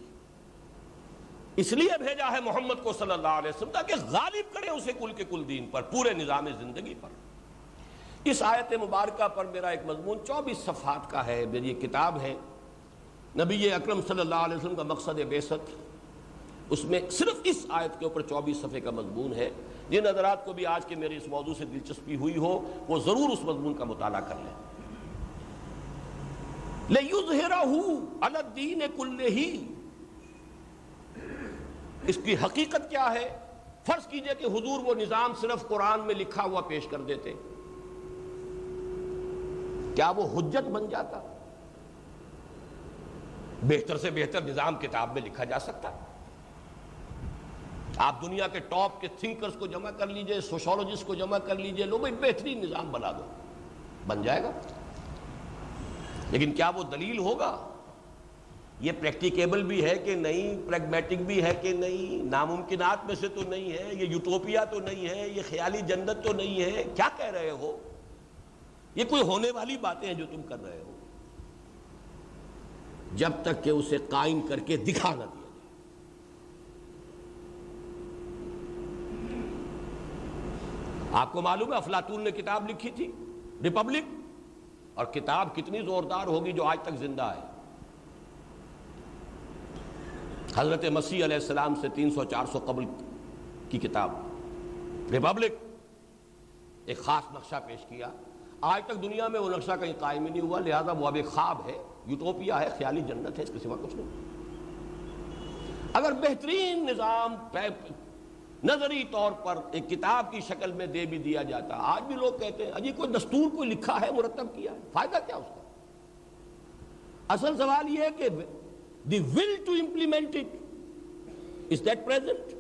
اس لیے بھیجا ہے محمد کو صلی اللہ علیہ وسلم تاکہ غالب کرے اسے کل کے کل دین پر، پورے نظام زندگی پر۔ اس آیت مبارکہ پر میرا ایک مضمون چوبیس صفحات کا ہے، میری کتاب ہے۔ نبی اکرم صلی اللہ علیہ وسلم کا مقصد بیست، اس میں صرف اس آیت کے اوپر چوبیس صفحے کا مضمون ہے۔ جن حضرات کو بھی آج کے میرے اس موضوع سے دلچسپی ہوئی ہو، وہ ضرور اس مضمون کا مطالعہ کر لیں۔ عَلَى الدِّينِ كُلِّهِ۔ اس کی حقیقت کیا ہے؟ فرض کیجیے کہ حضور وہ نظام صرف قرآن میں لکھا ہوا پیش کر دیتے۔ کیا وہ حجت بن جاتا؟ بہتر سے بہتر نظام کتاب میں لکھا جا سکتا۔ آپ دنیا کے ٹاپ کے تھنکرز کو جمع کر لیجیے سوشولوجسٹ کو جمع کر لیجیے، لو بھائی بہترین نظام بنا دو۔ بن جائے گا۔ لیکن کیا وہ دلیل ہوگا؟ یہ پریکٹیکیبل بھی ہے کہ نہیں؟ پریگمیٹک بھی ہے کہ نہیں؟ ناممکنات میں سے تو نہیں ہے؟ یہ یوٹوپیا تو نہیں ہے؟ یہ خیالی جنت تو نہیں ہے؟ کیا کہہ رہے ہو؟ یہ کوئی ہونے والی باتیں ہیں جو تم کر رہے ہو۔ جب تک کہ اسے قائم کر کے دکھا نہ دیا جائے۔ آپ کو معلوم ہے افلاطون نے کتاب لکھی تھی؟ ریپبلک اور کتاب کتنی زوردار ہوگی جو آج تک زندہ ہے۔ حضرت مسیح علیہ السلام سے تین سو چار سو قبل کی کتاب۔ ریپبلک ایک خاص نقشہ پیش کیا۔ آج تک دنیا میں وہ نقشہ کہیں قائم ہی نہیں ہوا، لہذا وہ اب ایک خواب ہے، یوٹوپیا ہے، خیالی جنت ہے، اس کے سوا کچھ نہیں۔ اگر بہترین نظام نظری طور پر ایک کتاب کی شکل میں دے بھی دیا جاتا۔ آج بھی لوگ کہتے ہیں اجی کوئی دستور کوئی لکھا ہے، مرتب کیا ہے؟ فائدہ کیا اس کا؟ اصل سوال یہ ہے کہ the will to implement it is that present?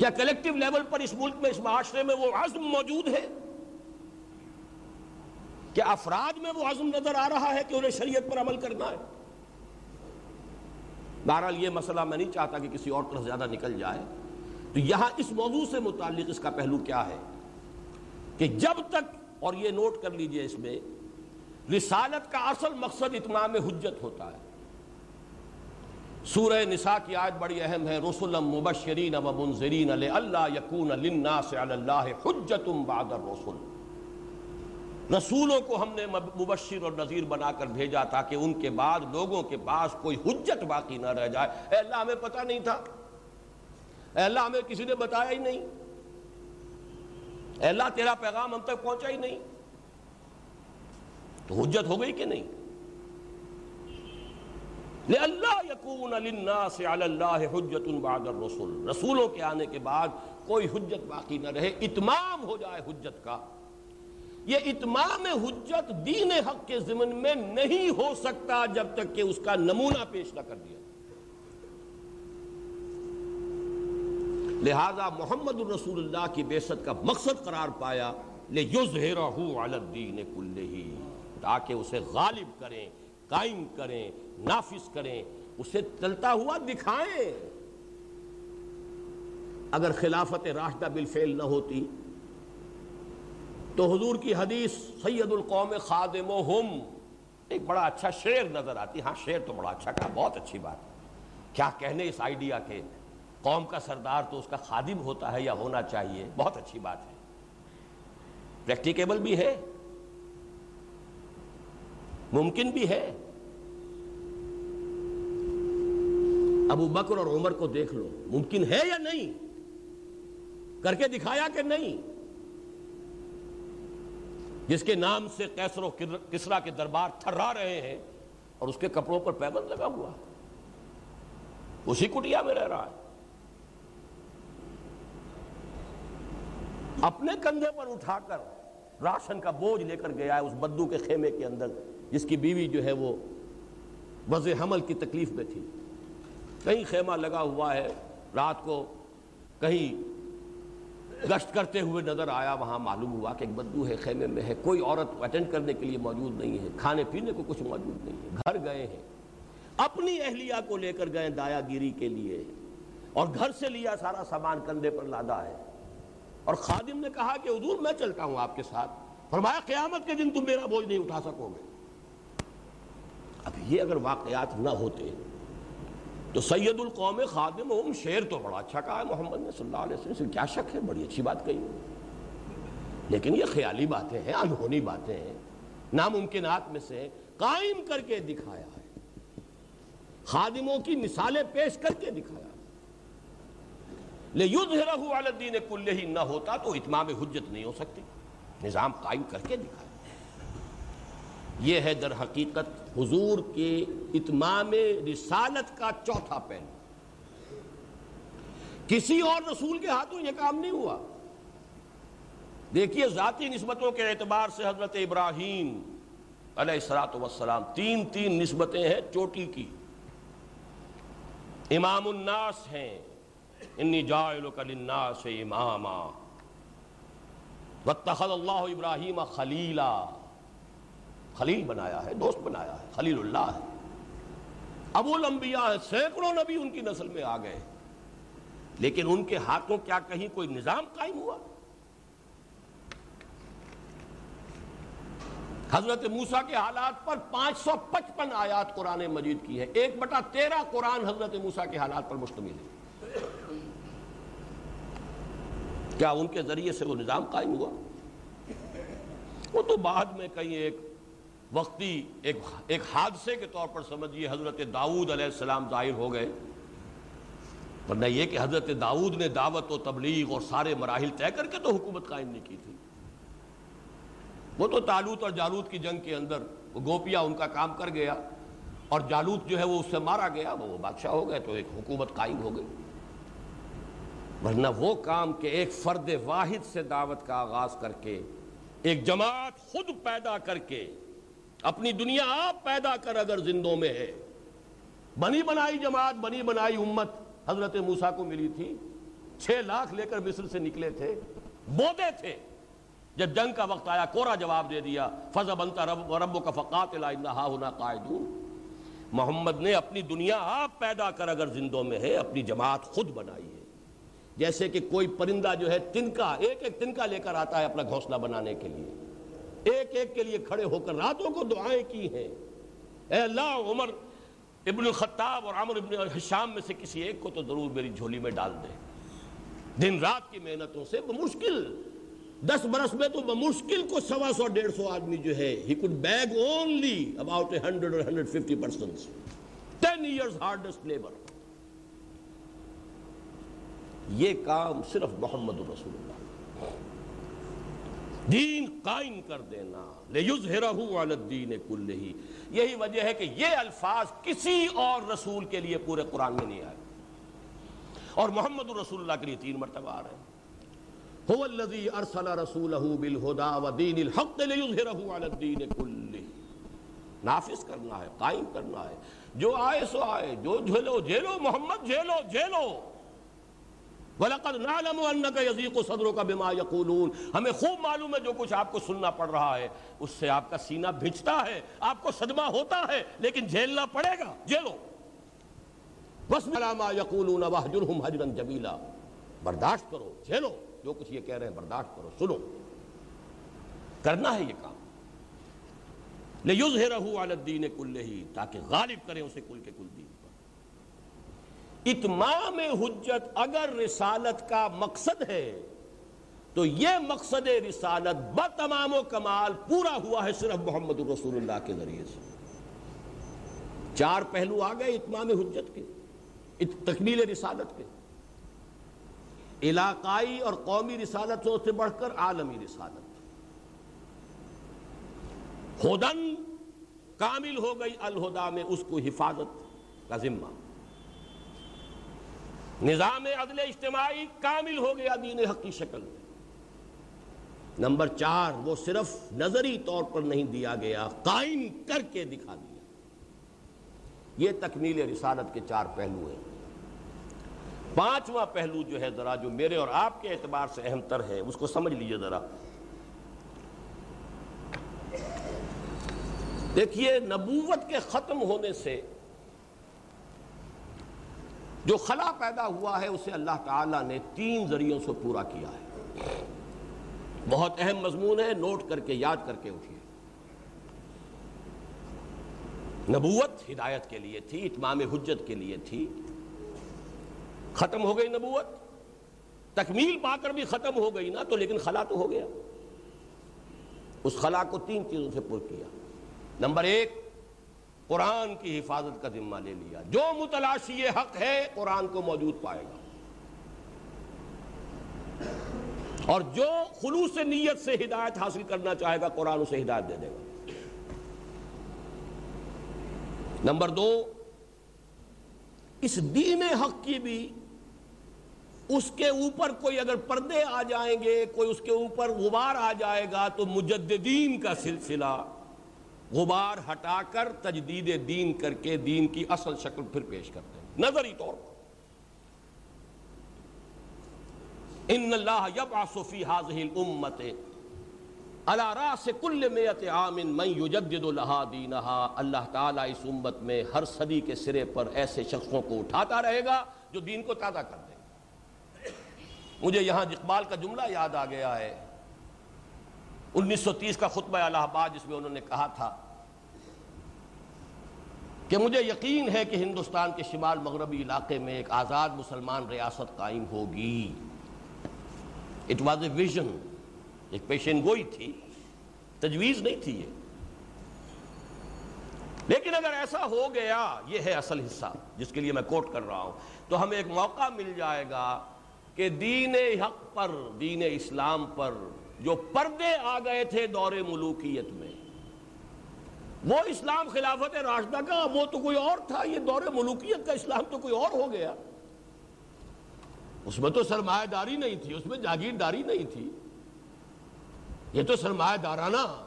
کیا کلیکٹو لیول پر اس ملک میں، اس معاشرے میں وہ عزم موجود ہے؟ کیا افراد میں وہ عزم نظر آ رہا ہے کہ انہیں شریعت پر عمل کرنا ہے؟ بہرحال یہ مسئلہ میں نہیں چاہتا کہ کسی اور طرح زیادہ نکل جائے۔ تو یہاں اس موضوع سے متعلق اس کا پہلو کیا ہے؟ کہ جب تک، اور یہ نوٹ کر لیجیے اس میں، رسالت کا اصل مقصد اتمام حجت ہوتا ہے۔ سورہ نساء کی آیت بڑی اہم ہے رسول مبشرین و منذرین اللہ یکون للناس علی اللہ حجت بعد الرسول رسولوں کو ہم نے مبشر اور نذیر بنا کر بھیجا تاکہ ان کے بعد لوگوں کے پاس کوئی حجت باقی نہ رہ جائے۔ اے اللہ، ہمیں پتہ نہیں تھا۔ اے اللہ، ہمیں کسی نے بتایا ہی نہیں۔ اے اللہ، تیرا پیغام ہم تک پہنچا ہی نہیں۔ تو حجت ہو گئی کہ نہیں؟ اللہ یقون للناس علی اللہ حجت بعد الرسول رسولوں کے آنے کے بعد کوئی حجت باقی نہ رہے۔ اتمام ہو جائے حجت کا۔ یہ اتمام حجت دین حق کے ضمن میں نہیں ہو سکتا جب تک کہ اس کا نمونہ پیش نہ کر دیا لہذا محمد الرسول اللہ کی بیست کا مقصد قرار پایا لے یوز الدین کلہی تاکہ اسے غالب کریں، قائم کریں، نافذ کریں، اسے چلتا ہوا دکھائیں۔ اگر خلافت راشدہ بالفعل نہ ہوتی تو حضور کی حدیث، سید القوم خادم ایک بڑا اچھا شعر نظر آتی۔ ہاں شعر تو بڑا اچھا کہا، بہت اچھی بات۔ کیا کہنے اس آئیڈیا کے؟ قوم کا سردار تو اس کا خادم ہوتا ہے یا ہونا چاہیے؟ بہت اچھی بات ہے۔ پریکٹیکیبل بھی ہے۔ ممکن بھی ہے۔ ابو بکر اور عمر کو دیکھ لو، ممکن ہے یا نہیں؟ کر کے دکھایا کہ نہیں؟ جس کے نام سے کیسر و کسرا کے دربار تھرا رہے ہیں اور اس کے کپڑوں پر پیبند لگا ہوا ہے۔ اسی کٹیا میں رہ رہا ہے۔ اپنے کندھے پر اٹھا کر راشن کا بوجھ لے کر گیا ہے اس بدو کے خیمے کے اندر، جس کی بیوی جو ہے وہ وز حمل کی تکلیف میں تھی۔ کہیں خیمہ لگا ہوا ہے، رات کو کہیں گشت کرتے ہوئے نظر آیا، وہاں معلوم ہوا کہ ایک بدو ہے، خیمے میں ہے، کوئی عورت اٹینڈ کرنے کے لیے موجود نہیں ہے، کھانے پینے کو کچھ موجود نہیں ہے، گھر گئے ہیں۔ اپنی اہلیہ کو لے کر گئے دایا گیری کے لیے۔ اور گھر سے لیا سارا سامان کندھے پر لادا ہے۔ اور خادم نے کہا کہ حضور میں چلتا ہوں آپ کے ساتھ۔ فرمایا، قیامت کے دن تم میرا بوجھ نہیں اٹھا سکو گے۔ اب یہ اگر واقعات نہ ہوتے تو سید القوم خادم ہم شیر تو بڑا اچھا کہا ہے محمد نے، صلی اللہ علیہ وسلم سے کیا شک ہے؟ بڑی اچھی بات کہی لیکن یہ خیالی باتیں ہیں، انہونی باتیں ہیں۔ ناممکنات میں سے قائم کر کے دکھایا ہے۔ خادموں کی مثالیں پیش کر کے دکھایا الدین کلے ہی نہ ہوتا تو اتمام حجت نہیں ہو سکتی۔ نظام قائم کر کے دکھایا۔ یہ ہے در حقیقت حضور کے اتمام رسالت کا چوتھا پہلو۔ کسی اور رسول کے ہاتھوں یہ کام نہیں ہوا۔ دیکھیے ذاتی نسبتوں کے اعتبار سے حضرت ابراہیم علیہ السلاۃ وسلام تین تین نسبتیں ہیں چوٹی کی۔ امام الناس ہیں۔ انی جائلک للناس اماما۔ واتخذ اللہ ابراہیم خلیلا۔ خلیل بنایا ہے، دوست بنایا ہے، خلیل اللہ ہے۔ ابو الانبیاء ہے سینکڑوں نبی ان کی نسل میں آ گئے لیکن ان کے ہاتھوں کیا کہیں کوئی نظام قائم ہوا؟ حضرت موسیٰ کے حالات پر پانچ سو پچپن آیات قرآن مجید کی ہے ایک بٹا تیرہ قرآن حضرت موسیٰ کے حالات پر مشتمل ہے کیا ان کے ذریعے سے وہ نظام قائم ہوا؟ وہ تو بعد میں کہیں ایک وقتی ایک حادثے کے طور پر سمجھیے حضرت داؤد علیہ السلام ظاہر ہو گئے۔ ورنہ یہ کہ حضرت داؤد نے دعوت و تبلیغ اور سارے مراحل طے کر کے تو حکومت قائم نہیں کی تھی۔ وہ تو تالوت اور جالوت کی جنگ کے اندر وہ گوپیا ان کا کام کر گیا اور جالوت جو ہے وہ اس سے مارا گیا، وہ بادشاہ ہو گئے تو ایک حکومت قائم ہو گئی۔ ورنہ وہ کام کہ ایک فرد واحد سے دعوت کا آغاز کر کے، ایک جماعت خود پیدا کر کے اپنی دنیا آپ پیدا کر اگر زندوں میں ہے۔ بنی بنائی جماعت، بنی بنائی امت حضرت موسیٰ کو ملی تھی۔ چھ لاکھ لے کر مصر سے نکلے تھے۔ بودے تھے۔ جب جنگ کا وقت آیا، کورا جواب دے دیا فضا بنتا رب رب کا فقات ہونا قائدون محمد نے اپنی دنیا آپ پیدا کر اگر زندوں میں ہے، اپنی جماعت خود بنائی ہے۔ جیسے کہ کوئی پرندہ جو ہے، تنکا، ایک ایک تنکا لے کر آتا ہے اپنا گھونسلہ بنانے کے لیے۔ ایک ایک کے لیے کھڑے ہو کر راتوں کو دعائیں کی ہیں۔ اے اللہ، عمر ابن الخطاب اور عمر ابن حشام میں سے کسی ایک کو تو ضرور میری جھولی میں ڈال دے دن رات کی محنتوں سے بمشکل۔ دس برس میں تو بمشکل کو سوا سو ڈیڑھ سو آدمی جو ہے، ہی could beg only about a hundred or hundred fifty persons ten years hardest labor یہ کام صرف محمد رسول اللہ۔ دین قائم کر دینا۔ لِيُظْهِرَهُ عَلَى الدِّينِ كُلِّهِ یہی وجہ ہے کہ یہ الفاظ کسی اور رسول کے لیے پورے قرآن میں نہیں آئے۔ اور محمد رسول اللہ کے لیے تین مرتبہ آ رہے ہیں۔ هو الذي ارسل رسوله بالهدى ودين الحق ليظهره على الدين كله نافذ کرنا ہے، قائم کرنا ہے۔ جو آئے سو آئے، جو جھیلو جھیلو، محمد جھیلو جھیلو۔ وَلَقَدْ نَعْلَمُ أَنَّكَ يَزِيقُ صَدْرُكَ بِمَا يَقُولُونَ۔ ہمیں خوب معلوم ہے جو کچھ آپ کو سننا پڑ رہا ہے۔ اس سے آپ کا سینہ بھجتا ہے، آپ کو صدمہ ہوتا ہے، لیکن جھیلنا پڑے گا۔ جھیلو۔ مَا يَقُولُونَ وَحْجُرْهُمْ حَجْرًا جَمِيلًا برداشت کرو، جھیلو۔ جو کچھ یہ کہہ رہے ہیں برداشت کرو، سنو۔ کرنا ہے یہ کام۔ لِيُظْهِرَهُ عَلَى الدِّينِ كُلِّهِ تاکہ غالب کریں اسے کل کے کل دین اتمام حجت اگر رسالت کا مقصد ہے، تو یہ مقصد رسالت بتمام و کمال پورا ہوا ہے صرف محمد الرسول اللہ کے ذریعے سے۔ چار پہلو آ گئے اتمام حجت کے تکمیل رسالت کے۔ علاقائی اور قومی رسالت سے بڑھ کر عالمی رسالت۔ ہدن کامل ہو گئی الہدا میں اس کو حفاظت کا ذمہ۔ نظام عدل اجتماعی کامل ہو گیا دین حق کی شکل میں۔ نمبر چار، وہ صرف نظری طور پر نہیں دیا گیا، قائم کر کے دکھا دیا۔ یہ تکمیل رسالت کے چار پہلو ہیں۔ پانچواں پہلو جو ہے ذرا جو میرے اور آپ کے اعتبار سے اہم تر ہے، اس کو سمجھ لیجیے ذرا۔ دیکھیے، نبوت کے ختم ہونے سے جو خلا پیدا ہوا ہے، اسے اللہ تعالیٰ نے تین ذریعوں سے پورا کیا ہے۔ بہت اہم مضمون ہے، نوٹ کر کے، یاد کر کے اٹھیے۔ نبوت ہدایت کے لیے تھی، اتمام حجت کے لیے تھی۔ ختم ہو گئی نبوت۔ تکمیل پا کر بھی ختم ہو گئی نا، تو لیکن خلا تو ہو گیا۔ اس خلا کو تین چیزوں سے پر کیا۔ نمبر ایک قرآن کی حفاظت کا ذمہ لے لیا۔ جو متلاشی حق ہے، قرآن کو موجود پائے گا۔ اور جو خلوص نیت سے ہدایت حاصل کرنا چاہے گا، قرآن اسے ہدایت دے دے گا۔ نمبر دو، اس دین حق کی بھی اس کے اوپر کوئی اگر پردے آ جائیں گے، کوئی اس کے اوپر غبار آ جائے گا، تو مجددین کا سلسلہ غبار ہٹا کر تجدید دین کر کے دین کی اصل شکل پھر پیش کرتے ہیں۔ نظری طور پر۔ ان اللہ یبعث فی هذه الامه على راس كل مئه عام من يجدد لها دینها اللہ تعالی اس امت میں ہر صدی کے سرے پر ایسے شخصوں کو اٹھاتا رہے گا جو دین کو تازہ کر دیں گے مجھے یہاں اقبال کا جملہ یاد آ گیا ہے۔ انیس سو تیس کا خطبہ الہ آباد جس میں انہوں نے کہا تھا کہ مجھے یقین ہے کہ ہندوستان کے شمال مغربی علاقے میں ایک آزاد مسلمان ریاست قائم ہوگی۔ اٹ واز اے ویژن ایک پیشن گوئی تھی، تجویز نہیں تھی یہ۔ لیکن اگر ایسا ہو گیا، یہ ہے اصل حصہ، جس کے لیے میں کوٹ کر رہا ہوں۔ تو ہمیں ایک موقع مل جائے گا کہ دین حق پر، دین اسلام پر جو پردے آ گئے تھے دور ملوکیت میں، وہ اسلام خلافت راشدہ کا، وہ تو کوئی اور تھا، یہ دور ملوکیت کا اسلام تو کوئی اور ہو گیا۔ اس میں تو سرمایہ داری نہیں تھی، اس میں جاگیرداری نہیں تھی۔ یہ تو سرمایہ دارانہ۔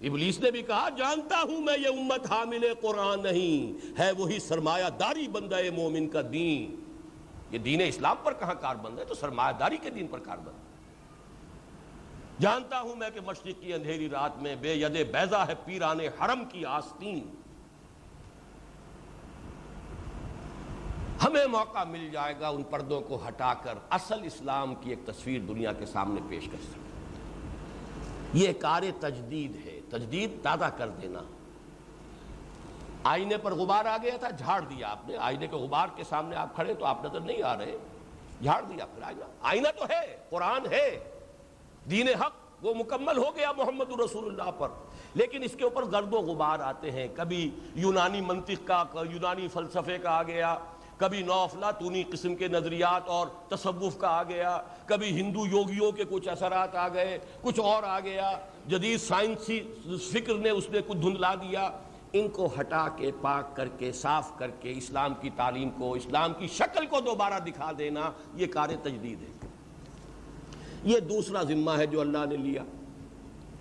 ابلیس نے بھی کہا، جانتا ہوں میں یہ امت حامل قرآن نہیں، ہے وہی سرمایہ داری بندہ مومن کا دین۔ یہ دین اسلام پر کہاں کار بند ہے؟ تو سرمایہ داری کے دین پر کار بند۔ ہے جانتا ہوں میں کہ مشرق کی اندھیری رات میں بے ید بیضا ہے پیران حرم کی آستین۔ ہمیں موقع مل جائے گا ان پردوں کو ہٹا کر اصل اسلام کی ایک تصویر دنیا کے سامنے پیش کر سکتے یہ کار تجدید ہے۔ تجدید تازہ کر دینا۔ آئینے پر غبار آ گیا تھا، جھاڑ دیا آپ نے۔ آئینے کے غبار کے سامنے آپ کھڑے تو آپ نظر نہیں آ رہے۔ جھاڑ دیا پھر آئینہ۔ آئینہ تو ہے، قرآن ہے۔ دین حق وہ مکمل ہو گیا محمد رسول اللہ پر۔ لیکن اس کے اوپر گرد و غبار آتے ہیں۔ کبھی یونانی منطق کا، یونانی فلسفے کا آ گیا۔ کبھی نوفلاتونی قسم کے نظریات اور تصوف کا آ گیا۔ کبھی ہندو یوگیوں کے کچھ اثرات آ گئے، کچھ اور آ گیا۔ جدید سائنسی فکر نے اس نے کچھ دھندلا دیا۔ ان کو ہٹا کے، پاک کر کے، صاف کر کے اسلام کی تعلیم کو، اسلام کی شکل کو دوبارہ دکھا دینا، یہ کار تجدید ہے۔ یہ دوسرا ذمہ ہے جو اللہ نے لیا۔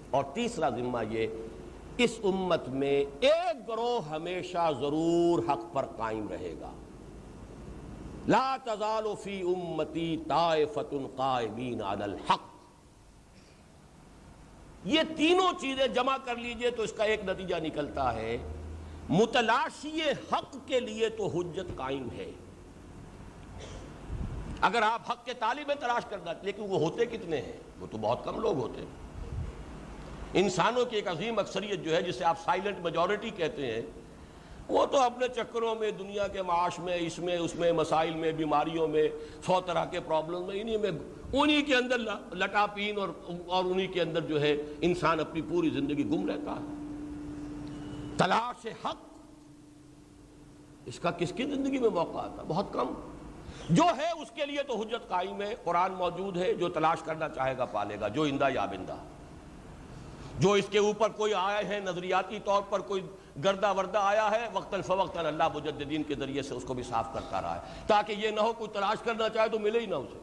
اور تیسرا ذمہ یہ، اس امت میں ایک گروہ ہمیشہ ضرور حق پر قائم رہے گا۔ لا تزال فی امتی طائفت قائمین علی الحق۔ یہ تینوں چیزیں جمع کر لیجیے تو اس کا ایک نتیجہ نکلتا ہے۔ متلاشی حق کے لیے تو حجت قائم ہے۔ اگر آپ حق کے طالب تلاش کرنا لیکن وہ ہوتے کتنے ہیں؟ وہ تو بہت کم لوگ ہوتے ہیں۔ انسانوں کی ایک عظیم اکثریت جو ہے، جسے آپ سائلنٹ میجورٹی کہتے ہیں، وہ تو اپنے چکروں میں، دنیا کے معاش میں، اس میں اس میں، مسائل میں، بیماریوں میں، سو طرح کے پرابلم میں، انہی میں، انہی کے اندر لٹا پین اور اور انہی کے اندر جو ہے، انسان اپنی پوری زندگی گم رہتا ہے۔ تلاش حق، اس کا کس کی زندگی میں موقع آتا؟ بہت کم۔ جو ہے اس کے لیے تو حجت قائم ہے، قرآن موجود ہے، جو تلاش کرنا چاہے گا پالے گا، جو اندہ یا بندہ جو اس کے اوپر کوئی آئے ہیں، نظریاتی طور پر کوئی گردہ وردہ آیا ہے، وقتاً فوقتاً اللہ مجددین کے ذریعے سے اس کو بھی صاف کرتا رہا ہے۔ تاکہ یہ نہ ہو، کوئی تلاش کرنا چاہے تو ملے ہی نہ اسے۔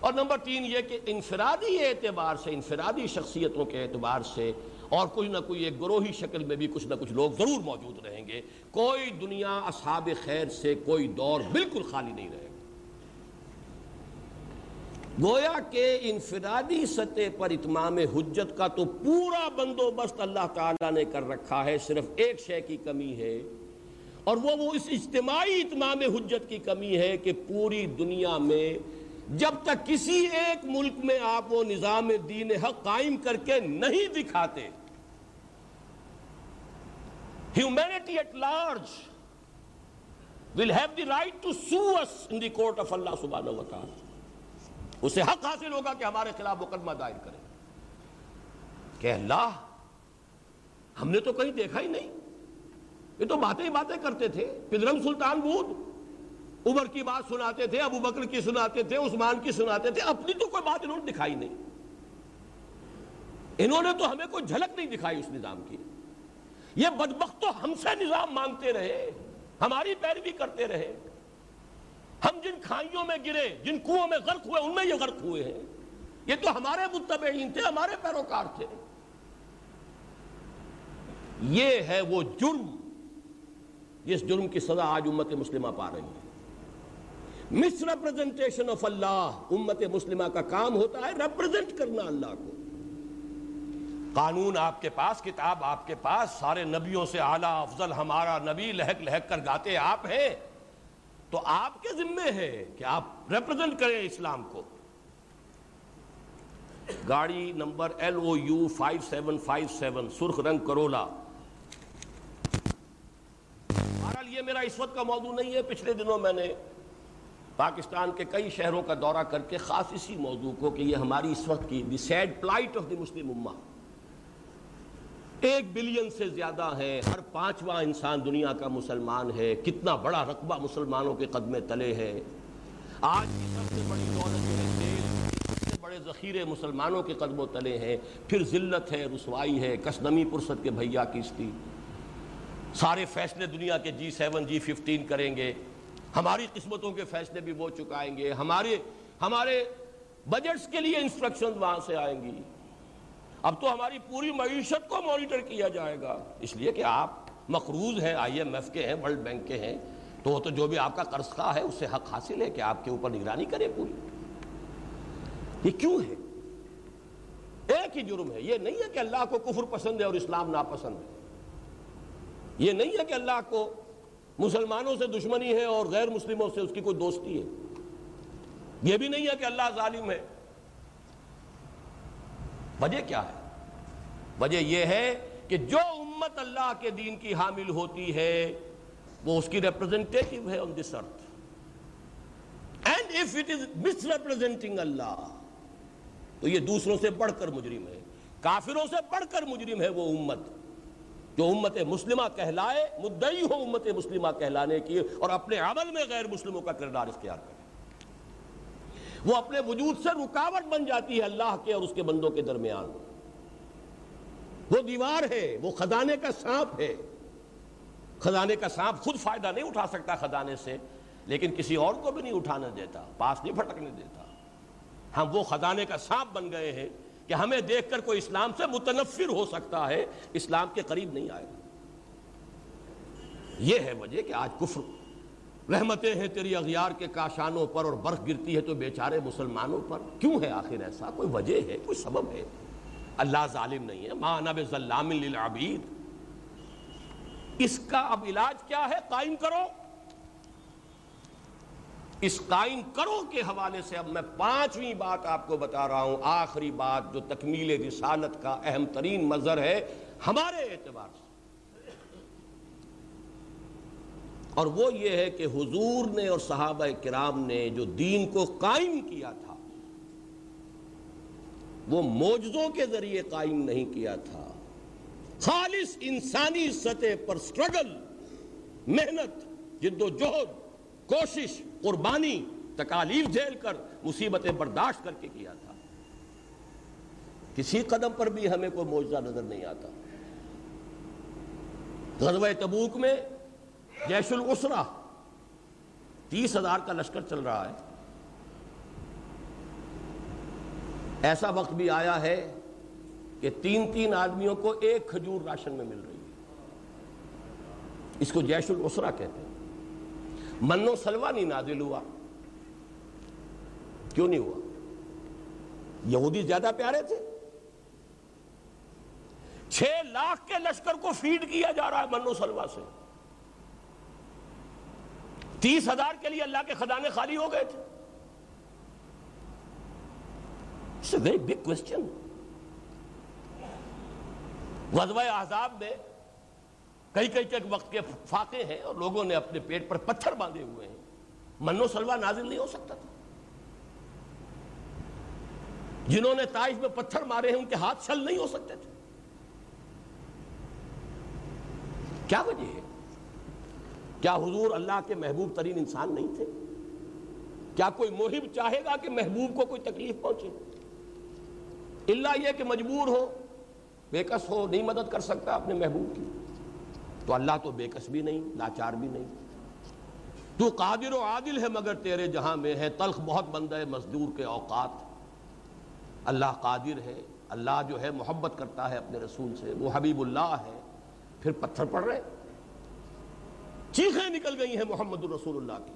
اور نمبر تین یہ کہ انفرادی اعتبار سے، انفرادی شخصیتوں کے اعتبار سے اور کچھ نہ کوئی ایک گروہی شکل میں بھی کچھ نہ کچھ لوگ ضرور موجود رہیں گے۔ کوئی دنیا اصحاب خیر سے کوئی دور بالکل خالی نہیں رہے گا۔ گویا کہ انفرادی سطح پر اتمام حجت کا تو پورا بندوبست اللہ تعالیٰ نے کر رکھا ہے، صرف ایک شے کی کمی ہے۔ اور وہ وہ اس اجتماعی اتمام حجت کی کمی ہے کہ پوری دنیا میں جب تک کسی ایک ملک میں آپ وہ نظام دین حق قائم کر کے نہیں دکھاتے humanity at large will have the right to sue us in the court of Allah سبحانہ و تعالی اسے حق حاصل ہوگا کہ ہمارے خلاف مقدمہ دائر کرے۔ کہ اللہ، ہم نے تو کہیں دیکھا ہی نہیں۔ یہ تو باتیں ہی باتیں کرتے تھے۔ پدرم سلطان بود۔ عمر کی بات سناتے تھے، ابو بکر کی سناتے تھے، عثمان کی سناتے تھے۔ اپنی تو کوئی بات انہوں نے دکھائی نہیں۔ انہوں نے تو ہمیں کوئی جھلک نہیں دکھائی اس نظام کی۔ یہ بدبخت تو ہم سے نظام مانگتے رہے، ہماری پیروی کرتے رہے۔ ہم جن کھائیوں میں گرے، جن کنووں میں غرق ہوئے، ان میں یہ غرق ہوئے ہیں۔ یہ تو ہمارے متبعین تھے، ہمارے پیروکار تھے۔ یہ ہے وہ جرم جس جرم کی سزا آج امت مسلمہ پا رہی ہے۔ مس ریپرزنٹیشن آف اللہ امت مسلمہ کا کام ہوتا ہے ریپرزنٹ کرنا اللہ کو۔ قانون آپ کے پاس، کتاب آپ کے پاس، سارے نبیوں سے اعلیٰ، افضل، ہمارا نبی لہک لہک کر گاتے آپ ہیں۔ تو آپ کے ذمے ہے کہ آپ ریپرزنٹ کریں اسلام کو۔ گاڑی number L O U five seven five seven سرخ رنگ کرولا۔ بہرحال یہ میرا اس وقت کا موضوع نہیں ہے، پچھلے دنوں میں نے پاکستان کے کئی شہروں کا دورہ کر کے خاص اسی موضوع کو کہ یہ ہماری اس وقت کی the sad plight of the Muslim امہ ایک بلین سے زیادہ ہے، ہر پانچواں انسان دنیا کا مسلمان ہے۔ کتنا بڑا رقبہ مسلمانوں کے قدمے تلے ہے۔ آج کی سب سے بڑی دولت بڑے ذخیرے مسلمانوں کے قدم تلے ہیں۔ پھر ذلت ہے، رسوائی ہے۔ کسنمی پرست کے بھیا کشتی۔ سارے فیصلے دنیا کے جی سیون جی ففٹین کریں گے۔ ہماری قسمتوں کے فیصلے بھی وہ چکائیں گے۔ ہمارے ہمارے بجٹس کے لیے انسٹرکشن وہاں سے آئیں گی۔ اب تو ہماری پوری معیشت کو مانیٹر کیا جائے گا۔ اس لیے کہ آپ مقروض ہیں آئی ایم ایف کے ہیں ورلڈ بینک کے ہیں۔ تو وہ تو جو بھی آپ کا قرض کا ہے، اس سے حق حاصل ہے کہ آپ کے اوپر نگرانی کرے پوری۔ یہ کیوں ہے؟ ایک ہی جرم ہے۔ یہ نہیں ہے کہ اللہ کو کفر پسند ہے اور اسلام ناپسند ہے۔ یہ نہیں ہے کہ اللہ کو مسلمانوں سے دشمنی ہے اور غیر مسلموں سے اس کی کوئی دوستی ہے۔ یہ بھی نہیں ہے کہ اللہ ظالم ہے۔ وجہ کیا ہے؟ وجہ یہ ہے کہ جو امت اللہ کے دین کی حامل ہوتی ہے، وہ اس کی ریپرزنٹیٹو ہے on this earth and if it is misrepresenting Allah, تو یہ دوسروں سے بڑھ کر مجرم ہے۔ کافروں سے بڑھ کر مجرم ہے وہ امت۔ جو امت مسلمہ کہلائے، مدعی ہو امت مسلمہ کہلانے کی اور اپنے عمل میں غیر مسلموں کا کردار اختیار کرے۔ وہ اپنے وجود سے رکاوٹ بن جاتی ہے اللہ کے اور اس کے بندوں کے درمیان۔ وہ دیوار ہے، وہ خزانے کا سانپ ہے۔ خزانے کا سانپ خود فائدہ نہیں اٹھا سکتا خزانے سے، لیکن کسی اور کو بھی نہیں اٹھانے دیتا، پاس نہیں پھٹکنے دیتا۔ ہم وہ خزانے کا سانپ بن گئے ہیں کہ ہمیں دیکھ کر کوئی اسلام سے متنفر ہو سکتا ہے، اسلام کے قریب نہیں آئے گا۔ یہ ہے وجہ کہ آج کفر رحمتیں ہیں تیری اغیار کے کاشانوں پر اور برف گرتی ہے تو بیچارے مسلمانوں پر۔ کیوں ہے آخر ایسا؟ کوئی وجہ ہے؟ کوئی سبب ہے؟ اللہ ظالم نہیں ہے۔ ماں نب ظلام للعبید۔ اس کا اب علاج کیا ہے؟ قائم کرو۔ اس قائم کرو کے حوالے سے اب میں پانچویں بات آپ کو بتا رہا ہوں۔ آخری بات جو تکمیل رسالت کا اہم ترین مظہر ہے، ہمارے اعتبار سے۔ اور وہ یہ ہے کہ حضور نے اور صحابہ کرام نے جو دین کو قائم کیا تھا، وہ موجزوں کے ذریعے قائم نہیں کیا تھا۔ خالص انسانی سطح پر سٹرگل محنت، جد و جہد، کوشش، قربانی، تکالیف جھیل کر مصیبتیں برداشت کر کے کیا تھا۔ کسی قدم پر بھی ہمیں کوئی موجزہ نظر نہیں آتا۔ غزوہ تبوک میں جیش العسرہ تیس ہزار کا لشکر چل رہا ہے۔ ایسا وقت بھی آیا ہے کہ تین تین آدمیوں کو ایک کھجور راشن میں مل رہی ہے۔ اس کو جیش العسرہ کہتے ہیں۔ منو سلوا نہیں نازل ہوا۔ کیوں نہیں ہوا؟ یہودی زیادہ پیارے تھے۔ چھ لاکھ کے لشکر کو فیڈ کیا جا رہا ہے منو سلوا سے۔ تیس ہزار کے لیے اللہ کے خزانے خالی ہو گئے تھے۔ ویری بگ کوشچن غزوہ احزاب میں کئی کئی کئی وقت کے فاقے ہیں اور لوگوں نے اپنے پیٹ پر پتھر باندھے ہوئے ہیں۔ منو سلوا نازل نہیں ہو سکتا تھا۔ جنہوں نے تائف میں پتھر مارے ہیں، ان کے ہاتھ چل نہیں ہو سکتے تھے۔ کیا وجہ ہے؟ کیا حضور اللہ کے محبوب ترین انسان نہیں تھے؟ کیا کوئی محب چاہے گا کہ محبوب کو کوئی تکلیف پہنچے؟ اللہ یہ کہ مجبور ہو بےکس ہو، نہیں مدد کر سکتا اپنے محبوب کی۔ تو اللہ تو بےکس بھی نہیں، لاچار بھی نہیں۔ تو قادر و عادل ہے مگر تیرے جہاں میں ہے۔ تلخ بہت بند ہے، مزدور کے اوقات۔ اللہ قادر ہے، اللہ جو ہے محبت کرتا ہے اپنے رسول سے۔ وہ حبیب اللہ ہے۔ پھر پتھر پڑ رہے۔ چیخیں نکل گئی ہیں محمد الرسول اللہ کی۔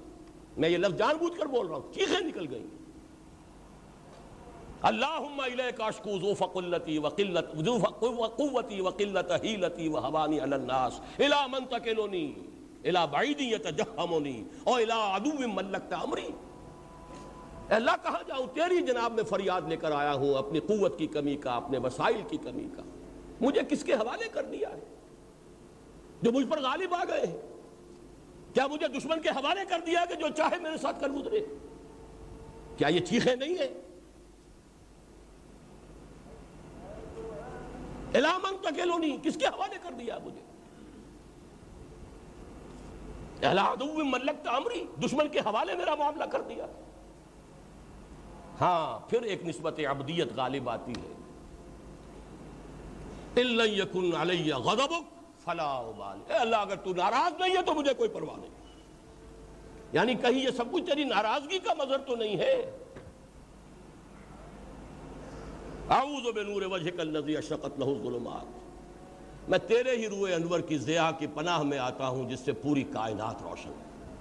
میں یہ لفظ جان بوجھ کر بول رہا ہوں، چیخیں نکل گئی ہیں۔ اللہم الیک اشکو ذوف قلتی وقلت ذوف قوتی وقلت حیلتی وحوانی علی الناس۔ الى من تکلونی الى بعیدی یتجہمونی او الى عدو ملکت امری۔ اللہ، کہاں جاؤں؟ تیری جناب میں فریاد لے کر آیا ہوں، اپنی قوت کی کمی کا، اپنے وسائل کی کمی کا۔ مجھے کس کے حوالے کر دیا ہے؟ جو مجھ پر غالب آ گئے ہیں۔ کیا مجھے دشمن کے حوالے کر دیا کہ جو چاہے میرے ساتھ کر گزرے؟ کیا یہ چیخیں نہیں ہیں؟ علامن تکیلونی کس کے حوالے کر دیا مجھے؟ ملک تعمری دشمن کے حوالے میرا معاملہ کر دیا۔ ہاں پھر ایک نسبت عبدیت غالب آتی ہے۔ اے اللہ، اگر تو ناراض نہیں ہے تو مجھے کوئی پرواہ نہیں۔ یعنی کہیں یہ سب کچھ تیری ناراضگی کا مظہر تو نہیں ہے۔ اعوذ بنور وجهك الذي اشرقت له الظلمات۔ میں تیرے ہی روح انور کی ضیاء کی پناہ میں آتا ہوں، جس سے پوری کائنات روشن ہے۔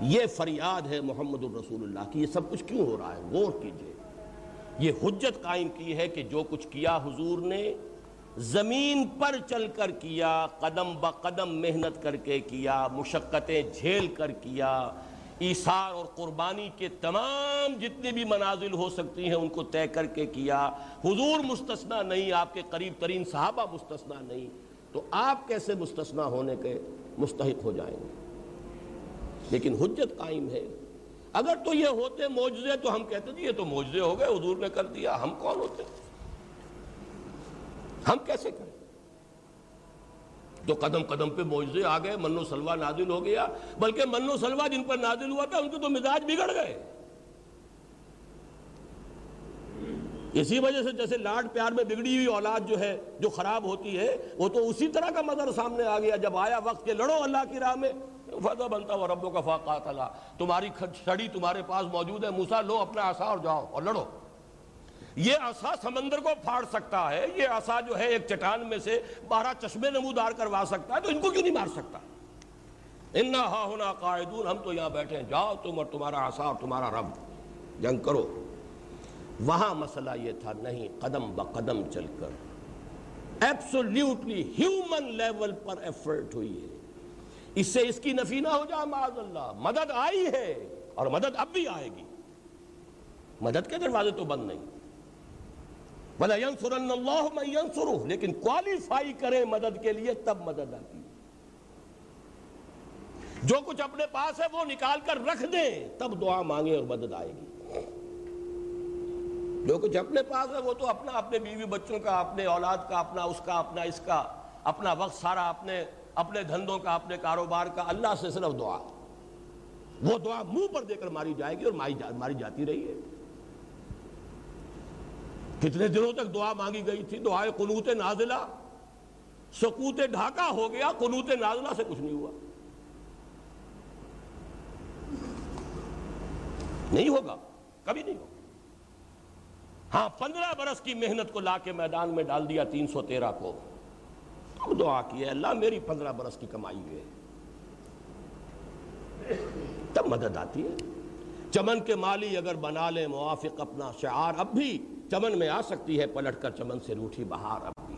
یہ فریاد ہے محمد الرسول اللہ کی، یہ سب کچھ کیوں ہو رہا ہے؟ غور کیجیے۔ یہ حجت قائم کی ہے کہ جو کچھ کیا حضور نے زمین پر چل کر کیا، قدم بقدم محنت کر کے کیا، مشقتیں جھیل کر کیا۔ ایثار اور قربانی کے تمام جتنے بھی منازل ہو سکتی ہیں، ان کو طے کر کے کیا۔ حضور مستثنا نہیں، آپ کے قریب ترین صحابہ مستثنا نہیں۔ تو آپ کیسے مستثنا ہونے کے مستحق ہو جائیں گے؟ لیکن حجت قائم ہے۔ اگر تو یہ ہوتے موجزے تو ہم کہتے تھے یہ تو موجزے ہو گئے، حضور نے کر دیا، ہم کون ہوتے؟ ہم کیسے کریں؟ تو قدم قدم پہ معجزے آ گئے، منو سلوا نازل ہو گیا، بلکہ منو سلوا جن پر نازل ہوا تھا، ان کے تو مزاج بگڑ گئے۔ اسی وجہ سے جیسے لاڈ پیار میں بگڑی ہوئی اولاد جو ہے، جو خراب ہوتی ہے، وہ تو اسی طرح کا مظہر سامنے آ گیا۔ جب آیا وقت کہ لڑو اللہ کی راہ میں، فضا بنتا ہوا ربوں کا فاقات اللہ تمہاری چھڑی تمہارے پاس موجود ہے موسا لو اپنا آسا اور جاؤ اور لڑو۔ یہ آسا سمندر کو پھاڑ سکتا ہے، یہ آسا جو ہے ایک چٹان میں سے بارہ چشمے نمودار کروا سکتا ہے، تو ان کو کیوں نہیں مار سکتا؟ انا ہا ہونا قائدون ہم تو یہاں بیٹھے ہیں، جاؤ تم اور تمہارا آسا اور تمہارا رب، جنگ کرو۔ وہاں مسئلہ یہ تھا، نہیں، قدم بقدم چل کر۔ ایبسولیوٹلی ہیومن لیول پر ایفرٹ ہوئی ہے۔ اس سے اس کی نفی نہ ہو جائے معاذ اللہ۔ مدد آئی ہے اور مدد اب بھی آئے گی۔ مدد کے دروازے تو بند نہیں۔ بلا ینصرن اللہ من ینصرہ لیکن کوالیفائی کریں مدد کے لیے تب مدد آتی ہے۔ جو کچھ اپنے پاس ہے وہ نکال کر رکھ دیں، تب دعا مانگیں اور مدد آئے گی۔ جو کچھ اپنے پاس ہے وہ تو اپنا، اپنے بیوی بچوں کا، اپنے اولاد کا، اپنا اس کا، اپنا اس کا، اپنا وقت سارا اپنے اپنے دھندوں کا، اپنے کاروبار کا۔ اللہ سے صرف دعا۔ وہ دعا منہ پر دے کر ماری جائے گی اور ماری جاتی رہی ہے۔ کتنے دنوں تک دعا مانگی گئی تھی؟ دعائے قنوت نازلہ۔ سکوت ڈھاکہ ہو گیا، قنوت نازلہ سے کچھ نہیں ہوا۔ نہیں ہوگا، کبھی نہیں ہوگا۔ ہاں پندرہ برس کی محنت کو لا کے میدان میں ڈال دیا تین سو تیرہ کو۔ تب دعا کی ہے، اللہ میری پندرہ برس کی کمائی ہوئے تب مدد آتی ہے۔ چمن کے مالی اگر بنا لے موافق اپنا شعار۔ اب بھی چمن میں آ سکتی ہے، پلٹ کر چمن سے روٹھی بہار اب بھی۔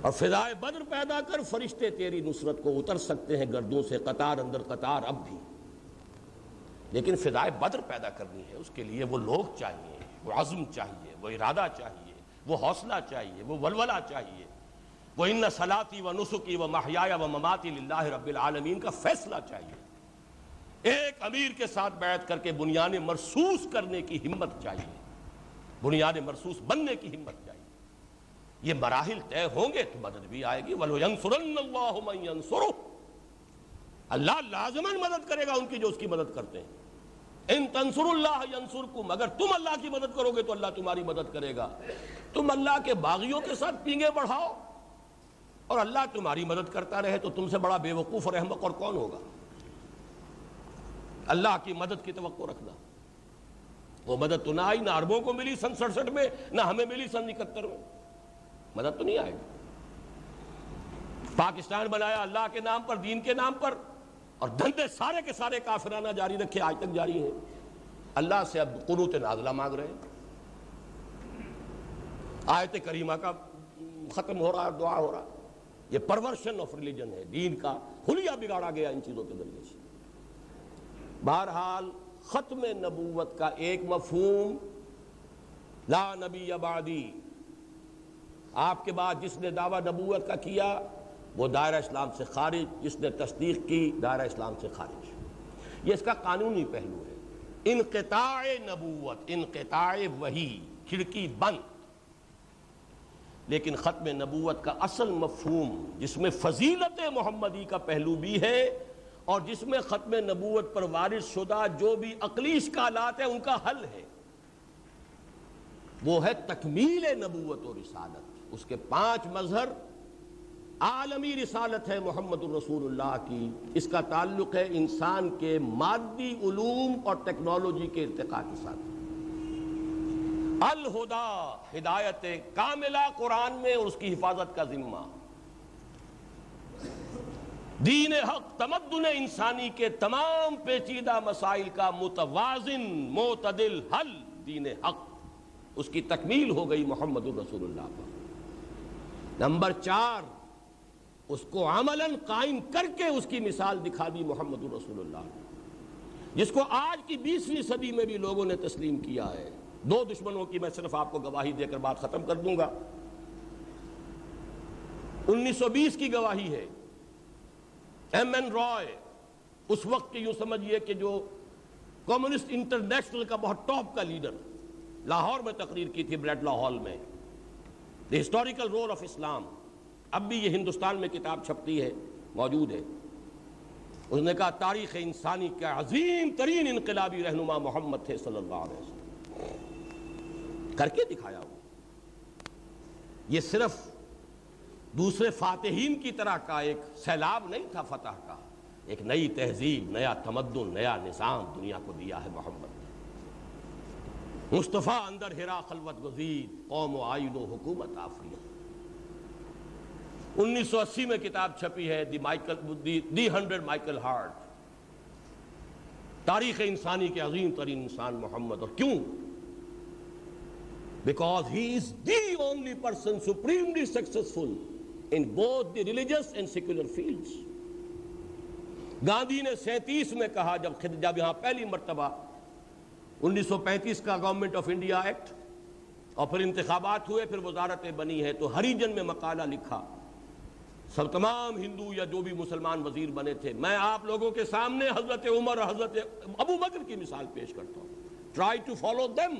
اور فضائے بدر پیدا کر، فرشتے تیری نصرت کو اتر سکتے ہیں، گردوں سے قطار اندر قطار اب بھی۔ لیکن فضائے بدر پیدا کرنی ہے، اس کے لیے وہ لوگ چاہیے، وہ عزم چاہیے، وہ ارادہ چاہیے، وہ حوصلہ چاہیے، وہ ولولہ چاہیے۔ وہ ان صلاتی و نسخی و محیا و مماتی اللہ رب العالمین کا فیصلہ چاہیے۔ ایک امیر کے ساتھ بیعت کر کے بنیاد مرسوس کرنے کی ہمت چاہیے۔ بنیاد مرسوس بننے کی ہمت چاہیے یہ مراحل طے ہوں گے تو مدد بھی آئے گی۔ اللہ لازمن مدد کرے گا ان کی جو اس کی مدد کرتے ہیں۔ ان تنصر اللہ ینصرکم اگر تم اللہ کی مدد کرو گے تو اللہ تمہاری مدد کرے گا۔ تم اللہ کے باغیوں کے ساتھ پینگے بڑھاؤ۔ اور اللہ تمہاری مدد کرتا رہے تو تم سے بڑا بے وقوف اور احمق اور کون ہوگا؟ اللہ کی مدد کی توقع رکھنا۔ وہ مدد تو نہ آئی، نہ عربوں کو ملی سن سڑسٹھ میں، نہ ہمیں ملی سن اکہتر میں مدد تو نہیں آئے گی پاکستان بنایا اللہ کے نام پر، دین کے نام پر، اور دھندے سارے کے سارے کافرانہ جاری رکھے، آج تک جاری ہیں۔ اللہ سے اب قنوت نازلہ مانگ رہے ہیں۔ آیت کریمہ کا ختم ہو رہا، دعا ہو رہا۔ یہ پرورشن آف ریلیجن ہے، دین کا حلیہ بگاڑا گیا ان چیزوں کے ذریعے سے۔ بہرحال ختم نبوت کا ایک مفہوم، لا نبی ابادی آپ کے بعد جس نے دعویٰ نبوت کا کیا، وہ دائرہ اسلام سے خارج، جس نے تصدیق کی، دائرہ اسلام سے خارج۔ یہ اس کا قانونی پہلو ہے۔ انقطاع نبوت، انقطاع وہی کھڑکی بند۔ لیکن ختم نبوت کا اصل مفہوم، جس میں فضیلت محمدی کا پہلو بھی ہے اور جس میں ختم نبوت پر وارث شدہ جو بھی عقلی اشکالات ہیں، ان کا حل ہے۔ وہ ہے تکمیل نبوت و رسالت۔ اس کے پانچ مظہر عالمی رسالت ہے محمد الرسول اللہ کی۔ اس کا تعلق ہے انسان کے مادی علوم اور ٹیکنالوجی کے ارتقاء کے ساتھ۔ الہدا، ہدایت کاملہ قرآن میں اور اس کی حفاظت کا ذمہ۔ دین حق، تمدن انسانی کے تمام پیچیدہ مسائل کا متوازن، معتدل حل دین حق۔ اس کی تکمیل ہو گئی محمد الرسول اللہ پر۔ نمبر چار، اس کو عملاً قائم کر کے اس کی مثال دکھا دی محمد الرسول اللہ۔ جس کو آج کی بیسویں صدی میں بھی لوگوں نے تسلیم کیا ہے۔ دو دشمنوں کی میں صرف آپ کو گواہی دے کر بات ختم کر دوں گا۔ انیس سو بیس کی گواہی ہے۔ ایم این رائے، اس وقت کی یوں سمجھئے کہ جو کمیونسٹ انٹرنیشنل کا بہت ٹاپ کا لیڈر لاہور میں تقریر کی تھی بریڈ لاہور میں، the historical role of Islam, اب بھی یہ ہندوستان میں کتاب چھپتی ہے، موجود ہے۔ اس نے کہا، تاریخ انسانی کا عظیم ترین انقلابی رہنما محمد تھے صلی اللہ علیہ وسلم۔ کر کے دکھایا وہ یہ صرف دوسرے فاتحین کی طرح کا ایک سیلاب نہیں تھا فتح کا، ایک نئی تہذیب، نیا تمدن، نیا نظام دنیا کو دیا ہے محمد۔ مصطفیٰ اندر ہرا خلوت گزید قوم و آئین و حکومت آفریت انیس سو اسی میں کتاب چھپی ہے، the Michael, the hundred Michael Hart. تاریخ انسانی کے عظیم ترین انسان محمد، اور کیوں؟ Because he is the only person supremely successful in both the religious and secular fields Gandhi نے سینتیس میں کہا جب جب یہاں پہلی مرتبہ انیس سو پینتیس کا گورنمنٹ آف انڈیا ایکٹ اور پھر انتخابات ہوئے، پھر وزارتیں بنی ہے تو ہریجن میں مقالہ لکھا، سب تمام ہندو یا جو بھی مسلمان وزیر بنے تھے، میں آپ لوگوں کے سامنے حضرت عمر اور حضرت ابو بکر کی مثال پیش کرتا ہوں۔ Try to follow them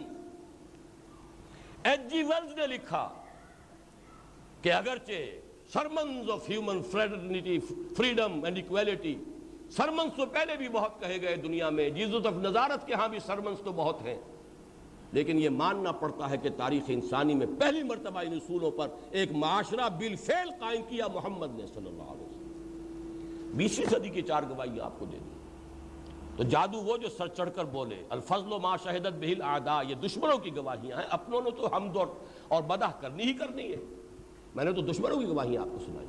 H G Wells نے لکھا کہ اگرچہ sermons of human fraternity freedom and equality sermons تو پہلے بھی بہت کہے گئے دنیا میں جیزت آف نظارت کے ہاں بھی سرمنز تو بہت ہیں۔ لیکن یہ ماننا پڑتا ہے کہ تاریخ انسانی میں پہلی مرتبہ ان اصولوں پر ایک معاشرہ بالفعل قائم کیا محمد نے صلی اللہ علیہ وسلم۔ بیسویں صدی کی چار گواہی آپ کو دے دی۔ تو جادو وہ جو سر چڑھ کر بولے، الفضل و ما شہدت بہل آدھا یہ دشمنوں کی گواہیاں ہیں۔ اپنوں نے تو حمد اور بدہ کرنی ہی کرنی ہے۔ میں نے تو دشمنوں کی گواہیاں آپ کو سنائی۔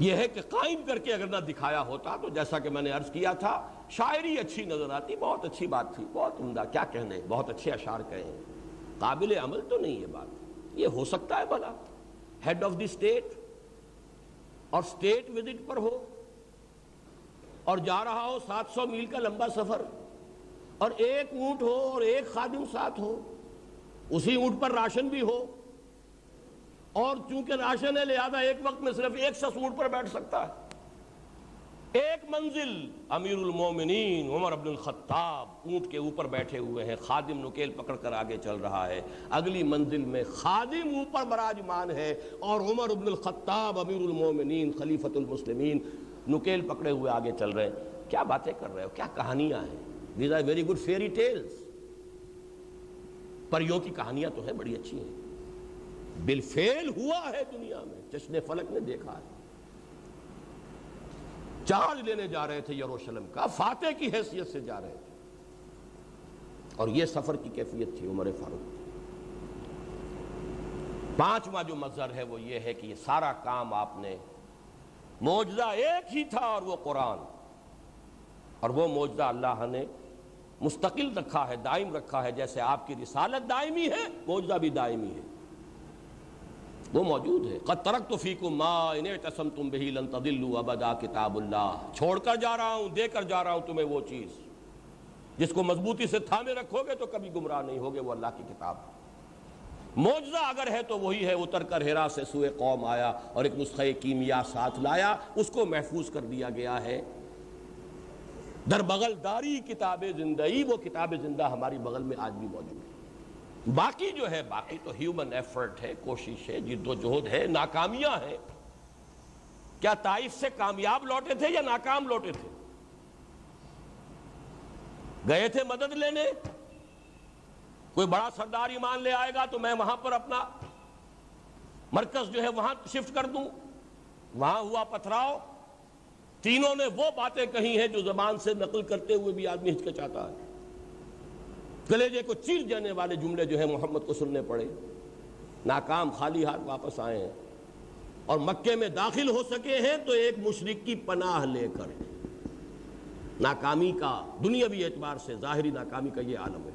یہ ہے کہ قائم کر کے اگر نہ دکھایا ہوتا تو جیسا کہ میں نے عرض کیا تھا، شاعری اچھی نظر آتی، بہت اچھی بات تھی، بہت عمدہ، کیا کہنے، بہت اچھے اشعار کہیں قابل عمل تو نہیں یہ بات۔ یہ ہو سکتا ہے بھلا۔ ہیڈ آف دی اسٹیٹ اور اسٹیٹ وزٹ پر ہو اور جا رہا ہو سات سو میل کا لمبا سفر اور ایک اونٹ ہو اور ایک خادم ساتھ ہو، اسی اونٹ پر راشن بھی ہو۔ اور چونکہ راشن ہے لہذا ایک وقت میں صرف ایک شخص اونٹ پر بیٹھ سکتا ہے۔ ایک منزل، امیر المومنین عمر عبد الخطاب اونٹ کے اوپر بیٹھے ہوئے ہیں۔ خادم نکیل پکڑ کر آگے چل رہا ہے۔ اگلی منزل میں خادم اوپر براجمان ہے اور عمر عبد الخطاب امیر المومنین خلیفت المسلمین نکیل پکڑے ہوئے آگے چل رہے ہیں۔ کیا باتیں کر رہے ہو؟ کیا کہانیاں ہیں؟ These are very good fairy tales پریوں کی کہانیاں تو ہیں، بڑی اچھی ہیں۔ بالفعل ہوا ہے دنیا میں جشن فلک نے دیکھا ہے۔ چارج لینے جا رہے تھے یروشلم کا، فاتح کی حیثیت سے جا رہے تھے۔ اور یہ سفر کی کیفیت تھی عمر فاروق۔ پانچواں جو مظہر ہے وہ یہ ہے کہ یہ سارا کام آپ نے موجزہ ایک ہی تھا اور وہ قرآن۔ اور وہ موجزہ اللہ نے مستقل رکھا ہے، دائم رکھا ہے، جیسے آپ کی رسالت دائمی ہے موجزہ بھی دائمی ہے۔ وہ موجود ہے۔ قد ترکت فیکم ما ان اعتصمتم به لن تضلوا ابدا کتاب اللہ چھوڑ کر جا رہا ہوں، دے کر جا رہا ہوں تمہیں وہ چیز۔ جس کو مضبوطی سے تھامے رکھو گے تو کبھی گمراہ نہیں ہوگے وہ اللہ کی کتاب۔ موجزہ اگر ہے تو وہی ہے، اتر کر ہرا سے سوئے قوم آیا اور ایک نسخہ کیمیا ساتھ لایا۔ اس کو محفوظ کر دیا گیا ہے۔ در بغل داری کتاب زندگی، وہ کتاب زندہ ہماری بغل میں آج بھی موجود ہے۔ باقی جو ہے، باقی تو ہیومن ایفرٹ ہے، کوشش ہے، جد و جہد ہے، ناکامیاں ہیں۔ کیا طائف سے کامیاب لوٹے تھے یا ناکام لوٹے تھے؟ گئے تھے مدد لینے؟ کوئی بڑا سردار ایمان لے آئے گا تو میں وہاں پر اپنا مرکز جو ہے وہاں شفٹ کر دوں۔ وہاں ہوا پتھراؤ۔ تینوں نے وہ باتیں کہی ہیں جو زبان سے نقل کرتے ہوئے بھی آدمی ہچکچاتا ہے۔ کلیجے کو چیر جانے والے جملے جو ہیں محمد کو سننے پڑے۔ ناکام خالی ہاتھ واپس آئے ہیں۔ اور مکے میں داخل ہو سکے ہیں تو ایک مشرق کی پناہ لے کر۔ ناکامی کا دنیاوی اعتبار سے ظاہری ناکامی کا یہ عالم ہے۔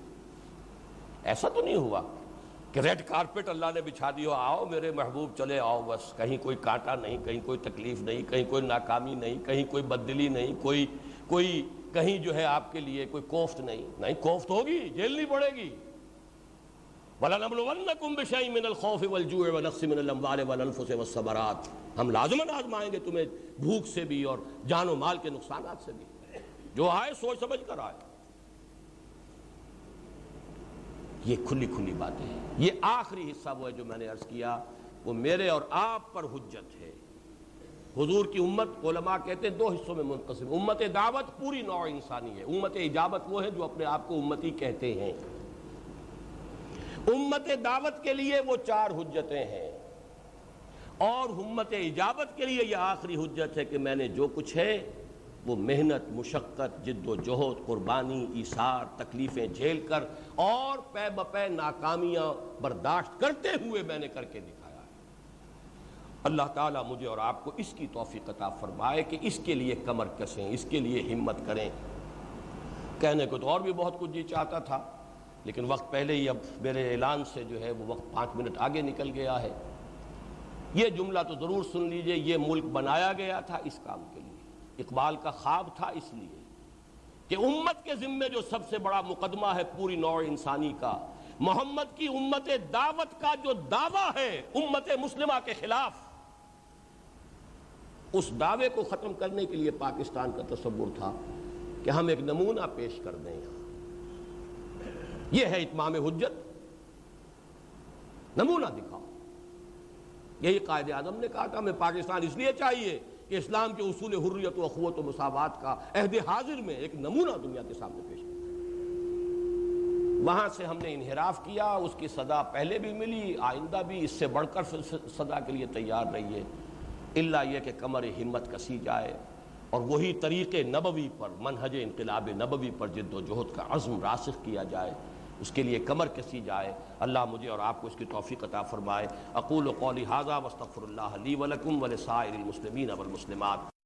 ایسا تو نہیں ہوا کہ ریڈ کارپٹ اللہ نے بچھا دی ہو، آؤ میرے محبوب چلے، آؤ بس۔ کہیں کوئی کانٹا نہیں، کہیں کوئی تکلیف نہیں، کہیں کوئی ناکامی نہیں، کہیں کوئی بدلی نہیں، کوئی کوئی کہیں جو ہے آپ کے لیے کوئی کوفت نہیں۔ نہیں، کوفت ہوگی جیلنی پڑے گی۔ وَلَنَبْلُوَنَّكُمْ بِشَيْءٍ مِّنَ الْخَوْفِ وَالْجُوعِ وَنَقْصٍ مِّنَ الْأَمْوَالِ وَالْأَنفُسِ وَالثَّمَرَاتِ۔ ہم لازماً آزمائیں گے تمہیں بھوک سے بھی اور جان و مال کے نقصانات سے بھی۔ جو آئے، سوچ سمجھ کر آئے۔ یہ کھلی کھلی باتیں ہیں۔ یہ آخری حصہ وہ ہے جو میں نے عرض کیا۔ وہ میرے اور آپ پر حجت ہے۔ حضور کی امت، علماء کہتے ہیں دو حصوں میں منقسم۔ امت دعوت پوری نوع انسانی ہے۔ امت اجابت وہ ہے جو اپنے آپ کو امتی کہتے ہیں۔ امت دعوت کے لیے وہ چار حجتیں ہیں۔ اور امت اجابت کے لیے یہ آخری حجت ہے کہ میں نے جو کچھ ہے، وہ محنت، مشقت، جد و جہد، قربانی، ایثار، تکلیفیں جھیل کر اور پے بپے ناکامیاں برداشت کرتے ہوئے میں نے کر کے دکھایا ہے اللہ تعالیٰ مجھے اور آپ کو اس کی توفیق عطا فرمائے کہ اس کے لیے کمر کسیں، اس کے لیے ہمت کریں۔ کہنے کو تو اور بھی بہت کچھ جی چاہتا تھا، لیکن وقت پہلے ہی اب میرے اعلان سے جو ہے وہ وقت پانچ منٹ آگے نکل گیا ہے۔ یہ جملہ تو ضرور سن لیجیے، یہ ملک بنایا گیا تھا اس کام کے لیے۔ اقبال کا خواب تھا اس لیے کہ امت کے ذمے جو سب سے بڑا مقدمہ ہے پوری نوع انسانی کا، محمد کی امت دعوت کا جو دعویٰ ہے امت مسلمہ کے خلاف اس دعوے کو ختم کرنے کے لیے پاکستان کا تصور تھا کہ ہم ایک نمونہ پیش کر دیں یہاں۔ یہ ہے اتمام حجت۔ نمونہ دکھاؤ۔ یہی قائد اعظم نے کہا تھا، ہمیں پاکستان اس لیے چاہیے کہ اسلام کے اصول حریت و اخوت و مساوات کا عہد حاضر میں ایک نمونہ دنیا کے سامنے پیش کیا۔ وہاں سے ہم نے انحراف کیا، اس کی صدا پہلے بھی ملی، آئندہ بھی، اس سے بڑھ کر صدا کے لیے تیار رہیے۔ اللہ یہ کہ کمر ہمت کسی جائے۔ اور وہی طریق نبوی پر، منہج انقلاب نبوی پر جد و جہد کا عزم راسخ کیا جائے۔ اس کے لیے کمر کسی جائے۔ اللہ مجھے اور آپ کو اس کی توفیق عطا فرمائے۔ اقول و قولی حاضہ وصطفر اللہ علی ولکم ولسائر المسلمین والمسلمات۔